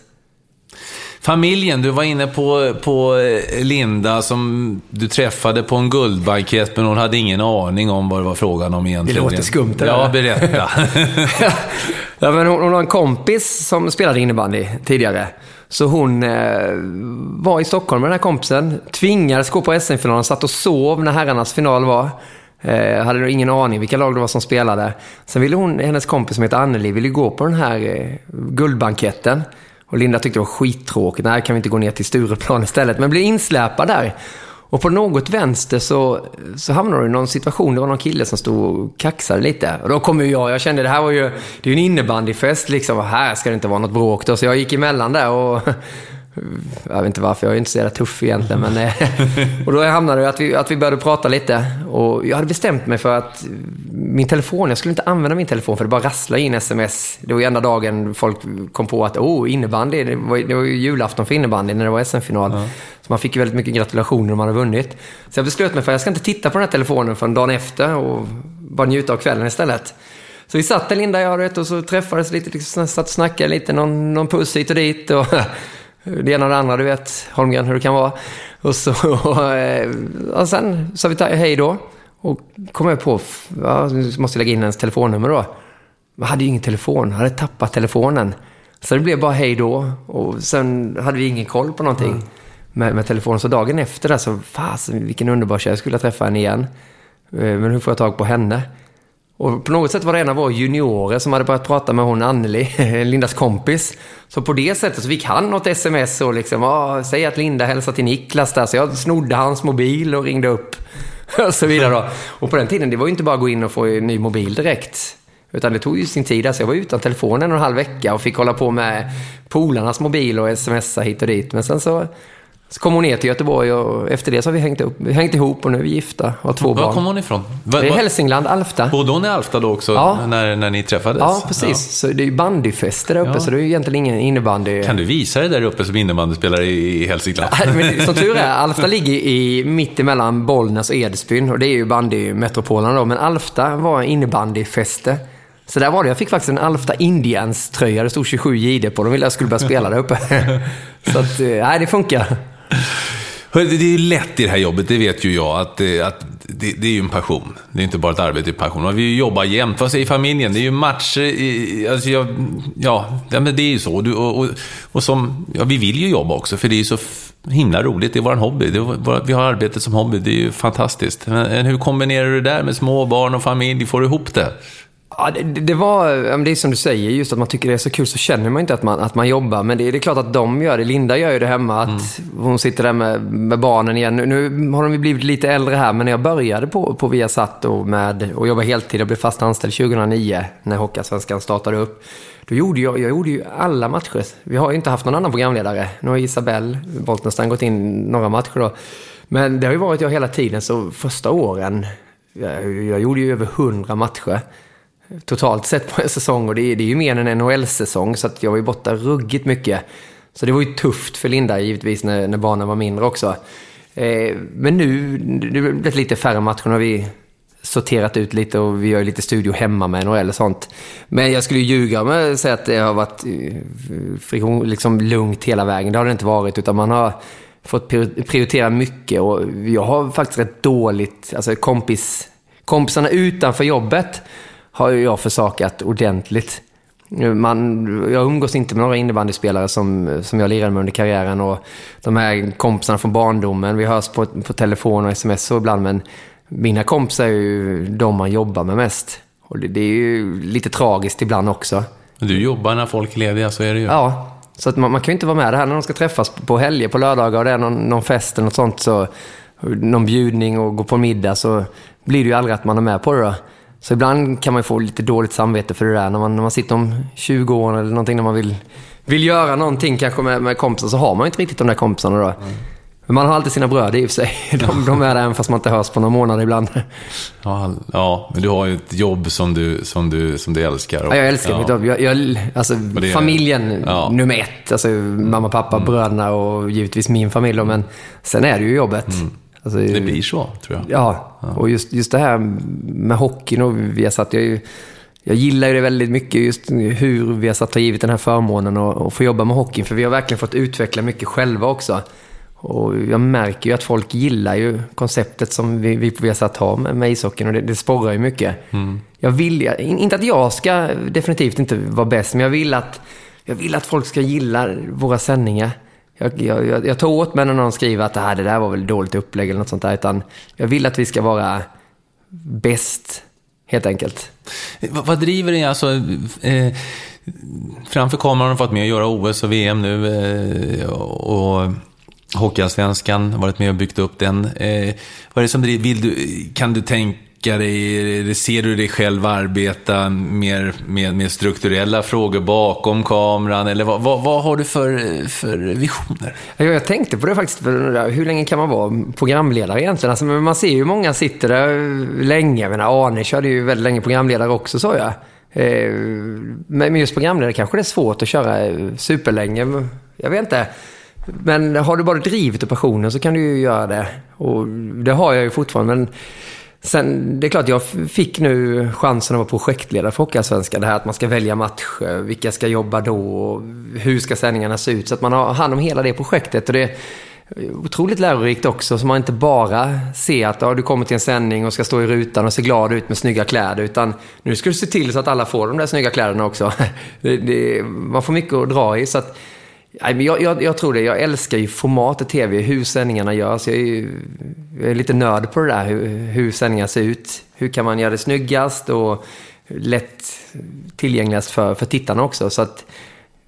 Familjen, du var inne på, på eh, Linda som du träffade på en guldbankett, men hon hade ingen aning om vad det var frågan om egentligen. Det låter skumt. Eller? Ja, berätta. ja, men hon, hon har en kompis som spelade innebandy tidigare. Så hon eh, var i Stockholm med den här kompisen, tvingades gå på SM-finalen, satt och sov när herrarnas final var. Eh, hade då ingen aning vilka lag det var som spelade. Sen ville hon, hennes kompis som heter Anneli, ville gå på den här eh, guldbanketten. Och Linda tyckte det var skittråkigt. Nej, kan vi inte gå ner till Stureplan istället? Men blev insläpad där. Och på något vänster så, så hamnade du i någon situation. Det var någon kille som stod och kaxade lite. Och då kom ju jag. Jag kände det här var ju, det är ju en innebandyfest liksom. Och här ska det inte vara något bråk då. Så jag gick emellan där och jag vet inte varför, jag är inte så jävla tuff egentligen. Men, eh, och då hamnade det att vi, att vi började prata lite. Och jag hade bestämt mig för att min telefon, jag skulle inte använda min telefon för det bara rasslade in sms. Det var ju enda dagen folk kom på att oh, innebandy, det var, det var ju julafton för innebandy när det var SM-final. Ja. Så man fick ju väldigt mycket gratulationer om man hade vunnit. Så jag beslöt mig för att jag ska inte titta på den här telefonen förrän dagen efter och bara njuta av kvällen istället. Så vi satt där, Linda och jag, och så träffades lite, liksom, satt och snackade lite, någon, någon puss hit och dit. Och det ena och det andra, du vet Holmgren hur det kan vara. Och, så, och, eh, och sen sa vi hej då. Och kom jag på, ja, måste lägga in hennes telefonnummer då. Jag hade ju ingen telefon, jag hade tappat telefonen. Så det blev bara hej då. Och sen hade vi ingen koll på någonting mm. med, med telefonen. Så dagen efter där så, fasen vilken underbar tjej, jag skulle träffa henne igen. Eh, men hur får jag tag på henne? Och på något sätt var det en av våra juniorer som hade börjat prata med hon Anneli, Lindas kompis. Så på det sättet så fick han något sms och liksom, ah, säg att Linda hälsar till Niklas där. Så jag snodde hans mobil och ringde upp och så vidare då. Och på den tiden, det var ju inte bara att gå in och få en ny mobil direkt. Utan det tog ju sin tid. Alltså jag var utan telefon en och en halv vecka och fick hålla på med polarnas mobil och smsa hit och dit. Men sen så, så kom hon ner till Göteborg och efter det så har vi hängt, upp, hängt ihop och nu är vi gifta och har två Var barn. kom hon ifrån? Va, Det är Hälsingland, Alfta. Bodde hon i Alfta då också, Ja. när, när ni träffades? Ja, precis. Så det är ju bandyfester där uppe, Ja. så det är ju egentligen ingen innebandy. Kan du visa dig där uppe som innebandyspelare i, i Hälsingland? Men som tur är, Alfta ligger i mitt emellan Bollnäs och Edsbyn och det är ju bandymetropolen då. Men Alfta var en innebandyfäste. Så där var det. Jag fick faktiskt en Alfta Indians-tröja. Det stod 27 JD på. De ville att jag skulle börja spela där uppe. Så att, eh, nej, det funkar. Det är ju lätt i det här jobbet, det vet ju jag, att, eh, att det, det är ju en passion. Det är inte bara ett arbete, det är passion. Man vill ju jämt. Vad säger familjen? Det är ju matcher, i- alltså jag, ja, ja, men det är ju så. Du, och, och, och som, ja, vi vill ju jobba också, för det är ju så himla roligt. Det är vår hobby. Det är, vår- vi har arbetet som hobby, det är ju fantastiskt. Men hur kombinerar du det där med småbarn och familj? Får du ihop det? Ja, det, det var, det är som du säger, just att man tycker det är så kul så känner man inte att man, att man jobbar. Men det, det är klart att de gör det. Linda gör ju det hemma, att hon sitter där med, med barnen igen. Nu, nu har de ju blivit lite äldre här, men när jag började på, på Viasat och, med, och jobba heltid, jag blev fast anställd 2009 när Hockeyallsvenskan startade upp. Då gjorde jag, jag gjorde ju alla matcher. Vi har ju inte haft någon annan programledare. Nu har Isabelle Boltenstam gått in några matcher då. Men det har ju varit jag hela tiden, så första åren, jag, jag gjorde ju över 100 matcher totalt sett på en säsong och det är, det är ju mer än en NHL-säsong så att jag var ju borta ruggigt mycket. Så det var ju tufft för Linda givetvis när, när barnen var mindre också. Eh, men nu, det har blivit lite färre matcher, nu har vi sorterat ut lite och vi gör ju lite studio hemma med NHL och sånt. Men jag skulle ju ljuga om jag säger att det har varit eh, friktion, liksom lugnt hela vägen. Det har det inte varit utan man har fått prioritera mycket och jag har faktiskt rätt dåligt, alltså kompis, kompisarna utanför jobbet har jag försakat ordentligt. Man, jag umgås inte med några innebandyspelare som, som jag lirade med under karriären och de här kompisarna från barndomen. Vi hörs på, på telefon och sms och ibland, men mina kompisar är ju de man jobbar med mest. Och det, det är ju lite tragiskt ibland också. Du jobbar när folk är lediga, så är det ju. Ja, så att man, man kan ju inte vara med det här när de ska träffas på helger, på lördagar och det är någon, någon fest eller något sånt, så, någon bjudning och gå på middag, så blir det ju aldrig att man är med på det då. Så ibland kan man få lite dåligt samvete för det där när man, när man sitter om 20 år eller någonting när man vill, vill göra någonting kanske med, med kompisar så har man ju inte riktigt de där kompisarna då. Men man har alltid sina bröder i och för sig. De, de är där även fast man inte hörs på några månader ibland. Ja, ja, men du har ju ett jobb som du, som du, som du älskar. och- Ja, jag älskar ja. mitt jobb. Jag, jag, alltså, det familjen ja. Mm. nummer ett. Alltså, mamma, pappa, bröderna och givetvis min familj. Men sen är det ju jobbet. Alltså, Det blir så, tror jag. Ja, och just, just det här med hockeyn och vi satt, jag, jag gillar ju det väldigt mycket, just hur vi har satt har givit den här förmånen att att få jobba med hockeyn. För vi har verkligen fått utveckla mycket själva också. Och jag märker ju att folk gillar ju konceptet som vi, vi på Viasat har med, med ishockeyn och det, det sporrar ju mycket. Jag vill, jag- in- inte att jag ska definitivt inte vara bäst, men jag vill att, jag vill att folk ska gilla våra sändningar. Jag, jag, jag, jag tar åt mig när någon skriver att det, här, det där var väl dåligt upplägg eller något sånt där, utan jag vill att vi ska vara bäst, helt enkelt. Vad, vad driver dig? Alltså, eh, framför kameran har du fått med att göra OS och VM nu. Eh, och Hockeyallsvenskan, varit med och byggt upp den. Eh, vad är det som driver? Vill du, kan du tänka dig, ser du dig själv arbeta mer med, med strukturella frågor bakom kameran? Eller vad, vad, vad har du för, för visioner? Ja, Jag tänkte på det faktiskt, för hur länge kan man vara programledare egentligen? Alltså, man ser ju många sitter där länge. Jag menar, Arne körde ju väldigt länge programledare också, sa jag. Eh, men just programledare kanske det är svårt att köra superlänge. Jag vet inte. Men har du bara drivet och passionen så kan du ju göra det. Och det har jag ju fortfarande. Men sen, det är klart, jag fick nu chansen att vara projektledare för Hockeyallsvenskan. Det här att man ska välja matcher, eh, vilka ska jobba då, och hur ska sändningarna se ut. Så att man har hand om hela det projektet. Och det är otroligt lärorikt också, så man inte bara ser att ja, du kommer till en sändning och ska stå i rutan och se glad ut med snygga kläder. Utan nu ska du se till så att alla får de där snygga kläderna också. Det, det, man får mycket att dra i. Så att, Nej, men jag, jag, jag tror det. Jag älskar ju formatet tv, hur sändningarna görs. Jag är, ju, jag är lite nörd på det där, hur, hur sändningar ser ut. Hur kan man göra det snyggast och lätt tillgängligast för, för tittarna också. Så att,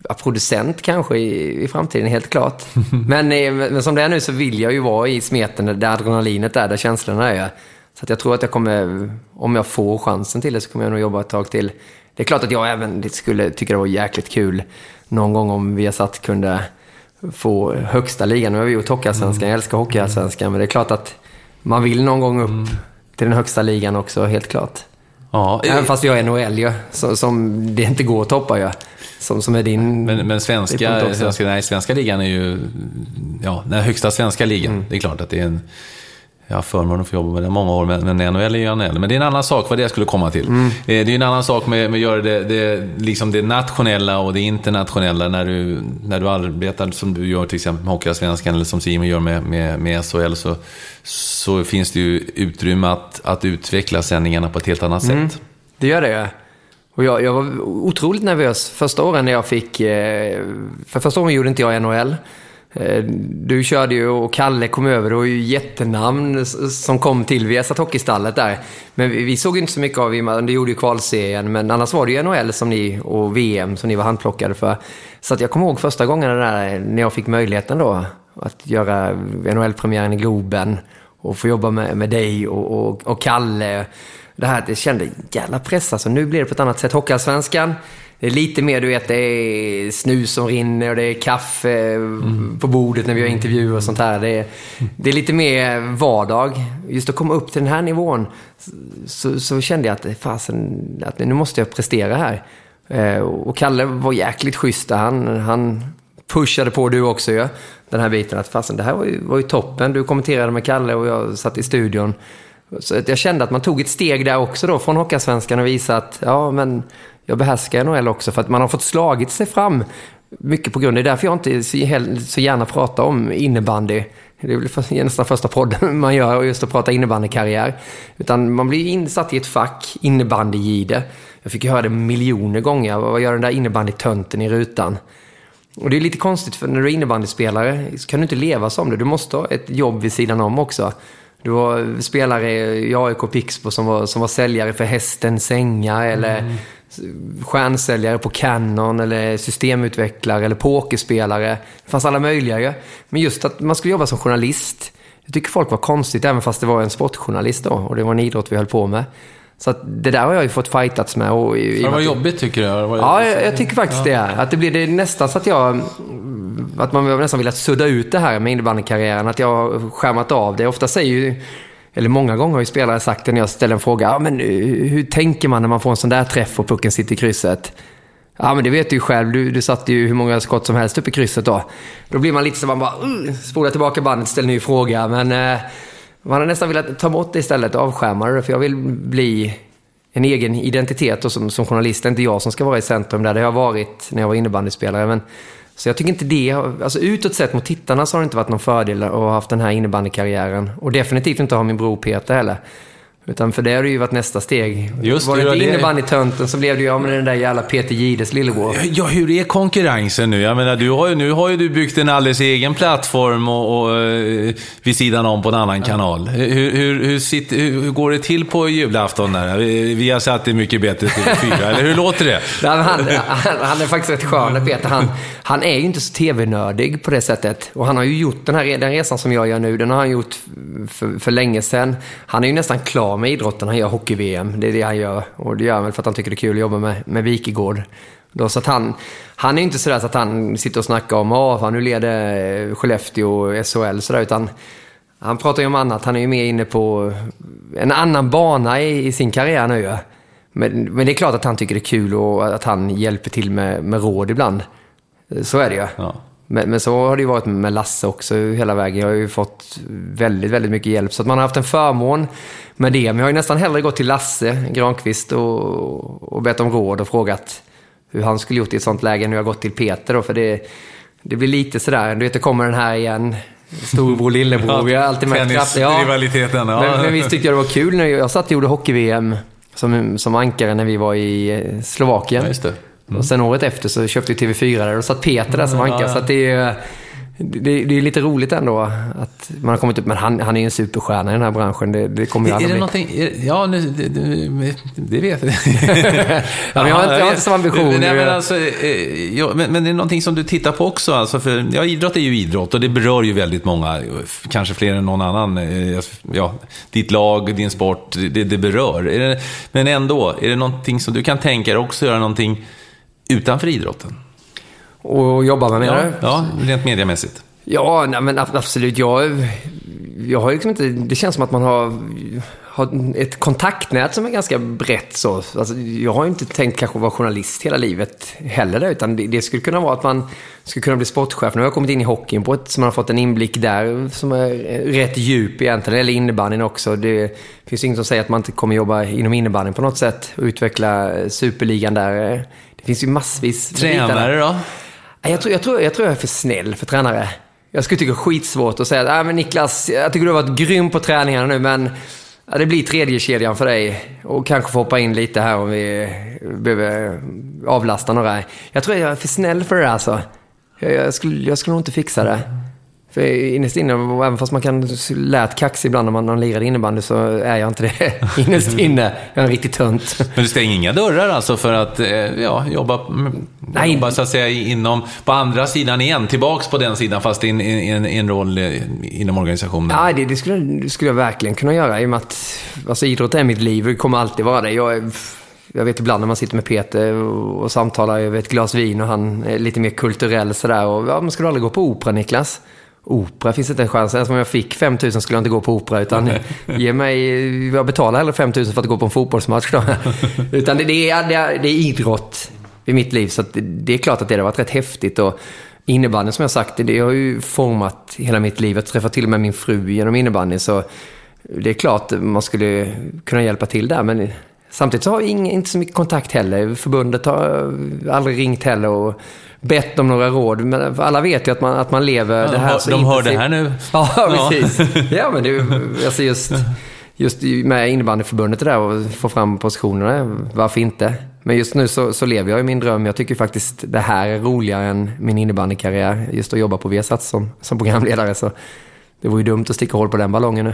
ja, producent kanske i, i framtiden, helt klart. men, eh, men som det är nu så vill jag ju vara i smeten där adrenalinet är, där känslorna är. Så att jag tror att jag kommer, om jag får chansen till det, så kommer jag nog jobba ett tag till. Det är klart att jag även skulle tycka det var jäkligt kul någon gång om Viasat kunde få högsta ligan. Nu har vi gjort Hockeyallsvenskan, jag älskar Hockeyallsvenskan, men det är klart att man vill någon gång upp till den högsta ligan också, helt klart. Ja, Även fast vi har NHL ju, som, som det inte går att toppa ju. Som, som är din... Men, men svenska, svenska, nej, svenska ligan är ju ja, den högsta svenska ligan. Mm. Det är klart att det är en... Jag har förmånen att få jobba med det många år, men, NHL är ju NHL. Men det är en annan sak vad det jag skulle komma till. Mm. Eh, Det är en annan sak med, med att göra det, det, liksom det nationella och det internationella när du, när du arbetar som du gör till exempel med Hockeyallsvenskan eller som Simon gör med, med, med SHL så, så finns det ju utrymme att, att utveckla sändningarna på ett helt annat Mm. sätt. Det gör det ju. Och jag, jag var otroligt nervös första åren när jag fick... Eh, för första åren gjorde inte jag NHL. Eh, du körde ju och Kalle kom över. Det var ju jättenamn som kom till Viasat Hockeystallet där. Men vi, såg ju inte så mycket av det. Du gjorde ju kvalserien. Men annars var det ju NHL som ni, och VM som ni var handplockade för. Så att jag kommer ihåg första gången där, när jag fick möjligheten då att göra NHL-premiären i Globen och få jobba med, med dig och, och, och Kalle. Det här, det kände jävla press alltså. Nu blir det på ett annat sätt. Hockeyallsvenskan, det är lite mer, du vet, det är snus som rinner och det är kaffe på bordet när vi har intervjuer och sånt här. Det är, det är lite mer vardag. Just att komma upp till den här nivån så, så kände jag att, fasen, att nu måste jag prestera här. Eh, Och Kalle var jäkligt schysst. Han, han pushade på du också ju. Den här biten att fasen, det här var ju, var ju toppen. Du kommenterade med Kalle och jag satt i studion. Så jag kände att man tog ett steg där också då från Hockeyallsvenskan och visade att ja, men jag behärskar NHL också. För att man har fått slagit sig fram mycket på grund. av Det är därför jag inte så, gärna pratar om innebandy. Det är väl nästan första podden man gör, just att prata innebandykarriär. Utan man blir insatt i ett fack, innebandygide. Jag fick ju höra det miljoner gånger. Vad gör den där innebandytönten i rutan? Och det är lite konstigt, för när du är innebandyspelare så kan du inte leva som det. Du måste ha ett jobb vid sidan om också. Du var spelare i AIK Pixbo som var, som var säljare för Hästen Sänga eller mm stjärnsäljare på Canon eller systemutvecklare eller pokerspelare. Det fanns alla möjliga ju. Men just att man skulle jobba som journalist. Jag tycker folk var konstigt även fast det var en sportjournalist då och det var en idrott vi höll på med. Så att det där har jag ju fått fightats med. Och, i- Det var jobbigt tycker du? Ja, jag, jag tycker faktiskt det. Att det blir det är nästan så att jag... Att man nästan vill att sudda ut det här med innebandykarriären. Att jag har skärmat av det. Ofta säger ju... Eller många gånger har ju spelare sagt det när jag ställer en fråga. Ja, men eh, hur, tänker man när man får en sån där träff och pucken sitter i krysset? Ja, men det vet du ju själv. Du, du satte ju hur många skott som helst upp i krysset då. Då blir man lite så man bara... Uh, spolar tillbaka bandet, ställer en ny fråga. Men eh, man har nästan velat ta bort det istället och avskärma det. För jag vill bli en egen identitet och som, som journalist. Det är inte jag som ska vara i centrum där. Det har jag varit när jag var innebandyspelare. Men, så jag tycker inte det, alltså utåt sett mot tittarna så har det inte varit någon fördel att ha haft den här innebandykarriären. Och definitivt inte ha min bror Peter heller. Utan för det har det ju varit nästa steg. Just var det, det ja, inte det- innebandytönten så blev det ju, ja men den där jävla Peter Gides lillebror. Ja, hur är konkurrensen nu? Jag menar, du har ju, nu har ju du byggt en alldeles egen plattform och, och eh, vid sidan om på en annan kanal. Hur, hur, hur, sitter, hur, går det till på julafton? Där? Vi har satt det mycket bättre till fyra, eller hur låter det? Han, han, han är faktiskt rätt skön, Peter. Han, han är ju inte så tv-nördig på det sättet. Och han har ju gjort den här den resan som jag gör nu, den har han gjort för, för länge sedan. Han är ju nästan klar med idrotten. Han gör hockey-VM. Det är det han gör. Och det gör han väl för att han tycker det är kul att jobba med, med Wikegård. Då, så att han, han är ju inte sådär så att han sitter och snackar om att nu leder eh, Skellefteå SHL sådär, utan han pratar ju om annat. Han är ju mer inne på en annan bana i, i sin karriär nu ja. Men, men det är klart att han tycker det är kul och att han hjälper till med, med råd ibland. Så är det ju. Ja. Men, men så har det ju varit med Lasse också hela vägen. Jag har ju fått väldigt, väldigt mycket hjälp. Så att man har haft en förmån med det. Men jag har ju nästan hellre gått till Lasse Granqvist och, och bett om råd och frågat hur han skulle gjort i ett sånt läge än hur jag har gått till Peter då. För det, det blir lite sådär, du vet det kommer den här igen. Storbror, lillebror. Vi har alltid märkt krafter. Tennisrivaliteten, ja. Men, men visst tyckte jag det var kul när jag satt och gjorde hockey-VM som, som ankare när vi var i eh, Slovakien. Ja, det. Och sen året efter så köpte vi TV4 där och satt Peter där som ankare. Så att det är ju... det, det är lite roligt ändå att man har kommit upp, men han, han är ju en superstjärna i den här branschen. Det, det kommer ju Är aldrig det bli. någonting... är- Ja, nu, det, det, det vet jag. Ja, men jag har inte- jag har inte samma ambition. Nej, men, alltså, eh, ja, men, men det är någonting som du tittar på också. Alltså, för, ja, idrott är ju idrott och det berör ju väldigt många, kanske fler än någon annan. Eh, Ja, ditt lag, din sport, det, berör. Är men ändå, är det någonting som du kan tänka dig också göra någonting utanför idrotten? Och jobba med menar Ja, ja, rent mediamässigt. Ja, nej, men ab- absolut. Jag, jag har liksom inte... Det känns som att man har, har ett kontaktnät som är ganska brett. Så. Alltså, jag har inte tänkt kanske vara journalist hela livet heller. Där, utan det, det skulle kunna vara att man skulle kunna bli sportchef. Nu har jag kommit in i hockeyn på ett, så man har fått en inblick där som är rätt djup egentligen. Eller innebandyn också. Det finns inget som säger att man inte kommer jobba inom innebandyn på något sätt och utveckla superligan där. Finns ju massvis. Tränare då? Jag tror, jag, tror, jag tror jag är för snäll för tränare. Jag skulle tycka skitsvårt att säga att ah, men Niklas, jag tycker du har varit grym på träningarna nu, men ja, det blir tredje kedjan för dig. Och kanske få hoppa in lite här om vi behöver avlasta några. Jag tror jag är för snäll för det alltså. Jag, jag, skulle, jag skulle nog inte fixa det. För innerst inne, även fast man kan lät kaxig ibland när man, när man lirar innebandy, så är jag inte det innerst inne. Jag är en riktig tönt. Men du stänger inga dörrar alltså för att eh, ja, jobba, Nej. jobba så att säga inom, på andra sidan igen, tillbaks på den sidan fast i en, en, en roll eh, inom organisationen? Ja, det, det, skulle, det skulle jag verkligen kunna göra i och med att alltså, idrott är mitt liv och det kommer alltid vara det. Jag, jag vet ibland när man sitter med Peter och, och samtalar över ett glas vin och han är lite mer kulturell sådär. Och, ja, men ska du aldrig gå på opera, Niklas? Opera finns inte en chans. Ens om jag fick 5 000 skulle jag inte gå på opera. Utan ge mig, jag betalar hellre 5 000 för att gå på en fotbollsmatch då. utan det, det, är, det, är, det är idrott i mitt liv. Så det, är klart att det har varit rätt häftigt. Och innebandyn som jag sagt, det, har ju format hela mitt liv. Jag träffade till och med min fru genom innebandyn. Så det är klart man skulle kunna hjälpa till där. Men samtidigt så har jag ing- inte så mycket kontakt heller. Förbundet har aldrig ringt heller och bett om några råd. Men alla vet ju att man, att man lever Ja, det de här så de hör det här nu. Ja, precis. Ja, men det, alltså just, just med innebandyförbundet där och få fram positionerna, varför inte? Men just nu så, så lever jag i min dröm. Jag tycker faktiskt det här är roligare än min innebandykarriär. Just att jobba på Viasat som, som programledare. Så det vore ju dumt att sticka hål på den ballongen nu.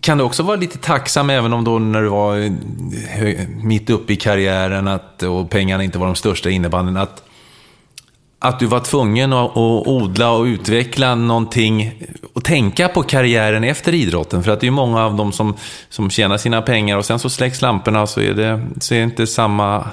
Kan du också vara lite tacksam, även om då när du var eh, mitt uppe i karriären att, och pengarna inte var de största i innebandyn, att, att du var tvungen att, att odla och utveckla någonting och tänka på karriären efter idrotten? För att det är ju många av dem som, som tjänar sina pengar och sen så släcks lamporna så är det, så är det inte samma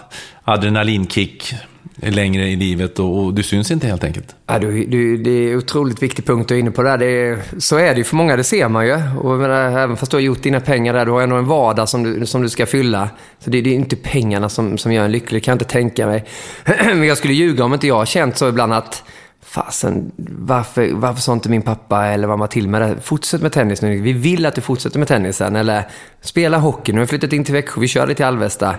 adrenalinkick längre i livet och, och du syns inte helt enkelt. Ja, du, du, det är en otroligt viktig punkt du är inne på där. Det är, så är det ju för många, det ser man ju. Och menar, även fast du har gjort dina pengar där, du har ändå en vardag som du, som du ska fylla. Så det, det är inte pengarna som, som gör en lycklig, det kan jag inte tänka mig. Men jag skulle ljuga om inte jag har känt så ibland att Fasen, varför, varför sa inte min pappa eller mamma till mig det? Fortsätt med tennis nu. Vi vill att du fortsätter med tennisen. Eller spela hockey. Nu har vi flyttat in till Växjö. Vi kör lite till Alvesta.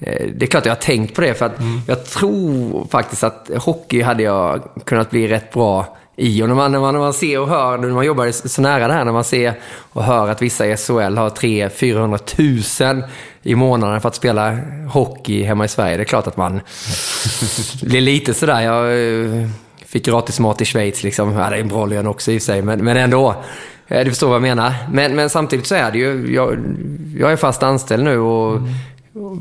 Eh, Det är klart jag har tänkt på det. För att jag tror faktiskt att hockey hade jag kunnat bli rätt bra i. Och när man, när man, när man ser och hör, när man jobbar så nära det här, när man ser och hör att vissa i SHL har 300-400 000 i månaden för att spela hockey hemma i Sverige. Det är klart att man blir lite sådär. Jag eh, fick gratis mat i Schweiz liksom. Ja, det är en bra lön också i sig, men, men ändå. Eh, Du förstår vad jag menar. Men, men samtidigt så är det ju, jag, jag är fast anställd nu och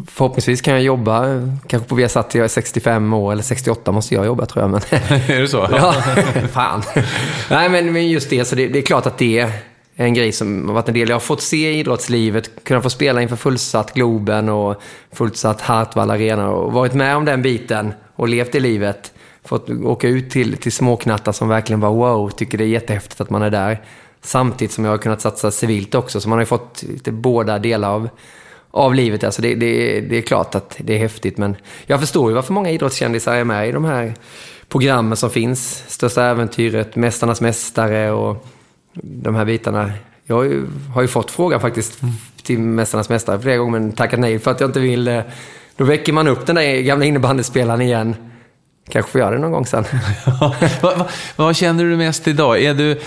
förhoppningsvis kan jag jobba, kanske på Viasat till jag är 65 år, eller 68 måste jag jobba tror jag. Men, är det så? Ja, fan. Nej, men, men just det, så det, det är klart att det är en grej som har varit en del. Jag har fått se idrottslivet, kunna få spela inför fullsatt Globen och fullsatt Hartwall Arena och varit med om den biten och levt i livet. Fått åka ut till, till småknattar som verkligen var wow, tycker det är jättehäftigt att man är där. Samtidigt som jag har kunnat satsa civilt också, så man har ju fått lite båda delar av av livet. Alltså det, det, det är klart att det är häftigt, men jag förstår ju varför många idrottskändisar är med i de här programmen som finns. Största äventyret, Mästarnas mästare och de här bitarna. Jag har ju, har ju fått frågan faktiskt till Mästarnas mästare flera gånger, men tackat nej för att jag inte vill. Eh, då väcker man upp den där gamla innebandyspelaren igen. Kanske får göra det någon gång sen. vad, vad, vad känner du mest idag? Är du,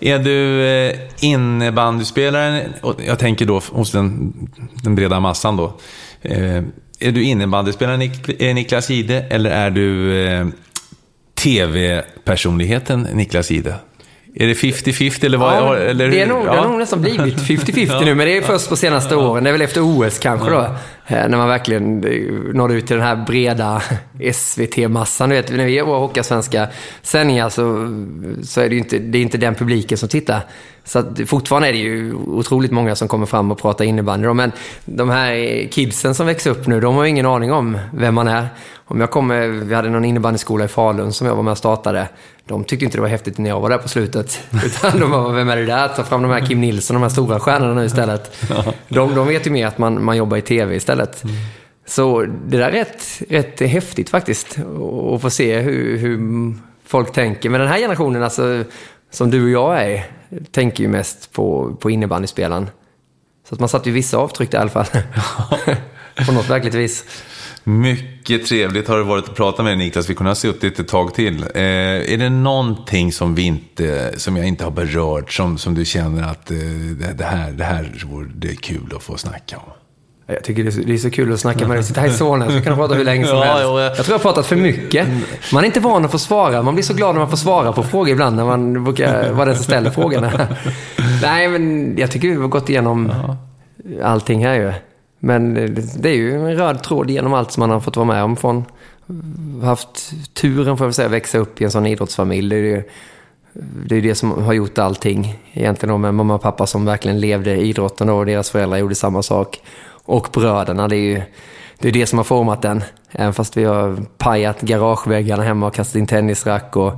är du eh, innebandyspelaren, jag tänker då hos den, den breda massan då. Eh, är du innebandyspelaren Nik, eh, Niklas Ide eller är du tv-personligheten Niklas Ide? Är det 50-50 eller vad? Ja, eller, det, är nog, ja. det har nog nästan blivit 50-50 nu, men det är först på senaste åren. Det är väl efter OS kanske då. Eh, När man verkligen eh, nådde ut till den här breda SVT-massan. Du vet, när vi gör våra Hockeyallsvenska sändningar så, så är det ju inte, det är inte den publiken som tittar. Så att, fortfarande är det ju otroligt många som kommer fram och pratar innebandy. Men de här kidsen som växer upp nu, de har ju ingen aning om vem man är. Om jag kommer, vi hade någon innebandyskola i Falun som jag var med och startade. De tyckte inte det var häftigt när jag var där på slutet. Utan de var, vem är det där? Ta fram de här Kim Nilsson, de här stora stjärnorna nu istället. De, de vet ju mer att man, man jobbar i tv istället. Så det där är rätt, rätt häftigt faktiskt. Att få se hur, hur folk tänker. Men den här generationen, alltså, som du och jag är, tänker ju mest på, på innebandyspelaren. Så att man satt ju vissa avtryck där i alla fall. på något verkligt vis. Mycket trevligt har det varit att prata med dig Niklas. Vi kunde ha suttit ett tag till. Eh, är det någonting som, vi inte, som jag inte har berört, som, som du känner att eh, det, här, det här vore det är kul att få snacka om? Jag tycker det är, så, kul att snacka med dig. Sitter här i Solna, så kan prata hur länge som helst. Jag tror jag har pratat för mycket. Man är inte van att få svara. Man blir så glad när man får svara på frågor ibland, när man brukar vara den som ställer frågorna. Nej, men jag tycker vi har gått igenom allting här ju. Men det är ju en röd tråd genom allt som man har fått vara med om. Från, haft turen, får jag väl säga, att växa upp i en sån idrottsfamilj. Det är ju det, är det som har gjort allting. Egentligen då med mamma och pappa som verkligen levde idrotten då, och deras föräldrar gjorde samma sak. Och bröderna, det är ju det, är det som har format den. Även fast vi har pajat garageväggarna hemma och kastat in tennisrack och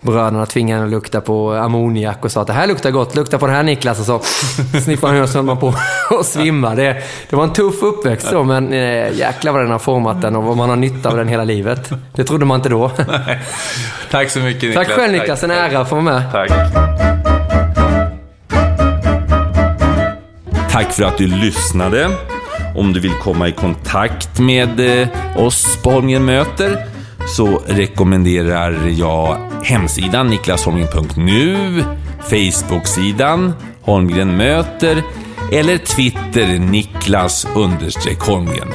bröderna tvingade en att lukta på ammoniak och sa att det här luktar gott, lukta på det här Niklas. Och så sniffade man och så man på och svimma. Det, det var en tuff uppväxt då, men eh, jäklar vad den har format den och vad man har nytta av den hela livet. Det trodde man inte då. Tack så mycket Niklas. Tack själv Niklas, en ära att få vara med. Tack. Tack för att du lyssnade. Om du vill komma i kontakt med eh, oss på Holmgren möter så rekommenderar jag hemsidan niklasholmgren.nu, Facebook-sidan Holmgren möter eller Twitter Niklas Holmgren.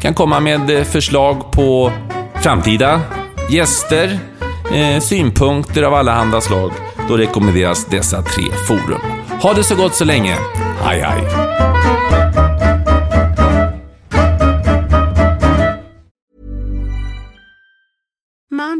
Kan komma med eh, förslag på framtida gäster, eh, synpunkter av alla handa slag. Då rekommenderas dessa tre forum. Ha det så gott så länge. Hej hej!